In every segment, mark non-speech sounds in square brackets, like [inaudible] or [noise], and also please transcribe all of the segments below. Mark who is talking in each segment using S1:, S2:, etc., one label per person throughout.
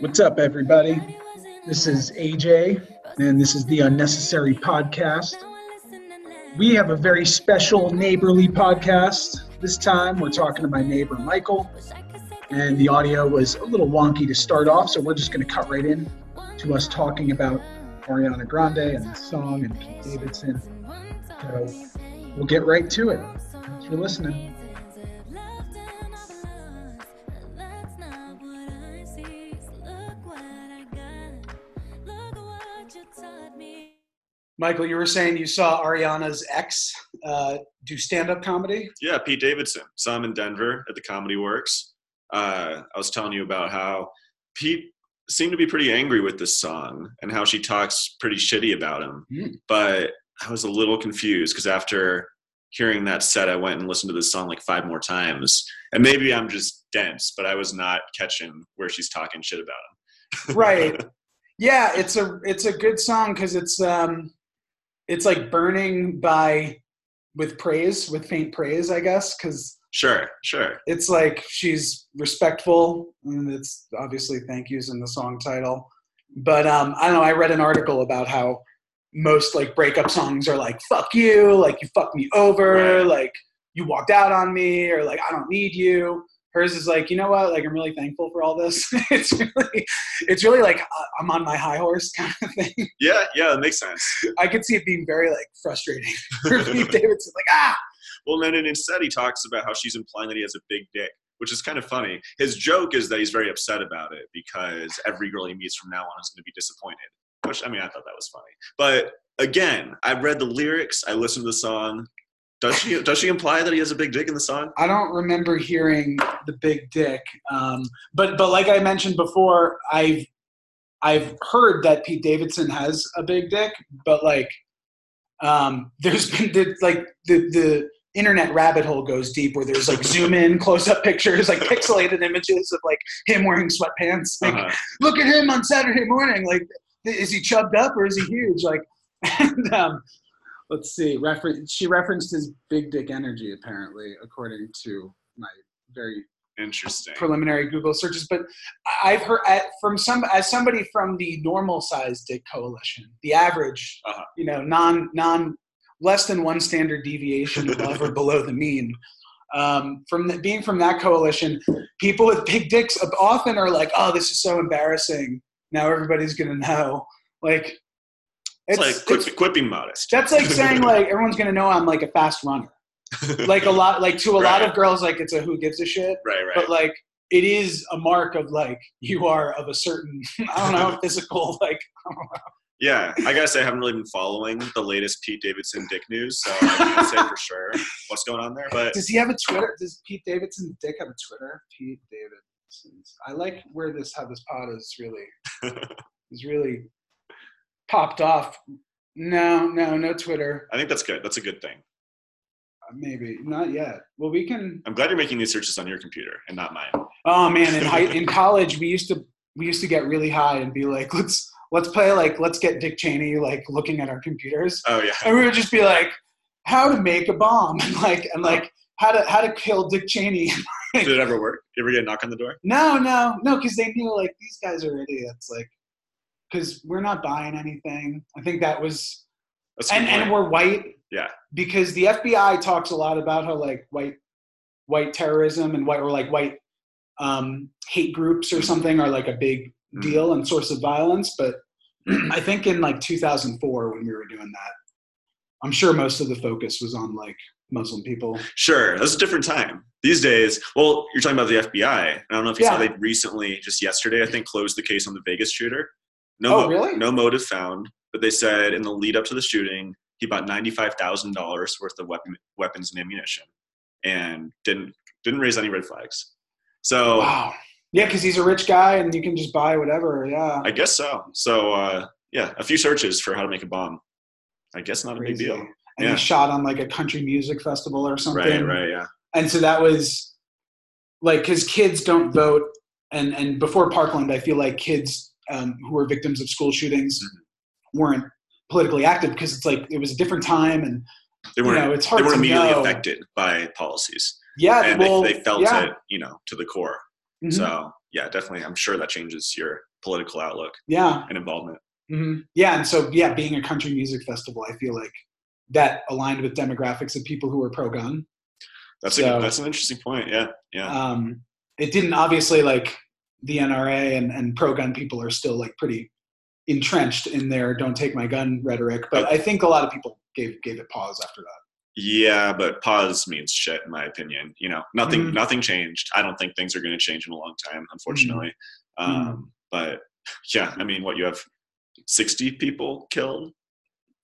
S1: What's up, everybody? This is AJ, and this is the Unnecessary Podcast. We have a very special neighborly podcast. This time, we're talking to my neighbor Michael, and the audio was a little wonky to start off, so we're just going to cut right in to us talking about Ariana Grande and the song and Pete Davidson. So we'll get right to it. Thanks for listening. Michael, you were saying you saw Ariana's ex uh, do stand-up comedy.
S2: Yeah, Pete Davidson. Saw him in Denver at the Comedy Works. Uh, I was telling you about how Pete seemed to be pretty angry with this song and how she talks pretty shitty about him.
S1: Mm.
S2: But I was a little confused because after hearing that set, I went and listened to this song like five more times. And maybe I'm just dense, but I was not catching where she's talking shit about him.
S1: Right. [laughs] Yeah, it's a it's a good song because it's um it's like burning by with praise with faint praise, I guess, because
S2: sure, sure.
S1: it's like she's respectful and it's obviously thank yous in the song title but um, i don't know i read an article about how most like breakup songs are like fuck you like you fucked me over
S2: Right.
S1: like you walked out on me or like i don't need you hers is like you know what like i'm really thankful for all this [laughs] it's really it's really like uh, i'm on my high horse kind of thing
S2: Yeah, yeah, it makes sense.
S1: i could see it being very like frustrating [laughs] for Pete [laughs] Davidson like ah
S2: Well, then and instead he talks about how she's implying that he has a big dick, which is kind of funny. His joke is that he's very upset about it because every girl he meets from now on is going to be disappointed. Which I mean, I thought that was funny. But again, I read the lyrics, I listened to the song. Does she does she imply that he has a big dick in the song?
S1: I don't remember hearing the big dick, um, but but like I mentioned before, I've I've heard that Pete Davidson has a big dick, but like um, [laughs] there's been the, like the the internet rabbit hole goes deep where there's like zoom in, close up pictures, like pixelated images of like him wearing sweatpants. Like
S2: Uh-huh.
S1: look at him on Saturday morning. Like, is he chubbed up or is he huge? Like, [laughs] and, um, let's see. Refer- she referenced his big dick energy, apparently, according to my very
S2: Interesting.
S1: preliminary Google searches. But I've heard at, from some as somebody from the normal size dick coalition, the average,
S2: Uh-huh.
S1: you know, non non less than one standard deviation above or below the mean. Um, from the, being from that coalition, people with big dicks often are like, "Oh, this is so embarrassing. Now everybody's gonna know." Like,
S2: It's, like quit,
S1: it's-
S2: quit being modest.
S1: that's like [laughs] saying like everyone's gonna know I'm like a fast runner. [laughs] Like a lot, like to a lot of girls, like it's a who gives a shit
S2: right, right.
S1: but like it is a mark of like you are of a certain [laughs] I don't know physical like
S2: Yeah, I gotta say I haven't really been following the latest Pete Davidson dick news, so I can't say for sure what's going on there. But
S1: does he have a Twitter? Does Pete Davidson dick have a Twitter? Pete Davidson's. I like where this how this pod is really is really popped off. No, no, no Twitter.
S2: I think that's good. That's a good thing.
S1: Uh, Maybe not yet. Well, we can.
S2: I'm glad you're making these searches on your computer and not mine.
S1: Oh man, in high, [laughs] in college we used to we used to get really high and be like, let's let's play like let's get Dick Cheney like looking at our computers.
S2: Oh yeah.
S1: and we would just be like, how to make a bomb, [laughs] and like and like how to how to kill Dick Cheney. [laughs]
S2: Did it ever work? You ever get a knock on the door?
S1: no, no, no, because they knew like these guys are idiots. Like, because we're not buying anything. I think that was, and and we're white.
S2: Yeah.
S1: Because the FBI talks a lot about how like white white terrorism and white or like white um, hate groups or something are like a big
S2: Mhm.
S1: deal and source of violence. But I think in like 2004 when we were doing that, I'm sure most of the focus was on like Muslim people.
S2: Sure, that's a different time. These days, well, you're talking about the FBI. I don't know if you saw
S1: Yeah.
S2: they recently, just yesterday, I think, closed the case on the Vegas shooter. No,
S1: Oh,
S2: mo-
S1: really?
S2: No motive found, but they said in the lead up to the shooting, he bought ninety-five thousand dollars worth of weapon, weapons and ammunition, and didn't didn't raise any red flags. So
S1: Wow. Yeah, because he's a rich guy and you can just buy whatever. Yeah.
S2: I guess so. So uh, yeah, a few searches for how to make a bomb. I guess not a big deal.
S1: And
S2: Yeah.
S1: he shot on like a country music festival or something.
S2: Right, right, yeah.
S1: and so that was like because kids don't vote and and before parkland i feel like kids um, who were victims of school shootings
S2: Mm-hmm.
S1: weren't politically active because it's like it was a different time and
S2: They weren't.
S1: know it's hard
S2: they weren't
S1: to
S2: immediately
S1: know.
S2: affected by policies,
S1: yeah
S2: and
S1: well,
S2: they, they felt
S1: yeah.
S2: it, you know, to the core.
S1: Mhm.
S2: So yeah, definitely. I'm sure that changes your political outlook
S1: Yeah.
S2: and involvement.
S1: hmm Yeah. And so, yeah, being a country music festival, I feel like that aligned with demographics of people who are pro gun.
S2: That's
S1: So-
S2: a, that's an interesting point. Yeah, yeah.
S1: Um, it didn't obviously like the NRA and, and pro gun people are still like pretty entrenched in their don't take my gun rhetoric. But I think a lot of people gave, gave it pause after that.
S2: Yeah, but pause means shit in my opinion. You know, nothing
S1: Mhm.
S2: nothing changed. I don't think things are going to change in a long time, unfortunately. Um, but yeah, I mean, what you have sixty people killed,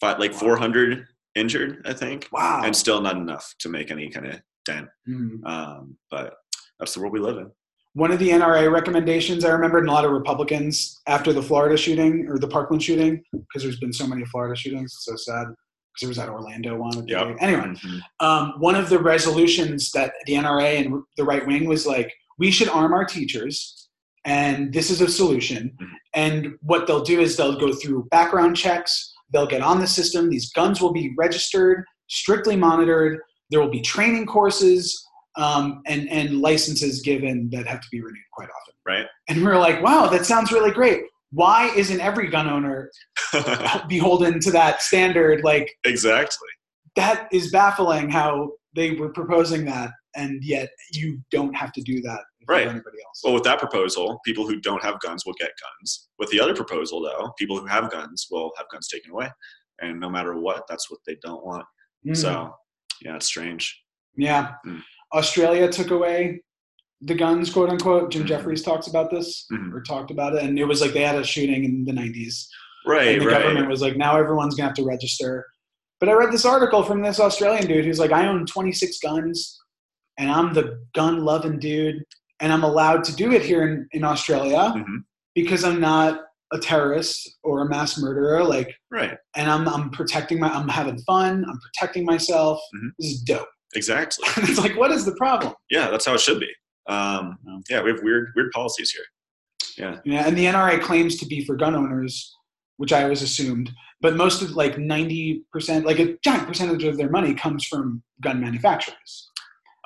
S2: but like four hundred injured, I think,
S1: Wow.
S2: and still not enough to make any kind of dent.
S1: Mhm.
S2: Um, but that's the world we live in.
S1: One of the NRA recommendations I remembered, and a lot of Republicans after the Florida shooting or the Parkland shooting, because there's been so many Florida shootings, it's so sad. Because there was that Orlando one.
S2: Yep.
S1: Anyway,
S2: Mhm.
S1: um, one of the resolutions that the NRA and the right wing was like, we should arm our teachers, and this is a solution.
S2: Mhm.
S1: And what they'll do is they'll go through background checks, they'll get on the system, these guns will be registered, strictly monitored, there will be training courses, um, and, and licenses given that have to be renewed quite often.
S2: Right.
S1: And we're like, wow, that sounds really great. Why isn't every gun owner [laughs] beholden to that standard? Like,
S2: exactly.
S1: that is baffling how they were proposing that and yet you don't have to do that
S2: Right.
S1: anybody else
S2: Well, with that proposal, people who don't have guns will get guns. With the other proposal, though, people who have guns will have guns taken away. And no matter what, that's what they don't want.
S1: Mm.
S2: So, yeah, it's strange.
S1: yeah
S2: Mm.
S1: Australia took away the guns quote unquote jim
S2: Mhm.
S1: jefferies talks about this
S2: Mhm.
S1: or talked about it and it was like they had a shooting in the 90s
S2: Right,
S1: and the
S2: right.
S1: government was like now everyone's gonna have to register but i read this article from this australian dude who's like i own 26 guns and i'm the gun loving dude and i'm allowed to do it here in, in australia
S2: Mhm.
S1: because i'm not a terrorist or a mass murderer like
S2: Right,
S1: and i'm, I'm protecting my i'm having fun i'm protecting myself
S2: Mhm.
S1: this is dope
S2: exactly. [laughs]
S1: it's like what is the problem
S2: Yeah, that's how it should be. Um, yeah, we have weird, weird policies here.
S1: Yeah. Yeah, and the nra claims to be for gun owners which i always assumed but most of like 90% like a giant percentage of their money comes from gun manufacturers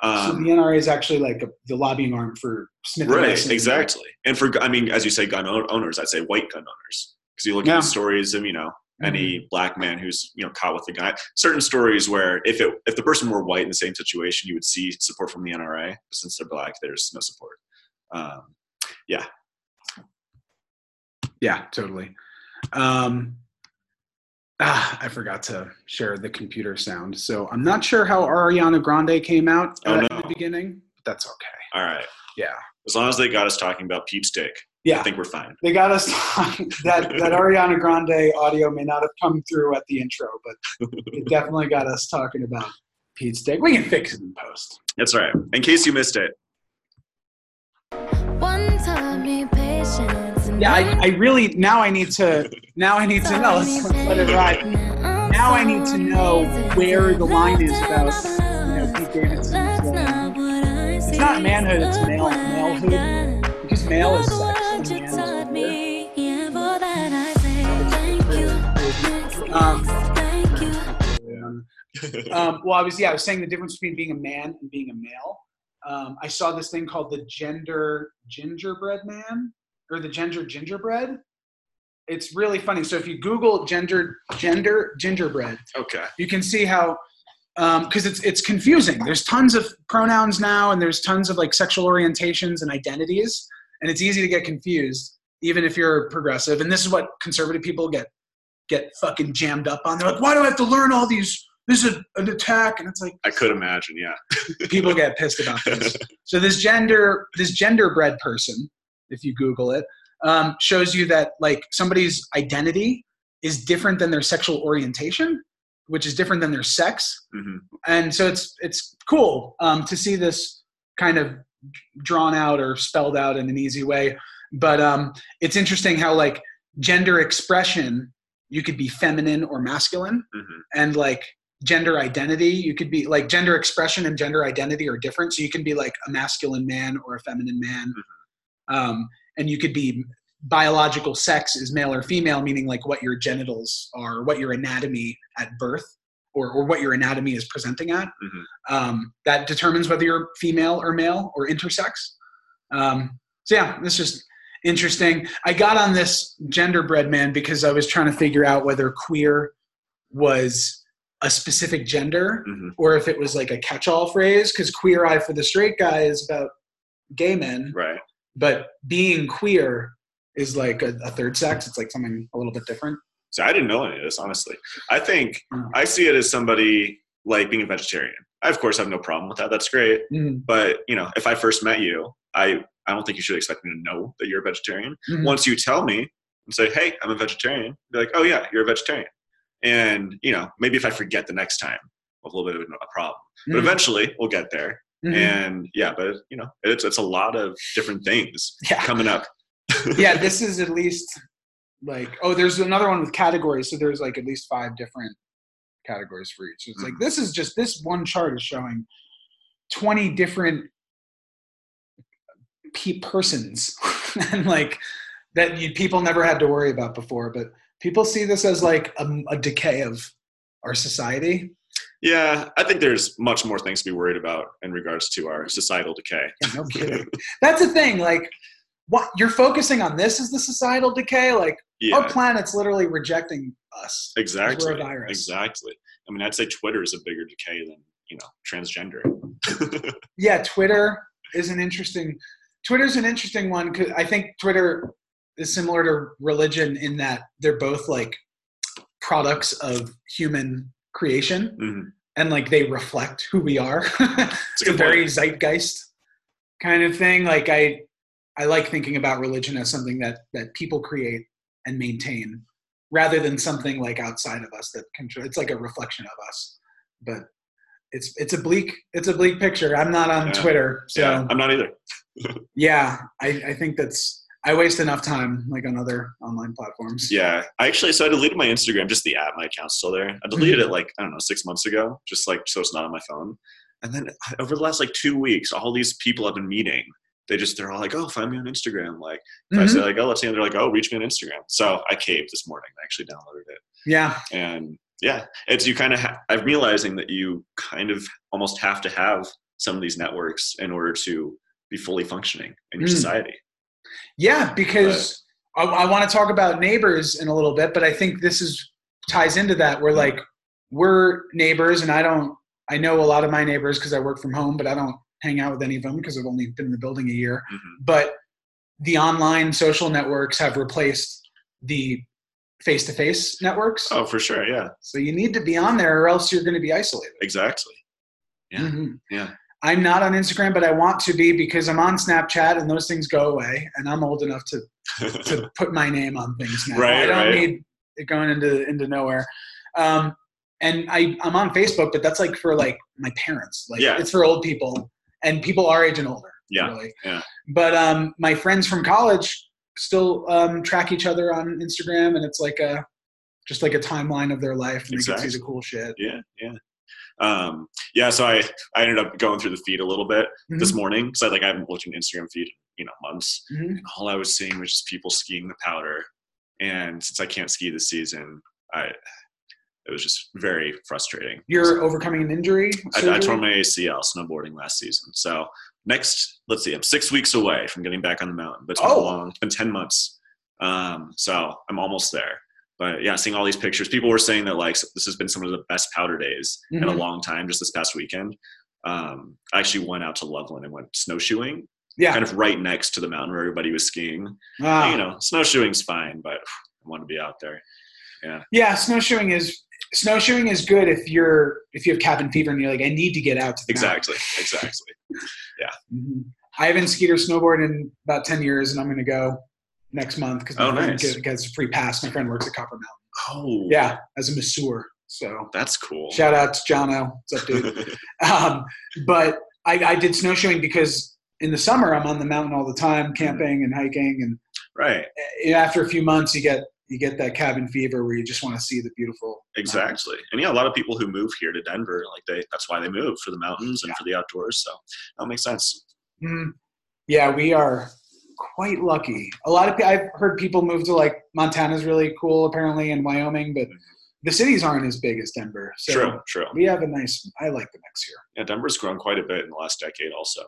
S1: so
S2: Um,
S1: the NRA is actually like a, the lobbying arm for Smith.
S2: right, exactly. And for, I mean, as you say, gun owners, I'd say white gun owners. Because you look
S1: Yeah.
S2: at the stories of, you know, any black man who's you know caught with a gun. Certain stories where if it if the person were white in the same situation, you would see support from the NRA. But since they're black, there's no support. Um,
S1: Yeah, Yeah, totally. Um, ah, I forgot to share the computer sound, so I'm not sure how Ariana Grande came out
S2: Oh,
S1: uh, in
S2: no.
S1: the beginning, but that's okay.
S2: all right.
S1: Yeah,
S2: As long as they got us talking about Pete's dick, I think we're fine.
S1: They got us talking, [laughs] that that Ariana Grande audio may not have come through at the intro, but it [laughs] definitely got us talking about Pete's dick. We can fix it in post.
S2: That's all right. In case you missed it,
S3: One taught patience.
S1: Yeah, I, I really now I need to [laughs] now I need to know. Let's, let's let it ride. Now I need to know where the line is about you know Pete Davidson's. Uh, it's not manhood; it's male malehood because male is Um, um, well, I was yeah, I was saying the difference between being a man and being a male. Um, I saw this thing called the gender gingerbread man or the gender gingerbread. It's really funny. So if you Google gender gender gingerbread,
S2: okay.
S1: you can see how because it's it's confusing. There's tons of pronouns now, and there's tons of like sexual orientations and identities, and it's easy to get confused, even if you're progressive. And this is what conservative people get get fucking jammed up on. They're like, why do I have to learn all these? This is an attack, and it's like
S2: I could imagine, yeah. [laughs]
S1: people get pissed about this. [laughs] So this gender this genderbread person, if you Google it, um, shows you that like somebody's identity is different than their sexual orientation, which is different than their sex,
S2: hmm
S1: and so it's it's cool um, to see this kind of drawn out or spelled out in an easy way. But um, it's interesting how like gender expression, you could be feminine or masculine,
S2: hmm
S1: and like gender identity you could be like gender expression and gender identity are different. So you can be like a masculine man or a feminine man. Um, and you could be biological sex is male or female meaning like what your genitals are what your anatomy at birth or, or what your anatomy is presenting at.
S2: Mhm.
S1: um, that determines whether you're female or male or intersex. Um, So yeah, it's just interesting. I got on this genderbread man because I was trying to figure out whether queer was a specific gender
S2: hmm
S1: or if it was like a catch-all phrase. Because queer eye for the straight guy is about gay men,
S2: Right.
S1: but being queer is like a, a third sex. It's like something a little bit different.
S2: So I didn't know any of this, honestly. I think
S1: Mm.
S2: I see it as somebody like being a vegetarian. I of course have no problem with that. That's great.
S1: Mm,
S2: But you know, if I first met you, I I don't think you should expect me to know that you're a vegetarian.
S1: mhm.
S2: Once you tell me and say, "Hey, I'm a vegetarian," be like, "Oh yeah, you're a vegetarian." And you know, maybe if I forget the next time, a little bit of a problem. But
S1: Mhm.
S2: eventually, we'll get there.
S1: Mhm.
S2: And yeah, but you know, it's it's a lot of different things
S1: yeah.
S2: coming up. [laughs]
S1: yeah, [laughs] this is at least like oh, there's another one with categories. So there's like at least five different categories for each. So it's like
S2: Mhm.
S1: this is just this one chart is showing twenty different pe- persons [laughs] and like that you, people never had to worry about before. But people see this as like a, a decay of our society.
S2: Yeah, I think there's much more things to be worried about in regards to our societal decay.
S1: Yeah, no kidding. That's the thing. Like, what you're focusing on this is the societal decay. Like,
S2: Yeah,
S1: our planet's literally rejecting us.
S2: exactly.
S1: we're a virus.
S2: Exactly. I mean, I'd say Twitter is a bigger decay than you know transgender. [laughs]
S1: Yeah, Twitter is an interesting. Twitter's an interesting one because I think Twitter is similar to religion in that they're both like products of human creation
S2: Mhm.
S1: and like they reflect who we are.
S2: It's [laughs] a
S1: it's a very
S2: point.
S1: zeitgeist kind of thing. Like I, I like thinking about religion as something that that people create and maintain, rather than something like outside of us that control. It's like a reflection of us, but it's it's a bleak it's a bleak picture. I'm not on
S2: Yeah.
S1: Twitter, so
S2: Yeah, I'm not either. [laughs]
S1: Yeah, I I think that's I waste enough time like on other online platforms.
S2: Yeah, I actually so I deleted my Instagram, just the app. My account's still there. I deleted it like I don't know six months ago, just like so it's not on my phone. And then over the last like two weeks, all these people I've been meeting, they just they're all like, "Oh, find me on Instagram." Like if I
S1: Mhm.
S2: say like, "Oh, let's see," they're like, "Oh, reach me on Instagram." So I caved this morning. I actually downloaded it,
S1: yeah,
S2: and yeah, it's you kind of. Ha- I'm realizing that you kind of almost have to have some of these networks in order to be fully functioning in your
S1: Mm.
S2: society.
S1: Yeah, because I, I want to talk about neighbors in a little bit, but I think this is ties into that. We're like we're neighbors, and I don't. I know a lot of my neighbors because I work from home, but I don't hang out with any of them because I've only been in the building a year.
S2: Mhm.
S1: But the online social networks have replaced the face-to-face networks.
S2: Oh, for sure. Yeah,
S1: So you need to be on there, or else you're going to be isolated.
S2: exactly. Yeah.
S1: Mhm.
S2: Yeah.
S1: I'm not on Instagram, but I want to be because I'm on Snapchat, and those things go away, and I'm old enough to to [laughs] put my name on things now.
S2: Right,
S1: I don't
S2: right.
S1: need it going into into nowhere. Um, and I I'm on Facebook, but that's like for like my parents. Like
S2: Yeah.
S1: it's for old people and people our age and older.
S2: Yeah,
S1: Really.
S2: yeah.
S1: But um, my friends from college still um, track each other on Instagram, and it's like a just like a timeline of their life, and they can see the cool shit.
S2: yeah, yeah. Um, yeah, so I, I ended up going through the feed a little bit this
S1: Mhm.
S2: morning because I like I haven't looked at Instagram feed in, you know months.
S1: Mhm.
S2: And all I was seeing was just people skiing the powder, and since I can't ski this season, I it was just very frustrating.
S1: You're overcoming an injury.
S2: I, I tore my ACL snowboarding last season, so next let's see, I'm six weeks away from getting back on the mountain, but it's been
S1: Oh.
S2: a long, it's been ten months, um, so I'm almost there. But yeah, seeing all these pictures, people were saying that like this has been some of the best powder days in a
S1: Mhm.
S2: long time, just this past weekend. Um, I actually went out to Loveland and went snowshoeing,
S1: yeah.
S2: kind of right next to the mountain where everybody was skiing.
S1: Ah.
S2: You know, snowshoeing's fine, but I want to be out there.
S1: yeah Yeah, snowshoeing is snowshoeing is good if you're if you have cabin fever and you're like, I need to get out to the
S2: Exactly, exactly.
S1: mountain. Mhm. I haven't skied or snowboarded in about ten years, and I'm going to go next month because my
S2: Oh, nice.
S1: gets, a free pass. My friend works at Copper Mountain.
S2: Oh,
S1: Yeah, as a masseur. So
S2: that's cool.
S1: shout out to Jono. What's up, dude? [laughs] um, but I, I did snowshoeing because in the summer I'm on the mountain all the time, camping and hiking, and
S2: right,
S1: after a few months you get you get that cabin fever where you just want to see the beautiful. mountains.
S2: exactly. And yeah, a lot of people who move here to Denver, like they, that's why they move for the mountains and for the outdoors. So that makes sense.
S1: Mhm. Yeah, we are quite lucky. A lot of I've heard people move to like Montana's really cool apparently and Wyoming, but the cities aren't as big as Denver. So
S2: true, true.
S1: we have a nice. I like the mix here.
S2: Yeah, Denver's grown quite a bit in the last decade, also.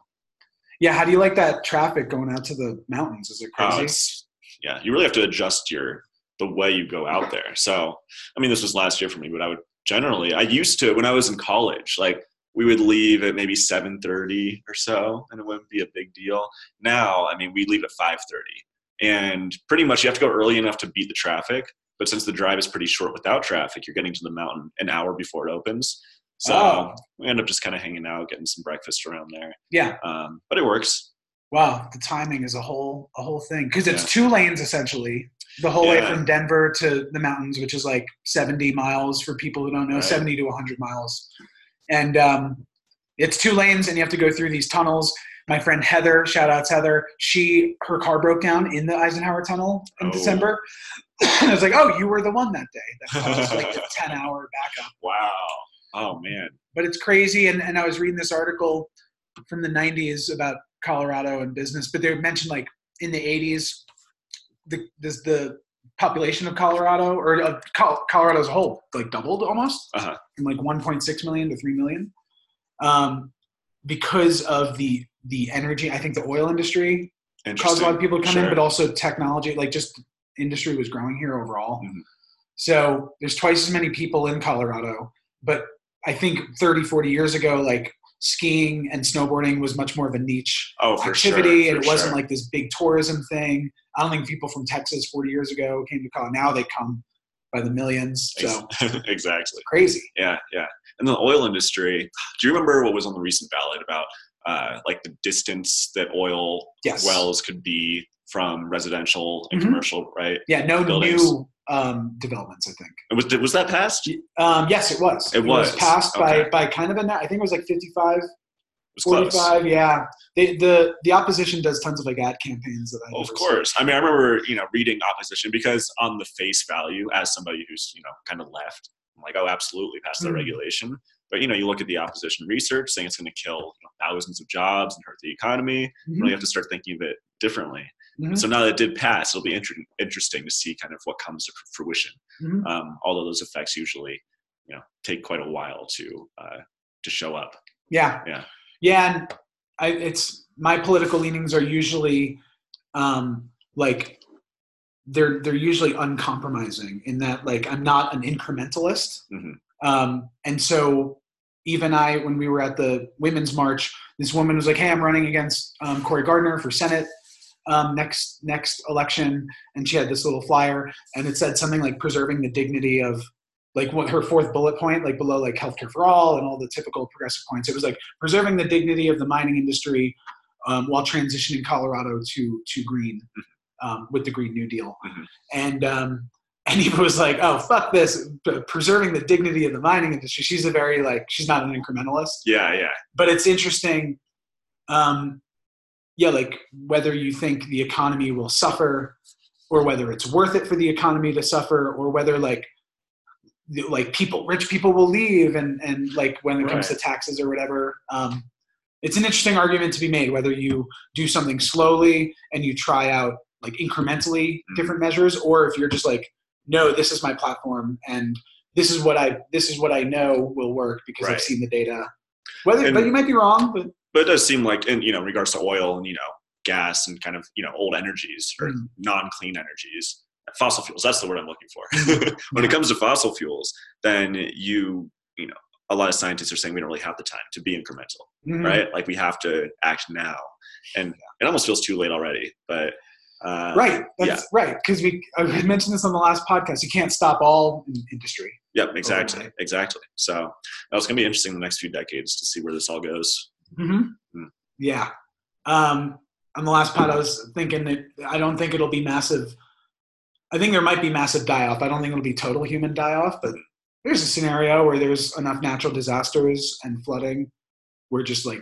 S1: Yeah, how do you like that traffic going out to the mountains? Is it
S2: Oh,
S1: crazy?
S2: yeah. You really have to adjust your the way you go out there. So, I mean, this was last year for me, but I would generally I used to when I was in college, like we would leave at maybe seven thirty or so, and it wouldn't be a big deal. Now, I mean, we leave at five thirty, and pretty much you have to go early enough to beat the traffic. But since the drive is pretty short without traffic, you're getting to the mountain an hour before it opens. So
S1: Oh.
S2: we end up just kind of hanging out, getting some breakfast around there.
S1: yeah.
S2: Um, but it works.
S1: Wow, the timing is a whole a whole thing because it's two lanes essentially the whole way from Denver to the mountains, which is like 70 miles for people who don't know,
S2: Right.
S1: 70 to 100 miles, and um, it's two lanes, and you have to go through these tunnels. My friend Heather, shout outs Heather, she her car broke down in the Eisenhower Tunnel in
S2: Oh.
S1: December. [coughs] I was like, oh, you were the one that day that caused like the [laughs] 10 hour backup.
S2: Wow. Oh man.
S1: but it's crazy. And, and I was reading this article from the 90s about Colorado and business, but they mentioned like in the 80s, the this, the population of Colorado or of Colorado as a whole like doubled almost
S2: Uh-huh.
S1: from like 1.6 million to 3 million um, because of the the energy. I think the oil industry caused a lot of people to come in, but also technology, like just industry was growing here overall.
S2: Mhm.
S1: So there's twice as many people in Colorado, but I think 30, 40 years ago, like skiing and snowboarding was much more of a niche
S2: oh,
S1: activity
S2: sure,
S1: and it wasn't like this big tourism thing. I don't think people from Texas 40 years ago came to Colorado. Now they come by the millions. So [laughs]
S2: exactly.
S1: crazy.
S2: Yeah, yeah. And the oil industry. Do you remember what was on the recent ballot about uh, like the distance that oil
S1: Yes.
S2: wells could be from residential and
S1: Mhm.
S2: commercial? Right.
S1: Yeah, no
S2: buildings.
S1: new um, developments, I think.
S2: And Was was that passed?
S1: Um, yes, it was.
S2: It was.
S1: passed
S2: Okay.
S1: by, by kind of a, I think it was like 55,
S2: was close.
S1: 45. Yeah. They, the, the opposition does tons of like ad campaigns that I
S2: Well, of course. I mean, I remember you know reading opposition because on the face value, as somebody who's you know kind of left, I'm like, oh, absolutely, pass the
S1: Mhm.
S2: regulation. But you know, you look at the opposition research saying it's going to kill you know, thousands of jobs and hurt the economy.
S1: see.
S2: You really have to start thinking of it differently.
S1: Mhm.
S2: So now that it did pass, it'll be inter- interesting to see kind of what comes to fruition.
S1: Mhm.
S2: Um, although those effects usually, you know, take quite a while to uh, to show up.
S1: Yeah.
S2: Yeah.
S1: Yeah. And I, it's my political leanings are usually um, like they're they're usually uncompromising in that like I'm not an incrementalist.
S2: Mhm.
S1: Um, and so even I, when we were at the women's march, this woman was like, "Hey, I'm running against um, Cory Gardner for Senate um, next next election," and she had this little flyer, and it said something like "preserving the dignity of." Like what her fourth bullet point, like below like healthcare for all and all the typical progressive points. It was like preserving the dignity of the mining industry um, while transitioning Colorado to to green um, with the Green New Deal.
S2: Mhm.
S1: And um, [laughs] and he was like, "Oh fuck this, preserving the dignity of the mining industry." She's a very like she's not an incrementalist,
S2: Yeah, yeah,
S1: but it's interesting. Um, yeah, like whether you think the economy will suffer, or whether it's worth it for the economy to suffer, or whether like like people rich people will leave and and like when it comes to taxes or whatever um it's an interesting argument to be made whether you do something slowly and you try out like incrementally
S2: Mhm.
S1: different measures or if you're just like no this is my platform and this is what i this is what i know will work because i've seen the data whether
S2: And-
S1: but you might be wrong but
S2: but it does seem like, in you know, regards to oil and you know, gas and kind of you know, old energies or
S1: Mhm.
S2: non-clean energies, fossil fuels. That's the word I'm looking for.
S1: Mm-hmm. [laughs]
S2: when it comes to fossil fuels, then you, you know, a lot of scientists are saying we don't really have the time to be incremental,
S1: Mhm.
S2: right? Like we have to act now, and it almost feels too late already. But uh,
S1: right that's
S2: yeah.
S1: right because we i mentioned this on the last podcast you can't stop all industry
S2: Yep, exactly,
S1: Overnight.
S2: exactly. So it's going to be interesting the next few decades to see where this all goes.
S1: Mm-hmm.
S2: Mm.
S1: Yeah. Um, on the last pod, I was thinking that I don't think it'll be massive. I think there might be massive die off. I don't think it'll be total human die off, but there's a scenario where there's enough natural disasters and flooding where just like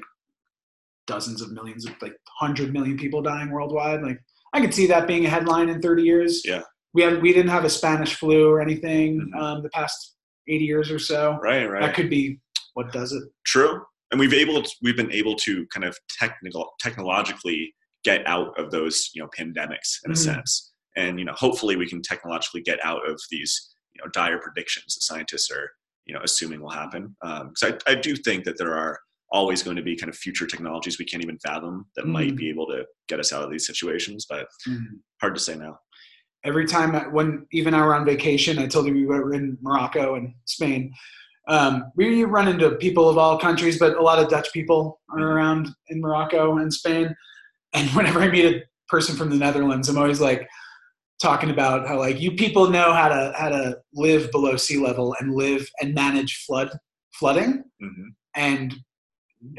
S1: dozens of millions of like 100 million people dying worldwide. Like I could see that being a headline in 30 years.
S2: Yeah.
S1: We had we didn't have a Spanish flu or anything
S2: Mhm.
S1: um, the past 80 years or so.
S2: Right, right.
S1: That could be what does it.
S2: True, and we've able to, we've been able to kind of technical technologically get out of those you know pandemics in a
S1: Mhm.
S2: sense, and you know hopefully we can technologically get out of these you know dire predictions that scientists are you know assuming will happen. Because I I do think that there are always going to be kind of future technologies we can't even fathom that
S1: Mm.
S2: might be able to get us out of these situations, but hard to say now.
S1: every time I, when even I were on vacation, I told you we were in Morocco and Spain. Um, we run into people of all countries, but a lot of Dutch people are around in Morocco and Spain. And [laughs] whenever I meet a person from the Netherlands, I'm always like talking about how like you people know how to how to live below sea level and live and manage flood flooding
S2: hmm
S1: and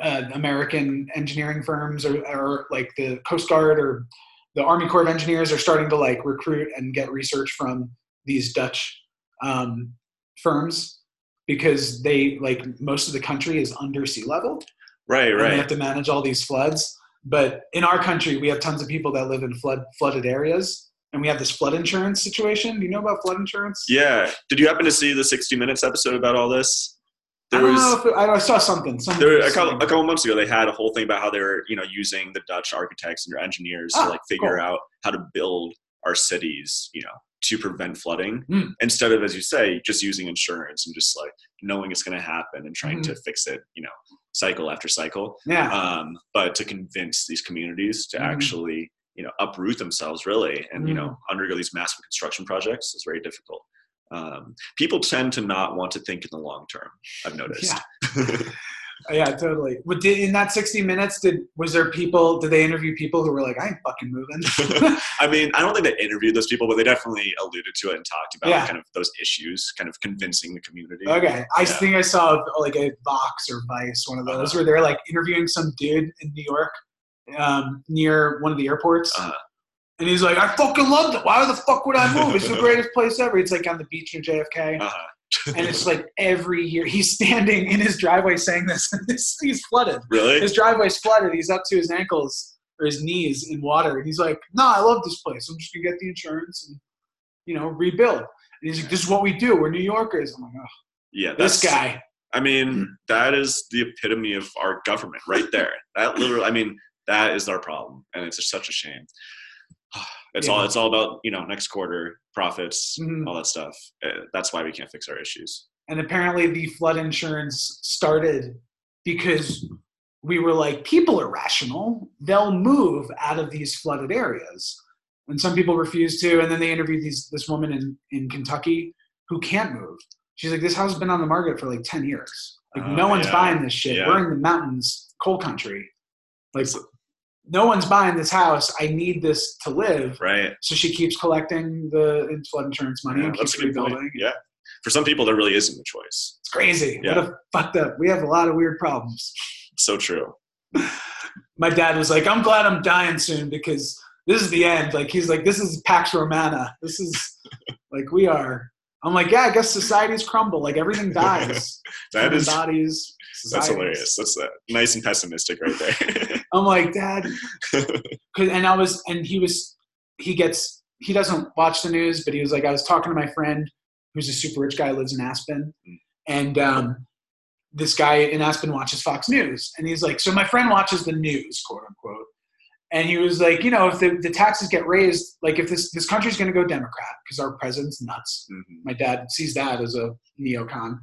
S1: uh, American engineering firms or, or like the Coast Guard or the Army Corps of Engineers are starting to like recruit and get research from these Dutch um, firms because they like most of the country is under sea level
S2: Right,
S1: and they have
S2: right.
S1: to manage all these floods. But in our country, we have tons of people that live in flood flooded areas, and we have this flood insurance situation. Do you know about flood insurance?
S2: Yeah. Did you happen to see the 60 Minutes episode about all this?
S1: I
S2: There
S1: don't
S2: was
S1: it, I I saw something. something
S2: there a couple, a couple months ago they had a whole thing about how they were you know using the Dutch architects and their engineers
S1: Ah,
S2: to like figure
S1: cool.
S2: out how to build our cities you know to prevent flooding
S1: Hmm.
S2: instead of as you say just using insurance and just like knowing it's going to happen and trying
S1: Mm-hmm.
S2: to fix it you know cycle after cycle
S1: yeah.
S2: um, but to convince these communities to
S1: Mhm.
S2: actually you know uproot themselves really and you know
S1: Mm-hmm.
S2: undergo these massive construction projects is very difficult um, people tend to not want to think in the long term i've noticed [laughs]
S1: Yeah, totally. But did, in that 60 minutes, did was there people? Did they interview people who were like, "I ain't fucking moving"? [laughs]
S2: I mean, I don't think they interviewed those people, but they definitely alluded to it and talked about
S1: Yeah.
S2: kind of those issues, kind of convincing the community.
S1: okay, I
S2: Yeah.
S1: think I saw like a Vox or Vice, one of those,
S2: Uh-huh.
S1: where they're like interviewing some dude in New York, um, near one of the airports,
S2: Uh-huh.
S1: and he's like, "I fucking loved it. Why the fuck would I move? It's the [laughs] greatest place ever." It's like on the beach in JFK.
S2: Uh-huh.
S1: and it's like every year he's standing in his driveway saying this. and [laughs] this he's flooded.
S2: Really?
S1: His driveway's flooded. He's up to his ankles or his knees in water, and he's like, "No, I love this place. I'm just gonna get the insurance and you know rebuild." And he's like, "This is what we do. We're New Yorkers." I'm like, "Oh,
S2: yeah.
S1: this guy."
S2: I mean, that is the epitome of our government right there. That literally, I mean, that is our problem, and it's just such a shame. [sighs] It's all it's all about you know next quarter profits,
S1: Mhm.
S2: all that stuff. Uh, That's why we can't fix our issues.
S1: And apparently, the flood insurance started because we were like, people are rational. They'll move out of these flooded areas. And some people refuse to. And then they interviewed these, this woman in, in Kentucky who can't move. She's like, this house has been on the market for like 10 years. Like,
S2: Oh,
S1: no one's
S2: yeah.
S1: buying this shit.
S2: Yeah.
S1: We're in the mountains, coal country. Like, no one's buying this house. I need this to live.
S2: Right?
S1: So she keeps collecting the flood insurance money
S2: Yeah,
S1: and keeps
S2: point.
S1: rebuilding.
S2: Yeah. For some people, there really isn't a choice.
S1: It's crazy.
S2: Yeah.
S1: What a fucked up. We have a lot of weird problems.
S2: So true.
S1: My dad was like, I'm glad I'm dying soon because this is the end. Like he's like, this is Pax Romana. This is [laughs] like we are. I'm like, yeah, I guess societies crumble. Like everything dies. [laughs]
S2: That
S1: Human
S2: is
S1: bodies.
S2: That's hilarious. That's uh, nice and pessimistic right there. [laughs]
S1: I'm like, Dad, [laughs] 'Cause- and I was, and he was, he gets, he doesn't watch the news, but he was like, I was talking to my friend who's a super rich guy, lives in Aspen,
S2: Mm.
S1: and um, this guy in Aspen watches Fox News, and he's like, so my friend watches the news, quote unquote, and he was like, you know, if the, the taxes get raised, like if this this country's going to go Democrat because our president's nuts.
S2: Mhm.
S1: My dad sees that as a neocon.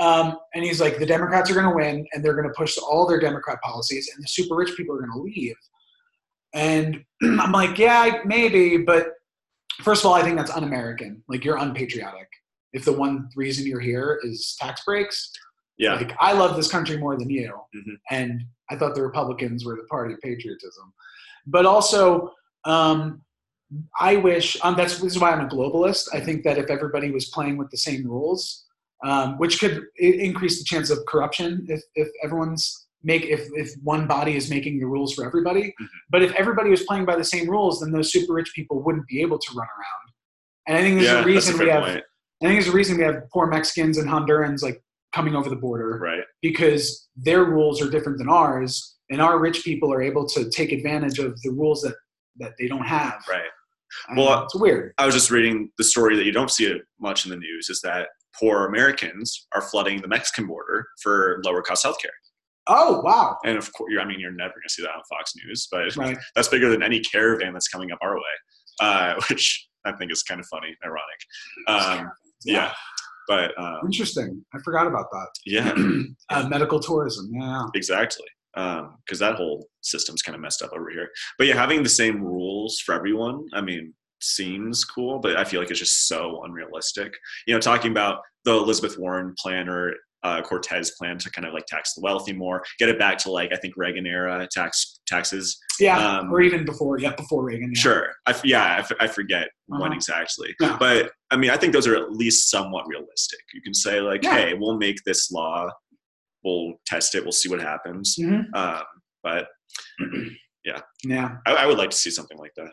S1: Um, and he's like, the Democrats are going to win, and they're going to push all their Democrat policies, and the super rich people are going to leave. And [clears throat] I'm like, yeah, maybe, but first of all, I think that's un-American. Like, you're unpatriotic. If the one reason you're here is tax breaks,
S2: Yeah.
S1: like I love this country more than you,
S2: Mhm.
S1: and I thought the Republicans were the party of patriotism. But also, um, I wish um, that's this is why I'm a globalist. I think that if everybody was playing with the same rules, um, which could increase the chance of corruption if, if everyone's make if, if one body is making the rules for everybody.
S2: Mhm.
S1: But if everybody was playing by the same rules, then those super rich people wouldn't be able to run around. And I think there's
S2: Yeah,
S1: a reason we have.
S2: point.
S1: I think there's a reason we have poor Mexicans and Hondurans like coming over the border
S2: Right.
S1: because their rules are different than ours, and our rich people are able to take advantage of the rules that that they don't have.
S2: Right.
S1: I
S2: Well,
S1: know, it's weird.
S2: I was just reading the story that you don't see it much in the news is that poor Americans are flooding the Mexican border for lower cost healthcare.
S1: Oh wow!
S2: And of course, I mean, you're never going to see that on Fox News, but
S1: Right. [laughs]
S2: that's bigger than any caravan that's coming up our way, uh, [laughs] which I think is kind of funny, ironic. Um, yeah. But um,
S1: Interesting. I forgot about that.
S2: yeah, [clears throat]
S1: uh, medical tourism. Yeah.
S2: exactly. Because that whole system's kind of messed up over here. But yeah, having the same rules for everyone, I mean, seems cool, but I feel like it's just so unrealistic. You know, talking about the Elizabeth Warren plan or uh, Cortez plan to kind of like tax the wealthy more, get it back to like I think Reagan era tax taxes.
S1: Yeah.
S2: Um,
S1: or even before. Yeah, before Reagan. Yeah.
S2: Sure, I yeah, I, f- I forget when
S1: Uh-huh.
S2: exactly,
S1: Yeah.
S2: but I mean, I think those are at least somewhat realistic. You can say like,
S1: Yeah.
S2: hey, we'll make this law, we'll test it, we'll see what happens.
S1: Mhm.
S2: Um, but [clears throat]
S1: Yeah.
S2: I, I would like to see something like that.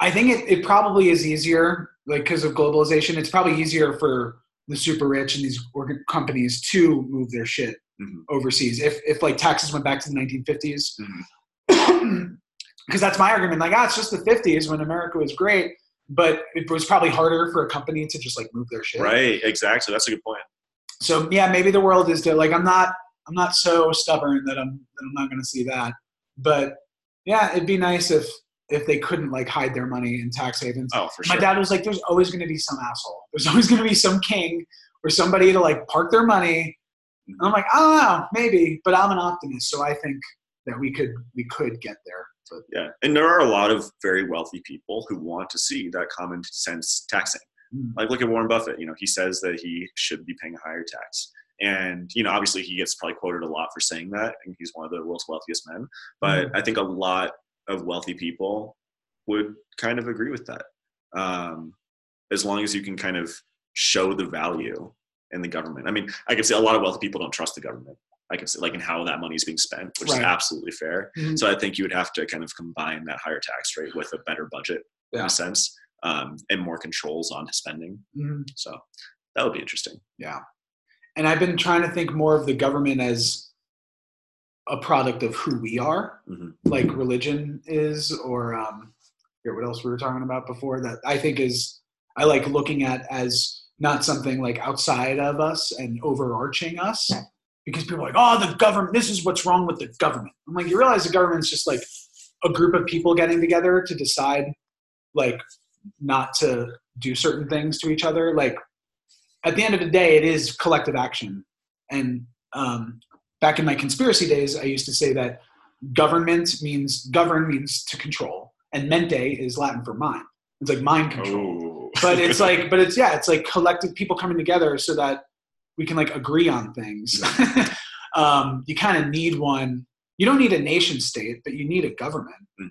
S1: I think it, it probably is easier, like because of globalization. It's probably easier for the super rich and these organ- companies to move their shit
S2: Mhm.
S1: overseas. If if like taxes went back to the 1950s,
S2: Mhm.
S1: because that's my argument. Like, ah, it's just the 50s when America was great, but it was probably harder for a company to just like move their shit.
S2: Right, exactly. That's a good point.
S1: So yeah, maybe the world is to like I'm not I'm not so stubborn that I'm that I'm not going to see that. But yeah, it'd be nice if if they couldn't like hide their money in tax havens.
S2: Oh, for sure.
S1: My dad was like, "There's always going to be some asshole. There's always going to be some king or somebody to like park their money." And I'm like, "I don't maybe," but I'm an optimist, so I think that we could we could get there. But
S2: Yeah, and there are a lot of very wealthy people who want to see that common sense taxing.
S1: Mm.
S2: Like, look at Warren Buffett. You know, he says that he should be paying a higher tax, and you know, obviously, he gets probably quoted a lot for saying that, and he's one of the world's wealthiest men. But
S1: Mm.
S2: I think a lot of wealthy people would kind of agree with that, um, as long as you can kind of show the value in the government. I mean, I can say a lot of wealthy people don't trust the government. I can say like in how that money is being spent, which
S1: Right.
S2: is absolutely fair.
S1: Mhm.
S2: So I think you would have to kind of combine that higher tax rate with a better budget in a sense, um, and more controls on spending.
S1: Mhm.
S2: So that would be interesting.
S1: Yeah. And I've been trying to think more of the government as a product of who we are,
S2: Mhm.
S1: like religion is, or um, here, what else we were talking about before that I think is, I like looking at as not something like outside of us and overarching us. Because people are like, oh, the government, this is what's wrong with the government. I'm like, you realize the government's just like a group of people getting together to decide, like, not to do certain things to each other. Like, at the end of the day, it is collective action. And um, back in my conspiracy days, I used to say that government means govern means to control, and mente is Latin for mind. It's like mind control.
S2: Oh.
S1: But it's [laughs] like, but it's yeah, it's like collective people coming together so that we can like agree on things. [laughs] um, you kind of need one. You don't need a nation state, but you need a government.
S2: Mhm.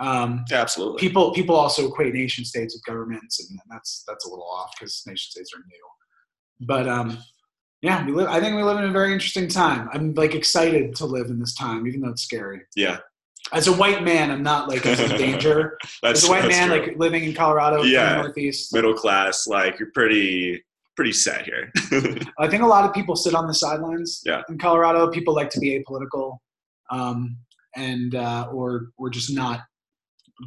S1: Um,
S2: yeah, absolutely.
S1: people people also equate nation states with governments, and that's that's a little off because nation states are new. But um, yeah, we live. I think we live in a very interesting time. I'm like excited to live in this time, even though it's scary.
S2: Yeah,
S1: As a white man, I'm not like in danger. [laughs]
S2: that's
S1: As a white man,
S2: true.
S1: like living in Colorado, in
S2: Yeah.
S1: the Northeast,
S2: middle class. Like you're pretty pretty set here. [laughs]
S1: I think a lot of people sit on the sidelines
S2: Yeah.
S1: in Colorado. People like to be apolitical, um, and uh, or or just not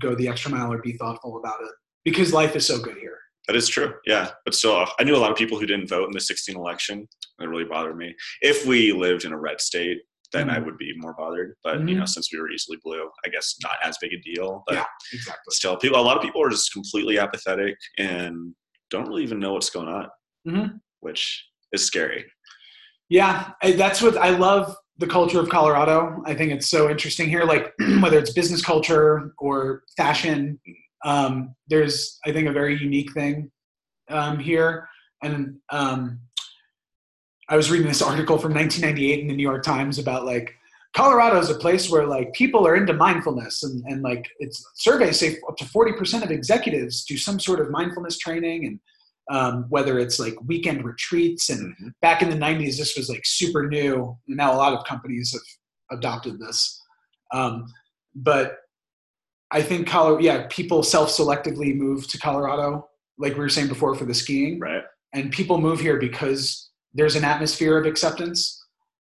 S1: go the extra mile or be thoughtful about it because life is so good here.
S2: That is true. Yeah. But still, I knew a lot of people who didn't vote in the 16 election. That really bothered me. If we lived in a red state, then I
S1: Mhm.
S2: would be more bothered. But, you
S1: Mhm.
S2: know, since we were easily blue, I guess not as big a deal. But
S1: Yeah. Exactly.
S2: still, people, a lot of people are just completely apathetic and don't really even know what's going on,
S1: Mhm.
S2: which is scary.
S1: Yeah, that's what I love the culture of Colorado. I think it's so interesting here. Like [clears throat] whether it's business culture or fashion, um, there's I think a very unique thing um, here. And um, I was reading this article from 1998 in the New York Times about like Colorado is a place where like people are into mindfulness and, and like it's surveys say up to 40% of executives do some sort of mindfulness training and um, whether it's like weekend retreats and
S2: Mhm.
S1: back in the 90s this was like super new and now a lot of companies have adopted this um, but i think colorado yeah people self-selectively move to colorado like we were saying before for the skiing.
S2: Right.
S1: and people move here because there's an atmosphere of acceptance.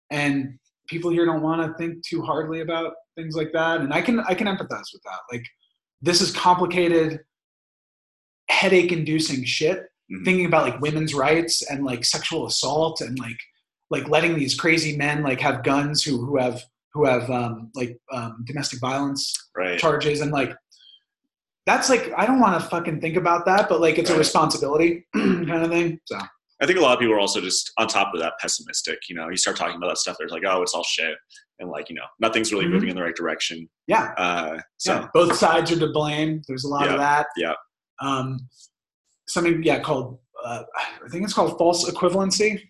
S1: And people here don't want to think too hardly about things like that. And i can i can empathize with that. Like this is complicated headache inducing shit.
S2: Mhm.
S1: thinking about like women's rights and like sexual assault and like like letting these crazy men like have guns who who have who have um like um domestic violence
S2: Right.
S1: charges and like that's like I don't want to fucking think about that, but like it's a responsibility [clears throat] kind of thing. So
S2: I think a lot of people are also just on top of that pessimistic. You know, you start talking about that stuff, they're like, oh, it's all shit, and like you know, nothing's really
S1: Mhm.
S2: moving in the right direction.
S1: Yeah.
S2: Uh, so
S1: yeah. Both sides are to blame. There's a lot
S2: Yeah,
S1: of that.
S2: yeah.
S1: Um, something, yeah, called, uh, I think it's called false equivalency.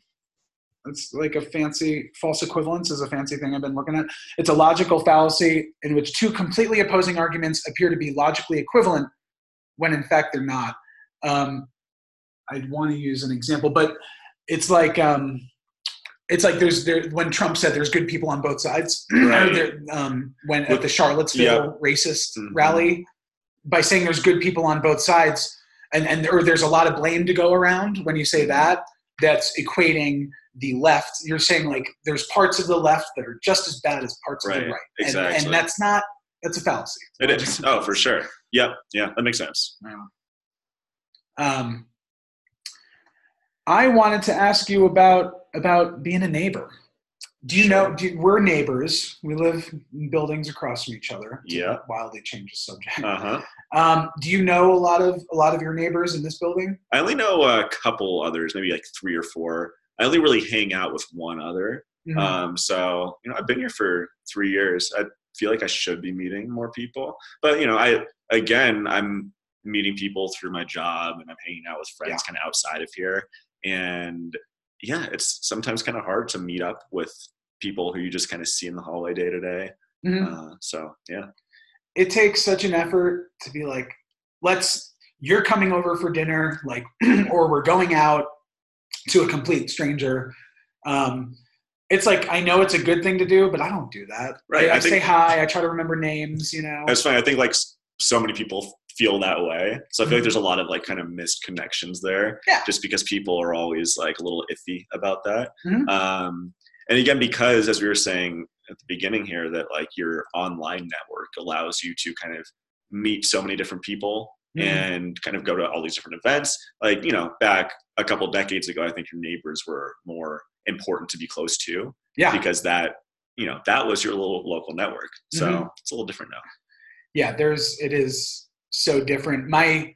S1: It's like a fancy, false equivalence is a fancy thing I've been looking at. It's a logical fallacy in which two completely opposing arguments appear to be logically equivalent when in fact they're not. Um, I'd want to use an example, but it's like, um, it's like there's there when Trump said there's good people on both sides. [clears throat]
S2: Right.
S1: There- um, when at the Charlottesville
S2: yeah.
S1: racist
S2: Mhm.
S1: rally, by saying there's good people on both sides, and and or there's a lot of blame to go around. When you say that, that's equating the left. You're saying like there's parts of the left that are just as bad as parts of the
S2: Right,
S1: right, and, and that's not that's a fallacy.
S2: it is. Oh, for sure. Yeah, yeah, that makes sense.
S1: Um, I wanted to ask you about about being a neighbor. Do you know? Do we're neighbors. We live in buildings across from each other.
S2: Yeah.
S1: Wildly change the subject.
S2: Uh huh.
S1: Um, do you know a lot of a lot of your neighbors in this building?
S2: I only know a couple others, maybe like three or four. I only really hang out with one other.
S1: Mhm.
S2: Um, so you know, I've been here for three years. I feel like I should be meeting more people, but you know, I again, I'm meeting people through my job, and I'm hanging out with friends kind of outside of here. And yeah, it's sometimes kind of hard to meet up with people who you just kind of see in the hallway day to day.
S1: Mhm.
S2: Uh, So yeah,
S1: it takes such an effort to be like, let's, you're coming over for dinner, like, [clears throat] or we're going out to a complete stranger. Um, it's like, I know it's a good thing to do, but I don't do that.
S2: Right,
S1: I, I
S2: I think-
S1: say hi, I try to remember names, you know?
S2: it's funny. I think like so many people feel that way. So I feel like there's a lot of like kind of missed connections there.
S1: Yeah.
S2: Just because people are always like a little iffy about that.
S1: Mhm.
S2: Um, and again, because as we were saying at the beginning here, that like your online network allows you to kind of meet so many different people
S1: Mhm.
S2: and kind of go to all these different events. Like, you know, back a couple decades ago, I think your neighbors were more important to be close to
S1: yeah.
S2: because that, you know, that was your little local network. So
S1: Mhm.
S2: it's a little different now.
S1: yeah there's it is so different my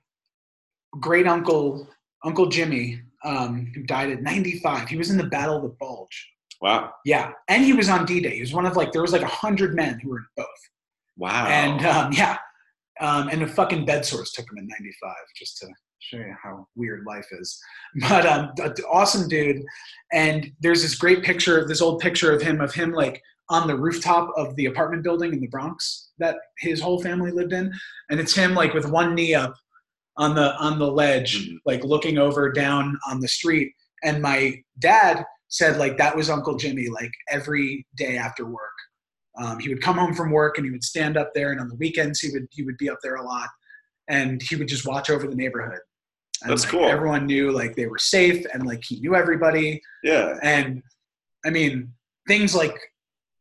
S1: great uncle uncle jimmy um, who died at 95 he was in the battle of the bulge
S2: Wow.
S1: yeah and he was on d-day he was one of like there was like a hundred men who were in both
S2: Wow.
S1: and um, yeah um, and the fucking bed sores took him in 95 just to show you how weird life is but um, awesome dude and there's this great picture this old picture of him of him like on the rooftop of the apartment building in the bronx that his whole family lived in and it's him like with one knee up on the on the ledge
S2: Mhm.
S1: like looking over down on the street and my dad said like that was uncle jimmy like every day after work um, he would come home from work and he would stand up there, and on the weekends he would he would be up there a lot, and he would just watch over the neighborhood. And,
S2: That's
S1: like,
S2: cool.
S1: Everyone knew like they were safe, and like he knew everybody.
S2: yeah.
S1: And I mean things like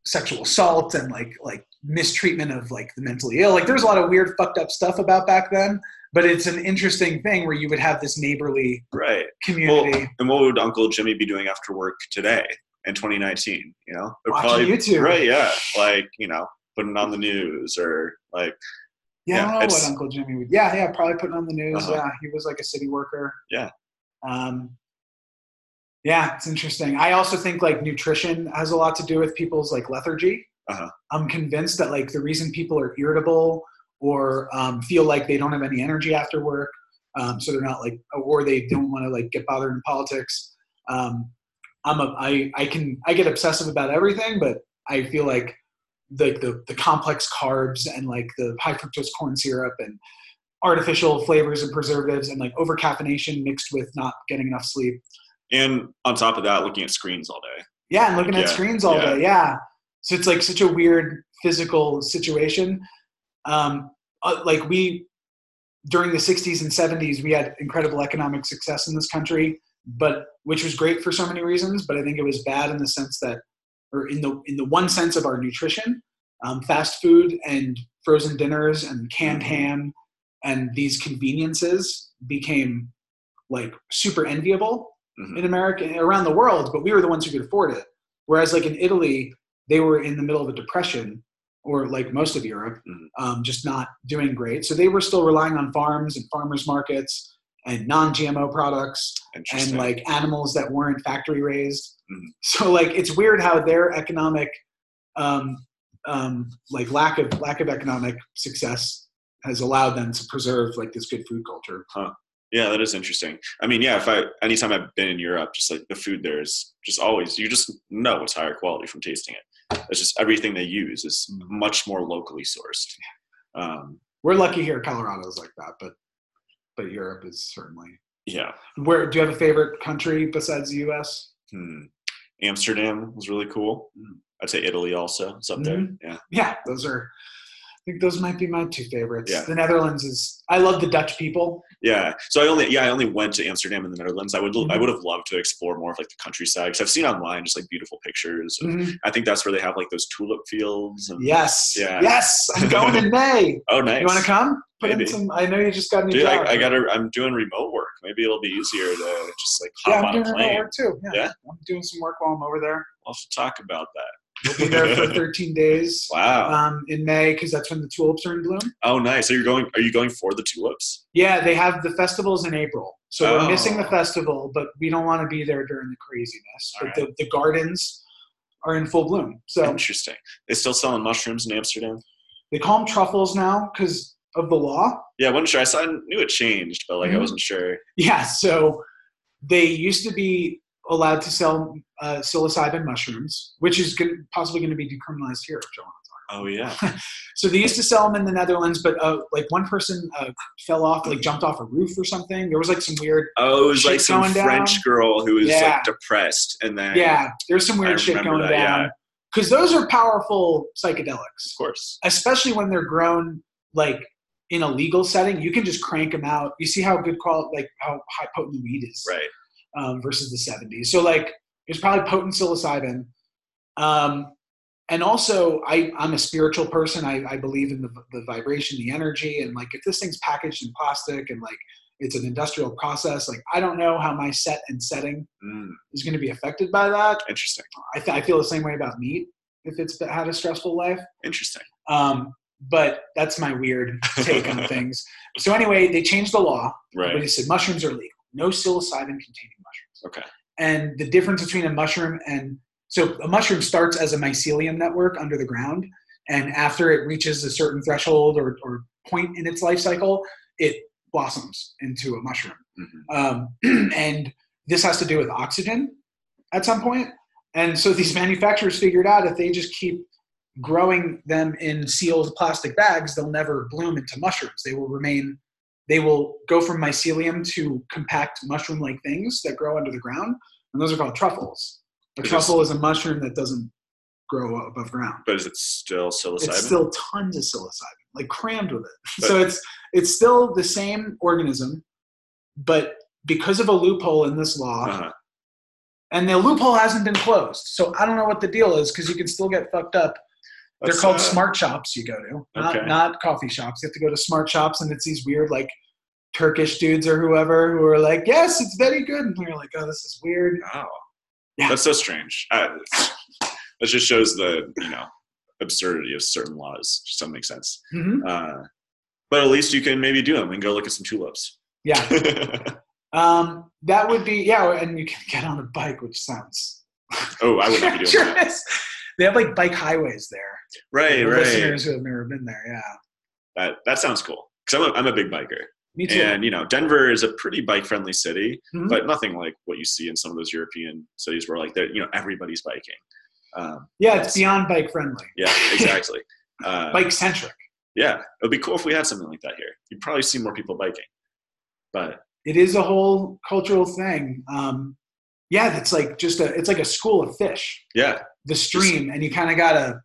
S1: sexual assault and like like mistreatment of like the mentally ill. Like there was a lot of weird fucked up stuff about back then. But it's an interesting thing where you would have this neighborly
S2: Right.
S1: community.
S2: And what would Uncle Jimmy be doing after work today in 2019? You know,
S1: Watching YouTube.
S2: Right. Yeah. Like you know, putting on the news or like
S1: Yeah,
S2: Yeah,
S1: I know what Uncle Jimmy would. Yeah, yeah, probably putting on the news.
S2: Uh-huh.
S1: Yeah, he was like a city worker.
S2: Yeah.
S1: Um, yeah, it's interesting. I also think like nutrition has a lot to do with people's like lethargy.
S2: Uh-huh.
S1: I'm convinced that like the reason people are irritable or um, feel like they don't have any energy after work, um, so they're not like, or they don't want to like get bothered in politics. Um, I'm a, I, I can, I get obsessive about everything, but I feel like the, the, the complex carbs and like the high fructose corn syrup and artificial flavors and preservatives and like over caffeination mixed with not getting enough sleep.
S2: and on top of that, looking at screens all day.
S1: Yeah, and looking at screens all
S2: yeah.
S1: day. Yeah. So it's like such a weird physical situation. Um, uh, like we, during the 60s and 70s, we had incredible economic success in this country, but which was great for so many reasons. But I think it was bad in the sense that, or in the in the one sense of our nutrition, um, fast food and frozen dinners and canned
S2: Mhm.
S1: ham and these conveniences became like super enviable
S2: Mhm.
S1: in America around the world, but we were the ones who could afford it. Whereas like in Italy, they were in the middle of a depression, or like most of Europe,
S2: Mhm.
S1: um, just not doing great. So they were still relying on farms and farmers markets and non-GMO products and like animals that weren't factory raised.
S2: Mhm. [laughs]
S1: So like it's weird how their economic um, um, like lack of lack of economic success has allowed them to preserve like this good food culture. Huh.
S2: Yeah, that is interesting. I mean, yeah, if I anytime I've been in Europe, just like the food there is just always you just know it's higher quality from tasting it. It's just everything they use is much more locally sourced. Um,
S1: We're lucky here. Colorado's like that, but but Europe is certainly.
S2: yeah,
S1: Where do you have a favorite country besides the U.S.?
S2: hmm. Amsterdam was really cool.
S1: Mm.
S2: I'd say Italy also is up there.
S1: Mhm.
S2: Yeah,
S1: Yeah, those are. I think those might be my two favorites.
S2: Yeah.
S1: The Netherlands is. I love the Dutch people.
S2: yeah. So I only yeah I only went to Amsterdam and the Netherlands. I would I
S1: Mhm.
S2: would have loved to explore more of like the countryside because I've seen online just like beautiful pictures. of- I think that's where they have like those tulip fields. And,
S1: Yes.
S2: Yeah.
S1: Yes. I'm going in May. [laughs]
S2: Oh, nice.
S1: You want to come? Put
S2: Maybe.
S1: in some. I know you just got a new
S2: Dude,
S1: job.
S2: I, I gotta. I'm doing remote work. Maybe it'll be easier to just like hop Yeah,
S1: I'm
S2: on
S1: doing
S2: a
S1: remote work too. Yeah.
S2: Yeah?
S1: I'm doing some work while I'm over there.
S2: I'll have to talk about that.
S1: We'll be there for [laughs] 13 days
S2: Wow.
S1: um, in May because that's when the tulips are in bloom.
S2: oh, nice. So you're going? Are you going for the tulips?
S1: Yeah, they have the festivals in April. So we're
S2: Oh.
S1: missing the festival, but we don't want to be there during the craziness.
S2: All
S1: But the, the gardens are in full bloom. So
S2: Interesting. They still selling mushrooms in Amsterdam?
S1: they call them truffles now because of the law.
S2: Yeah, I wasn't sure. I saw. I knew it changed, but like I
S1: Mhm.
S2: wasn't sure.
S1: Yeah, so they used to be allowed to sell uh, psilocybin mushrooms, which is gon- possibly going to be decriminalized here.
S2: Oh yeah. [laughs]
S1: So they used to sell them in the Netherlands, but uh, like one person uh, fell off, like jumped off a roof or something. There was like some weird,
S2: Oh, it was like some
S1: going down.
S2: French girl who was
S1: Yeah.
S2: like depressed, and then
S1: yeah, there's some
S2: I
S1: weird shit going
S2: that,
S1: down.
S2: yeah.
S1: Because those are powerful psychedelics,
S2: of course.
S1: especially when they're grown like in a legal setting. You can just crank them out. You see how good quality, like how high potent the weed is.
S2: Right.
S1: Um, versus the 70s. So like there's probably potent psilocybin. Um, and also I, I'm a spiritual person. I, I believe in the, the vibration, the energy, and like if this thing's packaged in plastic and like it's an industrial process, like I don't know how my set and setting
S2: Mm,
S1: is going to be affected by that.
S2: interesting.
S1: I, th- I feel the same way about meat if it's had a stressful life.
S2: Interesting.
S1: Um, but that's my weird take on [laughs] things. So anyway, they changed the law. But
S2: Right.
S1: they said mushrooms are legal. No psilocybin containing.
S2: Okay.
S1: And the difference between a mushroom and so a mushroom starts as a mycelium network under the ground, and after it reaches a certain threshold or, or point in its life cycle, it blossoms into a mushroom.
S2: Mhm.
S1: Um, [clears throat] and this has to do with oxygen at some point. And so these [laughs] manufacturers figured out if they just keep growing them in sealed plastic bags, they'll never bloom into mushrooms. They will remain, they will go from mycelium to compact mushroom like things that grow under the ground. And those are called truffles. A
S2: Is
S1: truffle is a mushroom that doesn't grow above ground.
S2: But is it still psilocybin?
S1: It's still tons of psilocybin, like crammed with it. [laughs]
S2: But-
S1: so it's it's still the same organism, but because of a loophole in this law,
S2: uh-huh.
S1: and the loophole hasn't been closed. So I don't know what the deal is because you can still get fucked up. They're
S2: That's,
S1: called
S2: uh,
S1: smart shops. You go to not
S2: Okay.
S1: not coffee shops. You have to go to smart shops, and it's these weird like Turkish dudes or whoever who are like, "Yes, it's very good," and you're like, "Oh, this is weird."
S2: Wow.
S1: Yeah.
S2: That's so strange. Uh, [laughs] that just shows the you know absurdity of certain laws. Just doesn't make sense.
S1: hmm
S2: Uh, but at least you can maybe do them and go look at some tulips.
S1: Yeah, [laughs] um, that would be yeah, and you can get on a bike, which sounds
S2: oh, I would not be doing that.
S1: They have like bike highways there.
S2: Right, right.
S1: Listeners who have never been there, yeah.
S2: That that sounds cool. Because I'm a, I'm a big biker,
S1: Me too.
S2: and you know Denver is a pretty bike friendly city,
S1: Mhm.
S2: but nothing like what you see in some of those European cities where like you know everybody's biking. Um,
S1: yeah, it's beyond bike friendly.
S2: yeah, exactly. [laughs] Uh,
S1: Bike centric.
S2: yeah, it would be cool if we had something like that here. You'd probably see more people biking. But
S1: it is a whole cultural thing. Um, yeah, it's like just a it's like a school of fish,
S2: yeah,
S1: the stream, and you kind of gotta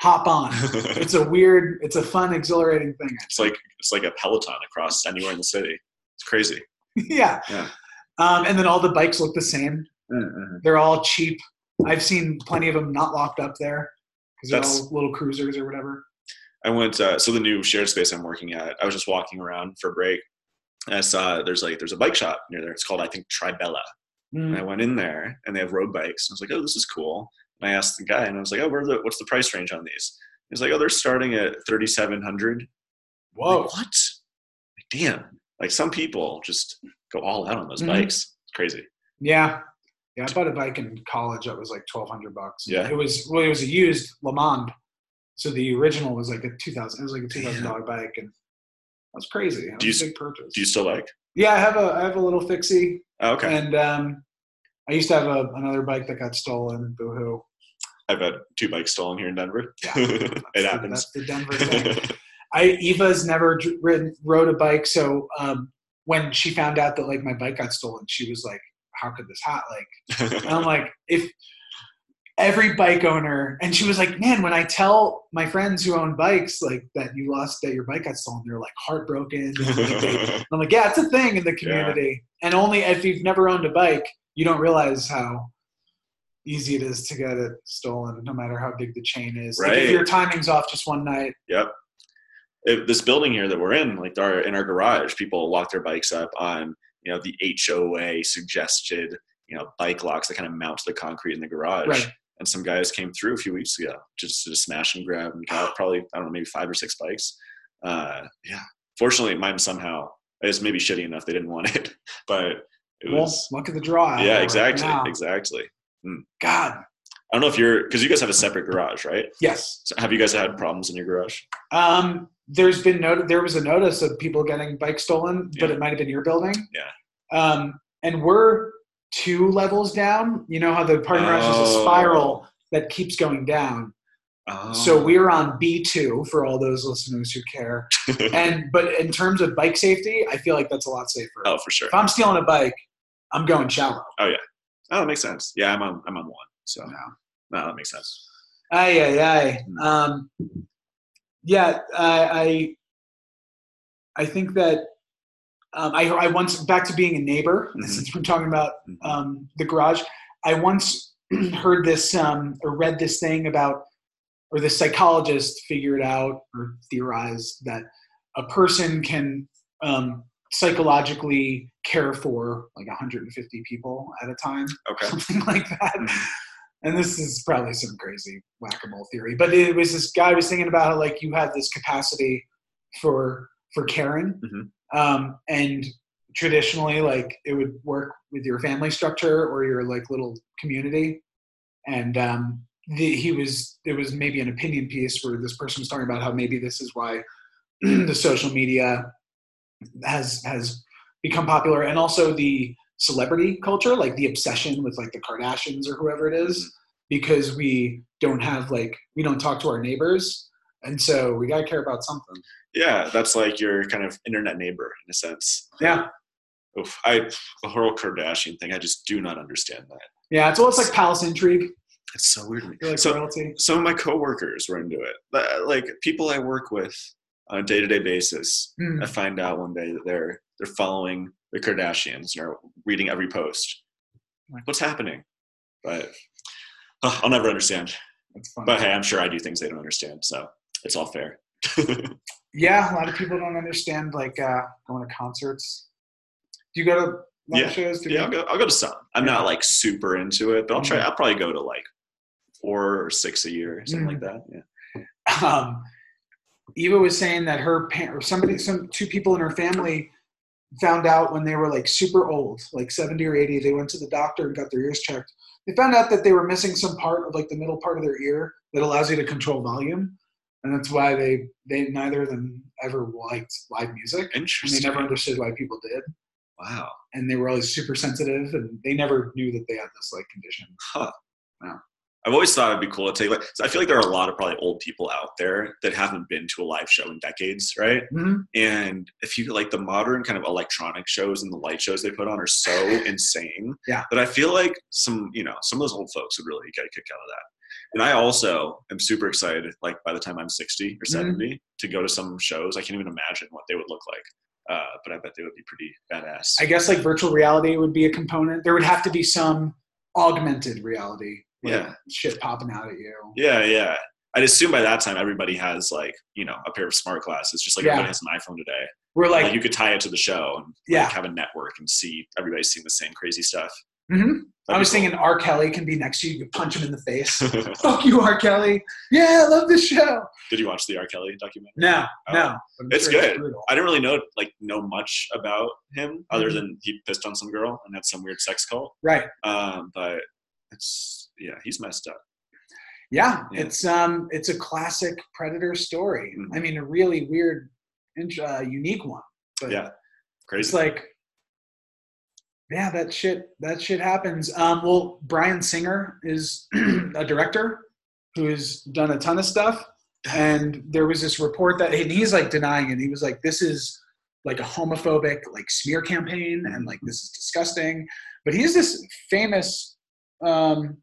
S1: hop on. [laughs]
S2: it's
S1: a weird, it's a fun, exhilarating thing.
S2: It's like it's like a peloton across anywhere in the city. It's crazy. [laughs]
S1: yeah.
S2: Yeah.
S1: Um, and then all the bikes look the same.
S2: Mm-hmm.
S1: They're all cheap. I've seen plenty of them not locked up there because they're all little cruisers or whatever.
S2: I went uh, so the new shared space I'm working at. I was just walking around for a break, and I saw there's like there's a bike shop near there. It's called I think Tribella. And
S1: Mm.
S2: I went in there, and they have road bikes. I was like, oh, this is cool. And I asked the guy, and I was like, oh, where the, what's the price range on these? He's like, oh, they're starting at thirty seven hundred.
S1: Whoa.
S2: Like, what? Like, damn. Like some people just go all out on those
S1: Mhm.
S2: bikes. It's crazy.
S1: Yeah. Yeah, I bought a bike in college that was like twelve hundred bucks.
S2: Yeah.
S1: It was well, it was a used Le Mans. So the original was like a two thousand. It was like a two thousand dollar bike, and that's crazy. That
S2: Do you
S1: big purchase.
S2: Do you still like?
S1: yeah, I have a I have a little fixie,
S2: Oh, okay.
S1: and um, I used to have a, another bike that got stolen. Boo hoo.
S2: I've had two bikes stolen here in Denver.
S1: Yeah, [laughs]
S2: it
S1: That's
S2: happens. [laughs]
S1: the Denver thing. I Eva's never ridden, rode a bike, so um, when she found out that like my bike got stolen, she was like, "How could this happen?" Like, and I'm like, if every bike owner, and she was like, "Man, when I tell my friends who own bikes like that you lost that your bike got stolen, they're like heartbroken." [laughs] They- I'm like, "Yeah, it's a thing in the community, and only if you've never owned a bike, you don't realize how." Easy it is to get it stolen, no matter how big the chain is. Like,
S2: Right.
S1: if your timing's off just one night,
S2: Yep. If this building here that we're in, like our in our garage, people lock their bikes up on you know the HOA suggested you know bike locks that kind of mount to the concrete in the garage.
S1: Right.
S2: And some guys came through a few weeks ago just to smash and grab and got probably I don't know maybe five or six bikes. Uh, yeah. Fortunately, mine somehow it's maybe shitty enough they didn't want it, [laughs] but it
S1: well,
S2: was
S1: look at the draw.
S2: yeah exactly
S1: Right
S2: exactly.
S1: God,
S2: I don't know if you're because you guys have a separate garage, right?
S1: yes.
S2: So have you guys had problems in your garage?
S1: Um, there's been no, there was a notice of people getting bikes stolen, but it might have been your building.
S2: Yeah.
S1: Um, and we're two levels down. You know how the parking garage is a
S2: Oh.
S1: spiral that keeps going down.
S2: Oh.
S1: So we're on B two for all those listeners who care. [laughs] and but in terms of bike safety, I feel like that's a lot safer.
S2: oh for sure.
S1: If I'm stealing a bike, I'm going shallow.
S2: Oh, yeah. Oh, that makes sense. Yeah, I'm on. I'm on one. So
S1: No.
S2: no, that makes sense.
S1: Aye, aye, aye.
S2: Hmm.
S1: Um, yeah, I, I, I think that um, I, I once back to being a neighbor.
S2: Mhm.
S1: Since we're talking about
S2: Mhm.
S1: um, the garage, I once [clears throat] heard this um, or read this thing about, or the psychologist figured out or theorized that a person can um, psychologically care for like 150 people at a time
S2: Okay.
S1: something [laughs] like that.
S2: Mhm.
S1: And this is probably some crazy whack-a-mole theory, but it was this guy was thinking about how like you have this capacity for for caring,
S2: Mhm.
S1: um, and traditionally like it would work with your family structure or your like little community, and um, the, he was there was maybe an opinion piece where this person was talking about how maybe this is why [clears throat] the social media has has become popular and also the celebrity culture like the obsession with like the kardashians or whoever it is because we don't have like we don't talk to our neighbors and so we got to care about something
S2: Yeah, that's like your kind of internet neighbor in a sense.
S1: yeah
S2: Oof, I the whole Kardashian thing. I just do not understand that.
S1: yeah it's almost like palace intrigue
S2: It's so weird to me.
S1: Like
S2: So
S1: royalty
S2: some of my coworkers were into it. Like people I work with on a day to day basis.
S1: Hmm.
S2: I find out one day that they're they're following the Kardashians and are reading every post. Like, what's happening? But uh, I'll never understand. But hey, I'm sure I do things they don't understand, so it's all fair. [laughs]
S1: yeah a lot of people don't understand like uh going to concerts do you go to live
S2: Yeah.
S1: shows do
S2: yeah, I'll go. I'll go to some. I'm
S1: Yeah.
S2: not like super into it, but I'll try.
S1: Mhm.
S2: I'll probably go to like four or six a year, something
S1: Mhm.
S2: like that. Yeah. [laughs]
S1: um, Eva was saying that her parent or somebody, some two people in her family found out when they were like super old, like 70 or 80, they went to the doctor and got their ears checked. They found out that they were missing some part of like the middle part of their ear that allows you to control volume. And that's why they, they neither of them ever liked live music. And
S2: Interesting.
S1: they never understood why people did.
S2: wow.
S1: And they were always super sensitive and they never knew that they had this like condition.
S2: Huh.
S1: Wow.
S2: I've always thought it'd be cool to take like. So I feel like there are a lot of probably old people out there that haven't been to a live show in decades, right?
S1: Mhm.
S2: And if you like the modern kind of electronic shows and the light shows they put on are so [laughs] insane
S1: Yeah.
S2: that I feel like some, you know, some of those old folks would really get a kick out of that. And I also am super excited, like by the time I'm 60 or
S1: Mhm.
S2: 70, to go to some shows. I can't even imagine what they would look like. Uh, but I bet they would be pretty badass.
S1: I guess like virtual reality would be a component. There would have to be some augmented reality.
S2: Yeah.
S1: Shit popping out at you.
S2: Yeah, yeah. I'd assume by that time everybody has like, you know, a pair of smart glasses, just like
S1: Yeah.
S2: everybody has an iPhone today.
S1: We're
S2: Like,
S1: like,
S2: you could tie it to the show and
S1: Yeah.
S2: like, have a network and see everybody seeing the same crazy stuff.
S1: Mhm. I was thinking R. Kelly can be next to you. You punch him in the face. [laughs] Fuck you, R. Kelly. Yeah, I love this show.
S2: Did you watch the R. Kelly documentary?
S1: No,
S2: Oh.
S1: no.
S2: It's
S1: sure
S2: good.
S1: brutal.
S2: I didn't really know like know much about him other
S1: Mhm.
S2: than he pissed on some girl and had some weird sex cult.
S1: Right.
S2: Um, but it's yeah, he's messed up.
S1: Yeah,
S2: Yeah.
S1: it's um, it's a classic Predator story.
S2: Mhm.
S1: I mean, a really weird, uh, unique one. But
S2: Yeah,
S1: it's
S2: crazy.
S1: like, yeah, that shit, that shit happens. Um, well, Bryan Singer is [clears throat] a director who has done a ton of stuff, and there was this report that, and he's like denying it. He was like, "This is like a homophobic like smear campaign, and like this is disgusting." But he's this famous um,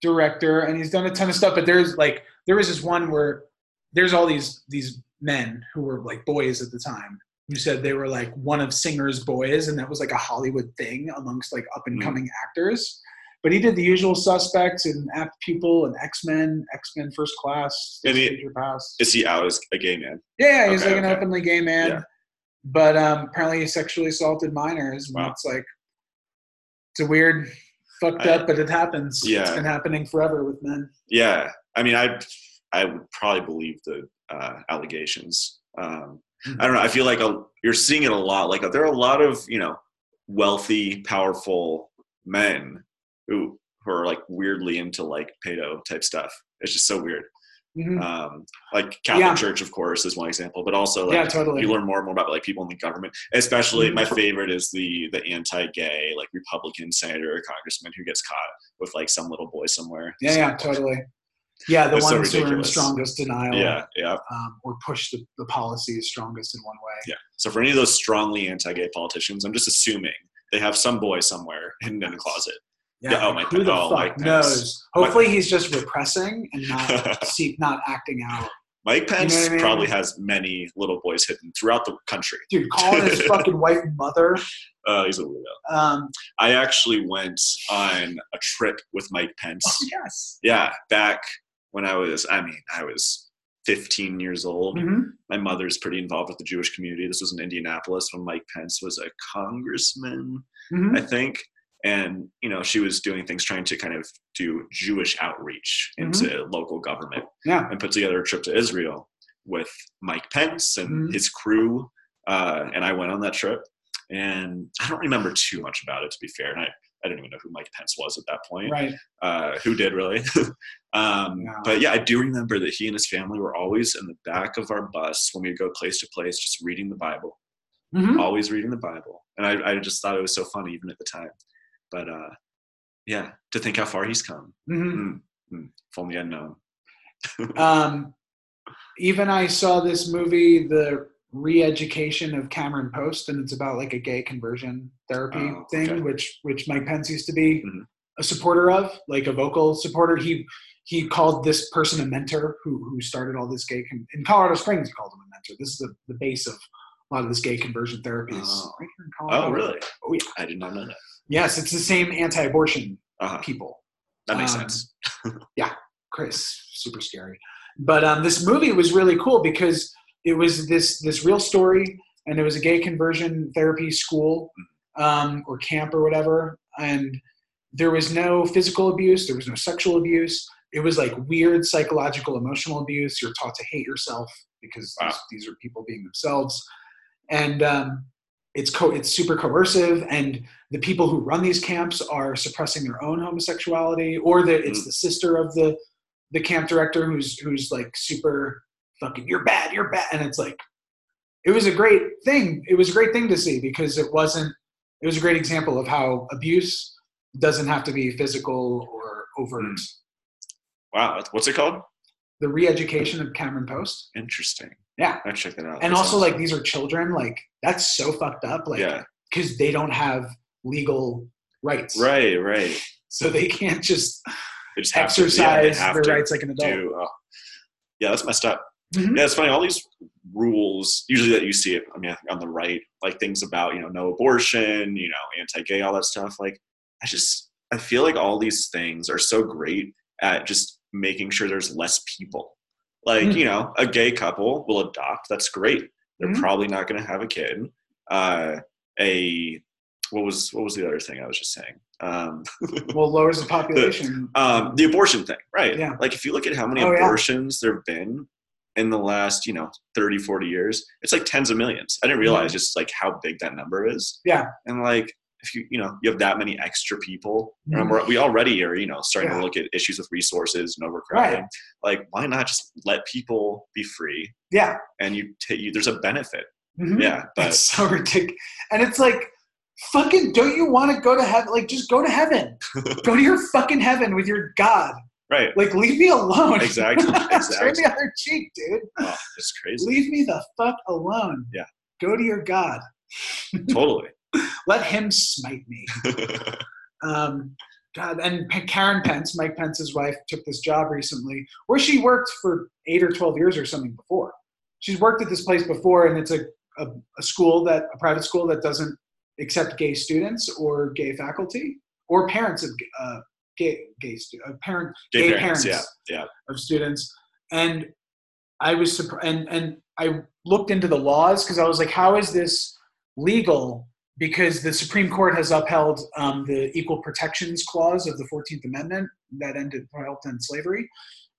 S1: director, and he's done a ton of stuff. But there's like, there was this one where there's all these these men who were like boys at the time who said they were like one of Singer's boys, and that was like a Hollywood thing amongst like up and coming actors. But he did the usual suspects and Apt Pupil and X Men, X Men First Class,
S2: And he-
S1: Past.
S2: Is he out as a gay man?
S1: Yeah, he's
S2: Okay,
S1: like an openly gay man,
S2: Yeah.
S1: but um, apparently he sexually assaulted minors. And
S2: Wow.
S1: it's like it's a weird, fucked
S2: I-
S1: up, but it happens.
S2: Yeah.
S1: it's been happening forever with men.
S2: Yeah, I mean, I I would probably believe the uh, allegations. Um, I don't know. I feel like a, you're seeing it a lot. Like there are a lot of you know wealthy, powerful men who who are like weirdly into like pedo type stuff. It's just so weird.
S1: Mhm.
S2: Um, like Catholic
S1: Yeah.
S2: Church, of course, is one example, but also like
S1: yeah, totally.
S2: you learn more and more about like people in the government. Especially,
S1: Mhm.
S2: my favorite is the the anti-gay like Republican senator or congressman who gets caught with like some little boy somewhere.
S1: Yeah, yeah, totally. Yeah, the
S2: It's so
S1: ones who are in strongest denial.
S2: Yeah, yeah,
S1: Um, or push the, the policies strongest in one way.
S2: yeah. So for any of those strongly anti-gay politicians, I'm just assuming they have some boy somewhere hidden in a closet. Yeah, oh, Mike
S1: who the
S2: Oh,
S1: fuck knows? Hopefully, he's just repressing and not [laughs] not acting out.
S2: Mike Pence
S1: what I mean?
S2: probably has many little boys hidden throughout the country.
S1: Dude, calling his [laughs] fucking wife mother.
S2: Uh, he's a weirdo.
S1: Um,
S2: I actually went on a trip with Mike Pence.
S1: oh, yes.
S2: Yeah, back when I was, I mean, I was 15 years old.
S1: Mhm.
S2: My mother's pretty involved with the Jewish community. This was in Indianapolis when Mike Pence was a congressman,
S1: Mhm.
S2: I think. And, you know, she was doing things trying to kind of do Jewish outreach into local government
S1: Yeah.
S2: and put together a trip to Israel with Mike Pence and
S1: Mhm.
S2: his crew. Uh, and I went on that trip. And I don't remember too much about it, to be fair. And I, I didn't even know who Mike Pence was at that point
S1: Right.
S2: uh, who did really. [laughs] um,
S1: Yeah.
S2: But yeah, I do remember that he and his family were always in the back of our bus when we go place to place, just reading the Bible,
S1: Mhm.
S2: always reading the Bible. And I, I just thought it was so funny even at the time. But uh, yeah, to think how far he's come.
S1: Mhm.
S2: Mm, mm, if only I'd known. [laughs]
S1: Um, even I saw this movie, The Re-Education of Cameron Post, and it's about like a gay conversion therapy
S2: Oh,
S1: thing,
S2: okay.
S1: which which Mike Pence used to be
S2: Mhm.
S1: a supporter of, like a vocal supporter. He he called this person a mentor who who started all this gay con- in Colorado Springs. He called him a mentor. This is the, the base of a lot of this gay conversion therapies
S2: Oh.
S1: right here in Colorado.
S2: Oh, really?
S1: Oh, yeah.
S2: I did not know that.
S1: Yes, it's the same anti-abortion
S2: Uh-huh.
S1: people.
S2: That makes
S1: Um,
S2: sense. [laughs]
S1: Yeah, Chris, super scary. But um, this movie was really cool because it was this this real story, and it was a gay conversion therapy school um, or camp or whatever, and there was no physical abuse, there was no sexual abuse. It was like weird psychological, emotional abuse. You're taught to hate yourself because
S2: Wow.
S1: these, these are people being themselves, and um, it's co- it's super coercive and the people who run these camps are suppressing their own homosexuality or that it's
S2: Mm.
S1: the sister of the the camp director who's who's like super fucking you're bad you're bad and it's like it was a great thing it was a great thing to see because it wasn't it was a great example of how abuse doesn't have to be physical or overt
S2: Mm. Wow. What's it called?
S1: The re-education of cameron post
S2: Interesting.
S1: Yeah.
S2: I check that out.
S1: and
S2: That
S1: also
S2: sounds-
S1: like these are children like that's so fucked up like
S2: yeah.
S1: because they don't have legal rights
S2: Right, right.
S1: so they can't just
S2: They just have to- yeah,
S1: exercise their rights like an adult
S2: do. Oh. Yeah, that's messed up.
S1: Mhm.
S2: Yeah, it's funny. All these rules, usually that you see it, I mean, on the right, like things about you know no abortion, you know, anti-gay, all that stuff. Like, I just I feel like all these things are so great at just making sure there's less people. Like,
S1: Mhm.
S2: you know, a gay couple will adopt. That's great. They're
S1: Mhm.
S2: probably not going to have a kid. Uh, a what was what was the other thing I was just saying? Um, [laughs]
S1: Well, lowers the population.
S2: um, the abortion thing, right?
S1: Yeah.
S2: Like if you look at how many
S1: Oh, yeah.
S2: abortions there have been in the last, you know, 30, 40 years, it's like tens of millions. I didn't realize just like how big that number is.
S1: Yeah.
S2: And like if you, you know, you have that many extra people,
S1: Mhm.
S2: and we're, we already are, you know, starting
S1: Yeah.
S2: to look at issues with resources and overcrowding. Like, why not just let people be free
S1: yeah.
S2: and you take you? There's a benefit.
S1: Mhm.
S2: Yeah, [laughs] but
S1: It's so ridiculous. And it's like, fucking, don't you want to go to heaven? Like, just go to heaven. [laughs] go to your fucking heaven with your God.
S2: right.
S1: Like, leave me alone.
S2: Exactly, [laughs]
S1: Turn the other cheek, dude.
S2: Oh, it's crazy.
S1: Leave me the fuck alone.
S2: Yeah.
S1: Go to your God.
S2: totally.
S1: Let him smite me. [laughs] Um, God, and Karen Pence, Mike Pence's wife, took this job recently where she worked for eight or 12 years or something before. She's worked at this place before, and it's a, a, a school that, a private school that doesn't accept gay students or gay faculty or parents of uh, gay, gay stu- uh, parent,
S2: Gay,
S1: Gay
S2: parents.
S1: parents.
S2: Yeah. Yeah.
S1: of students. And I was surprised, and, and I looked into the laws because I was like, how is this legal? Because the Supreme Court has upheld um, the Equal Protections Clause of the 14th Amendment that ended helped end slavery.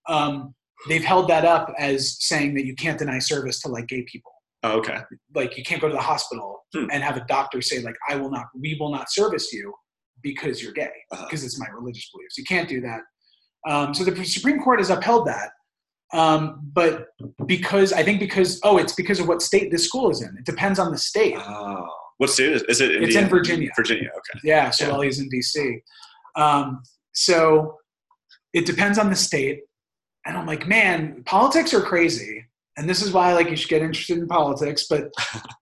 S1: Um, they've held that up as saying that you can't deny service to like gay people.
S2: Oh, okay.
S1: Like you can't go to the hospital
S2: Hmm.
S1: and have a doctor say like, I will not, we will not service you because you're gay
S2: Uh-huh.
S1: because it's my religious beliefs. You can't do that. Um, so the Supreme Court has upheld that. Um, but because I think because oh, it's because of what state this school is in. It depends on the state.
S2: Oh, what state is, is it?
S1: It's in Virginia.
S2: Virginia. Okay.
S1: Yeah, so
S2: Yeah.
S1: while he's in DC. Um, so it depends on the state. And I'm like, man, politics are crazy. And this is why like you should get interested in politics, but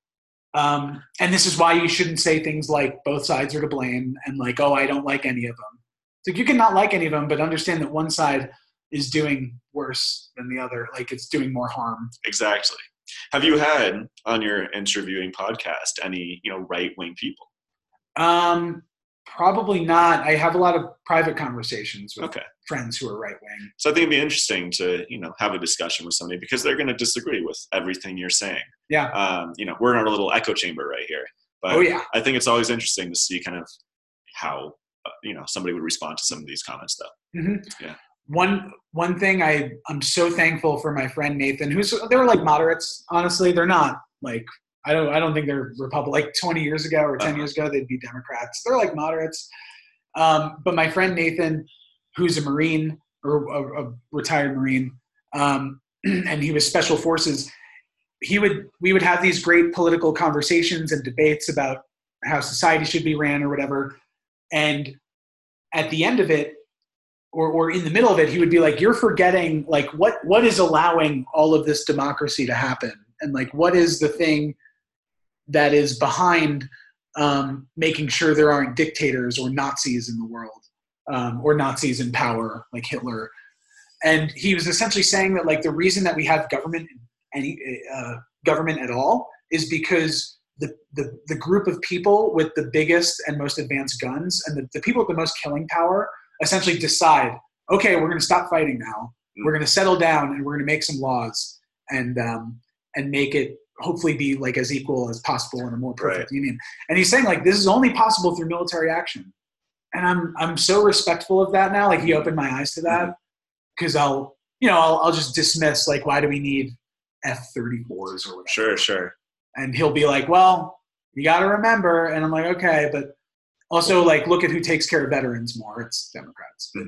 S1: [laughs] um, and this is why you shouldn't say things like both sides are to blame and like, oh, I don't like any of them. It's like you can not like any of them, but understand that one side is doing worse than the other. Like it's doing more harm.
S2: Exactly. Have you had on your interviewing podcast any, you know, right wing people?
S1: Um, probably not. I have a lot of private conversations with
S2: Okay.
S1: friends who are right wing.
S2: So I think it'd be interesting to, you know, have a discussion with somebody because they're going to disagree with everything you're saying.
S1: Yeah.
S2: Um, you know, we're in our little echo chamber right here. But
S1: oh yeah.
S2: I think it's always interesting to see kind of how, uh, you know, somebody would respond to some of these comments, though.
S1: hmm
S2: Yeah.
S1: One one thing I I'm so thankful for my friend Nathan, who's they were like moderates. Honestly, they're not like I don't I don't think they're Republic. Like 20 years ago or 10
S2: Uh-huh.
S1: years ago, they'd be Democrats. They're like moderates. Um, but my friend Nathan, who's a Marine or a, a retired Marine, um, [clears throat] and he was Special Forces. He would we would have these great political conversations and debates about how society should be ran or whatever. And at the end of it, or, or in the middle of it, he would be like, "You're forgetting like what what is allowing all of this democracy to happen, and like what is the thing that is behind um, making sure there aren't dictators or Nazis in the world, um, or Nazis in power like Hitler." And he was essentially saying that like the reason that we have government any uh, government at all is because the, the, the group of people with the biggest and most advanced guns and the, the people with the most killing power essentially decide, okay, we're going to stop fighting now.
S2: Mm.
S1: We're going to settle down and we're going to make some laws and um, and make it hopefully be like as equal as possible in a more perfect
S2: Right.
S1: union. And he's saying like this is only possible through military action. And I'm I'm so respectful of that now. Like he opened my eyes to that because I'll you know I'll, I'll just dismiss like why do we need F-34s or whatever
S2: Sure, sure.
S1: and he'll be like, "Well, you got to remember," and I'm like, "Okay," but also like, look at who takes care of veterans more. It's Democrats. But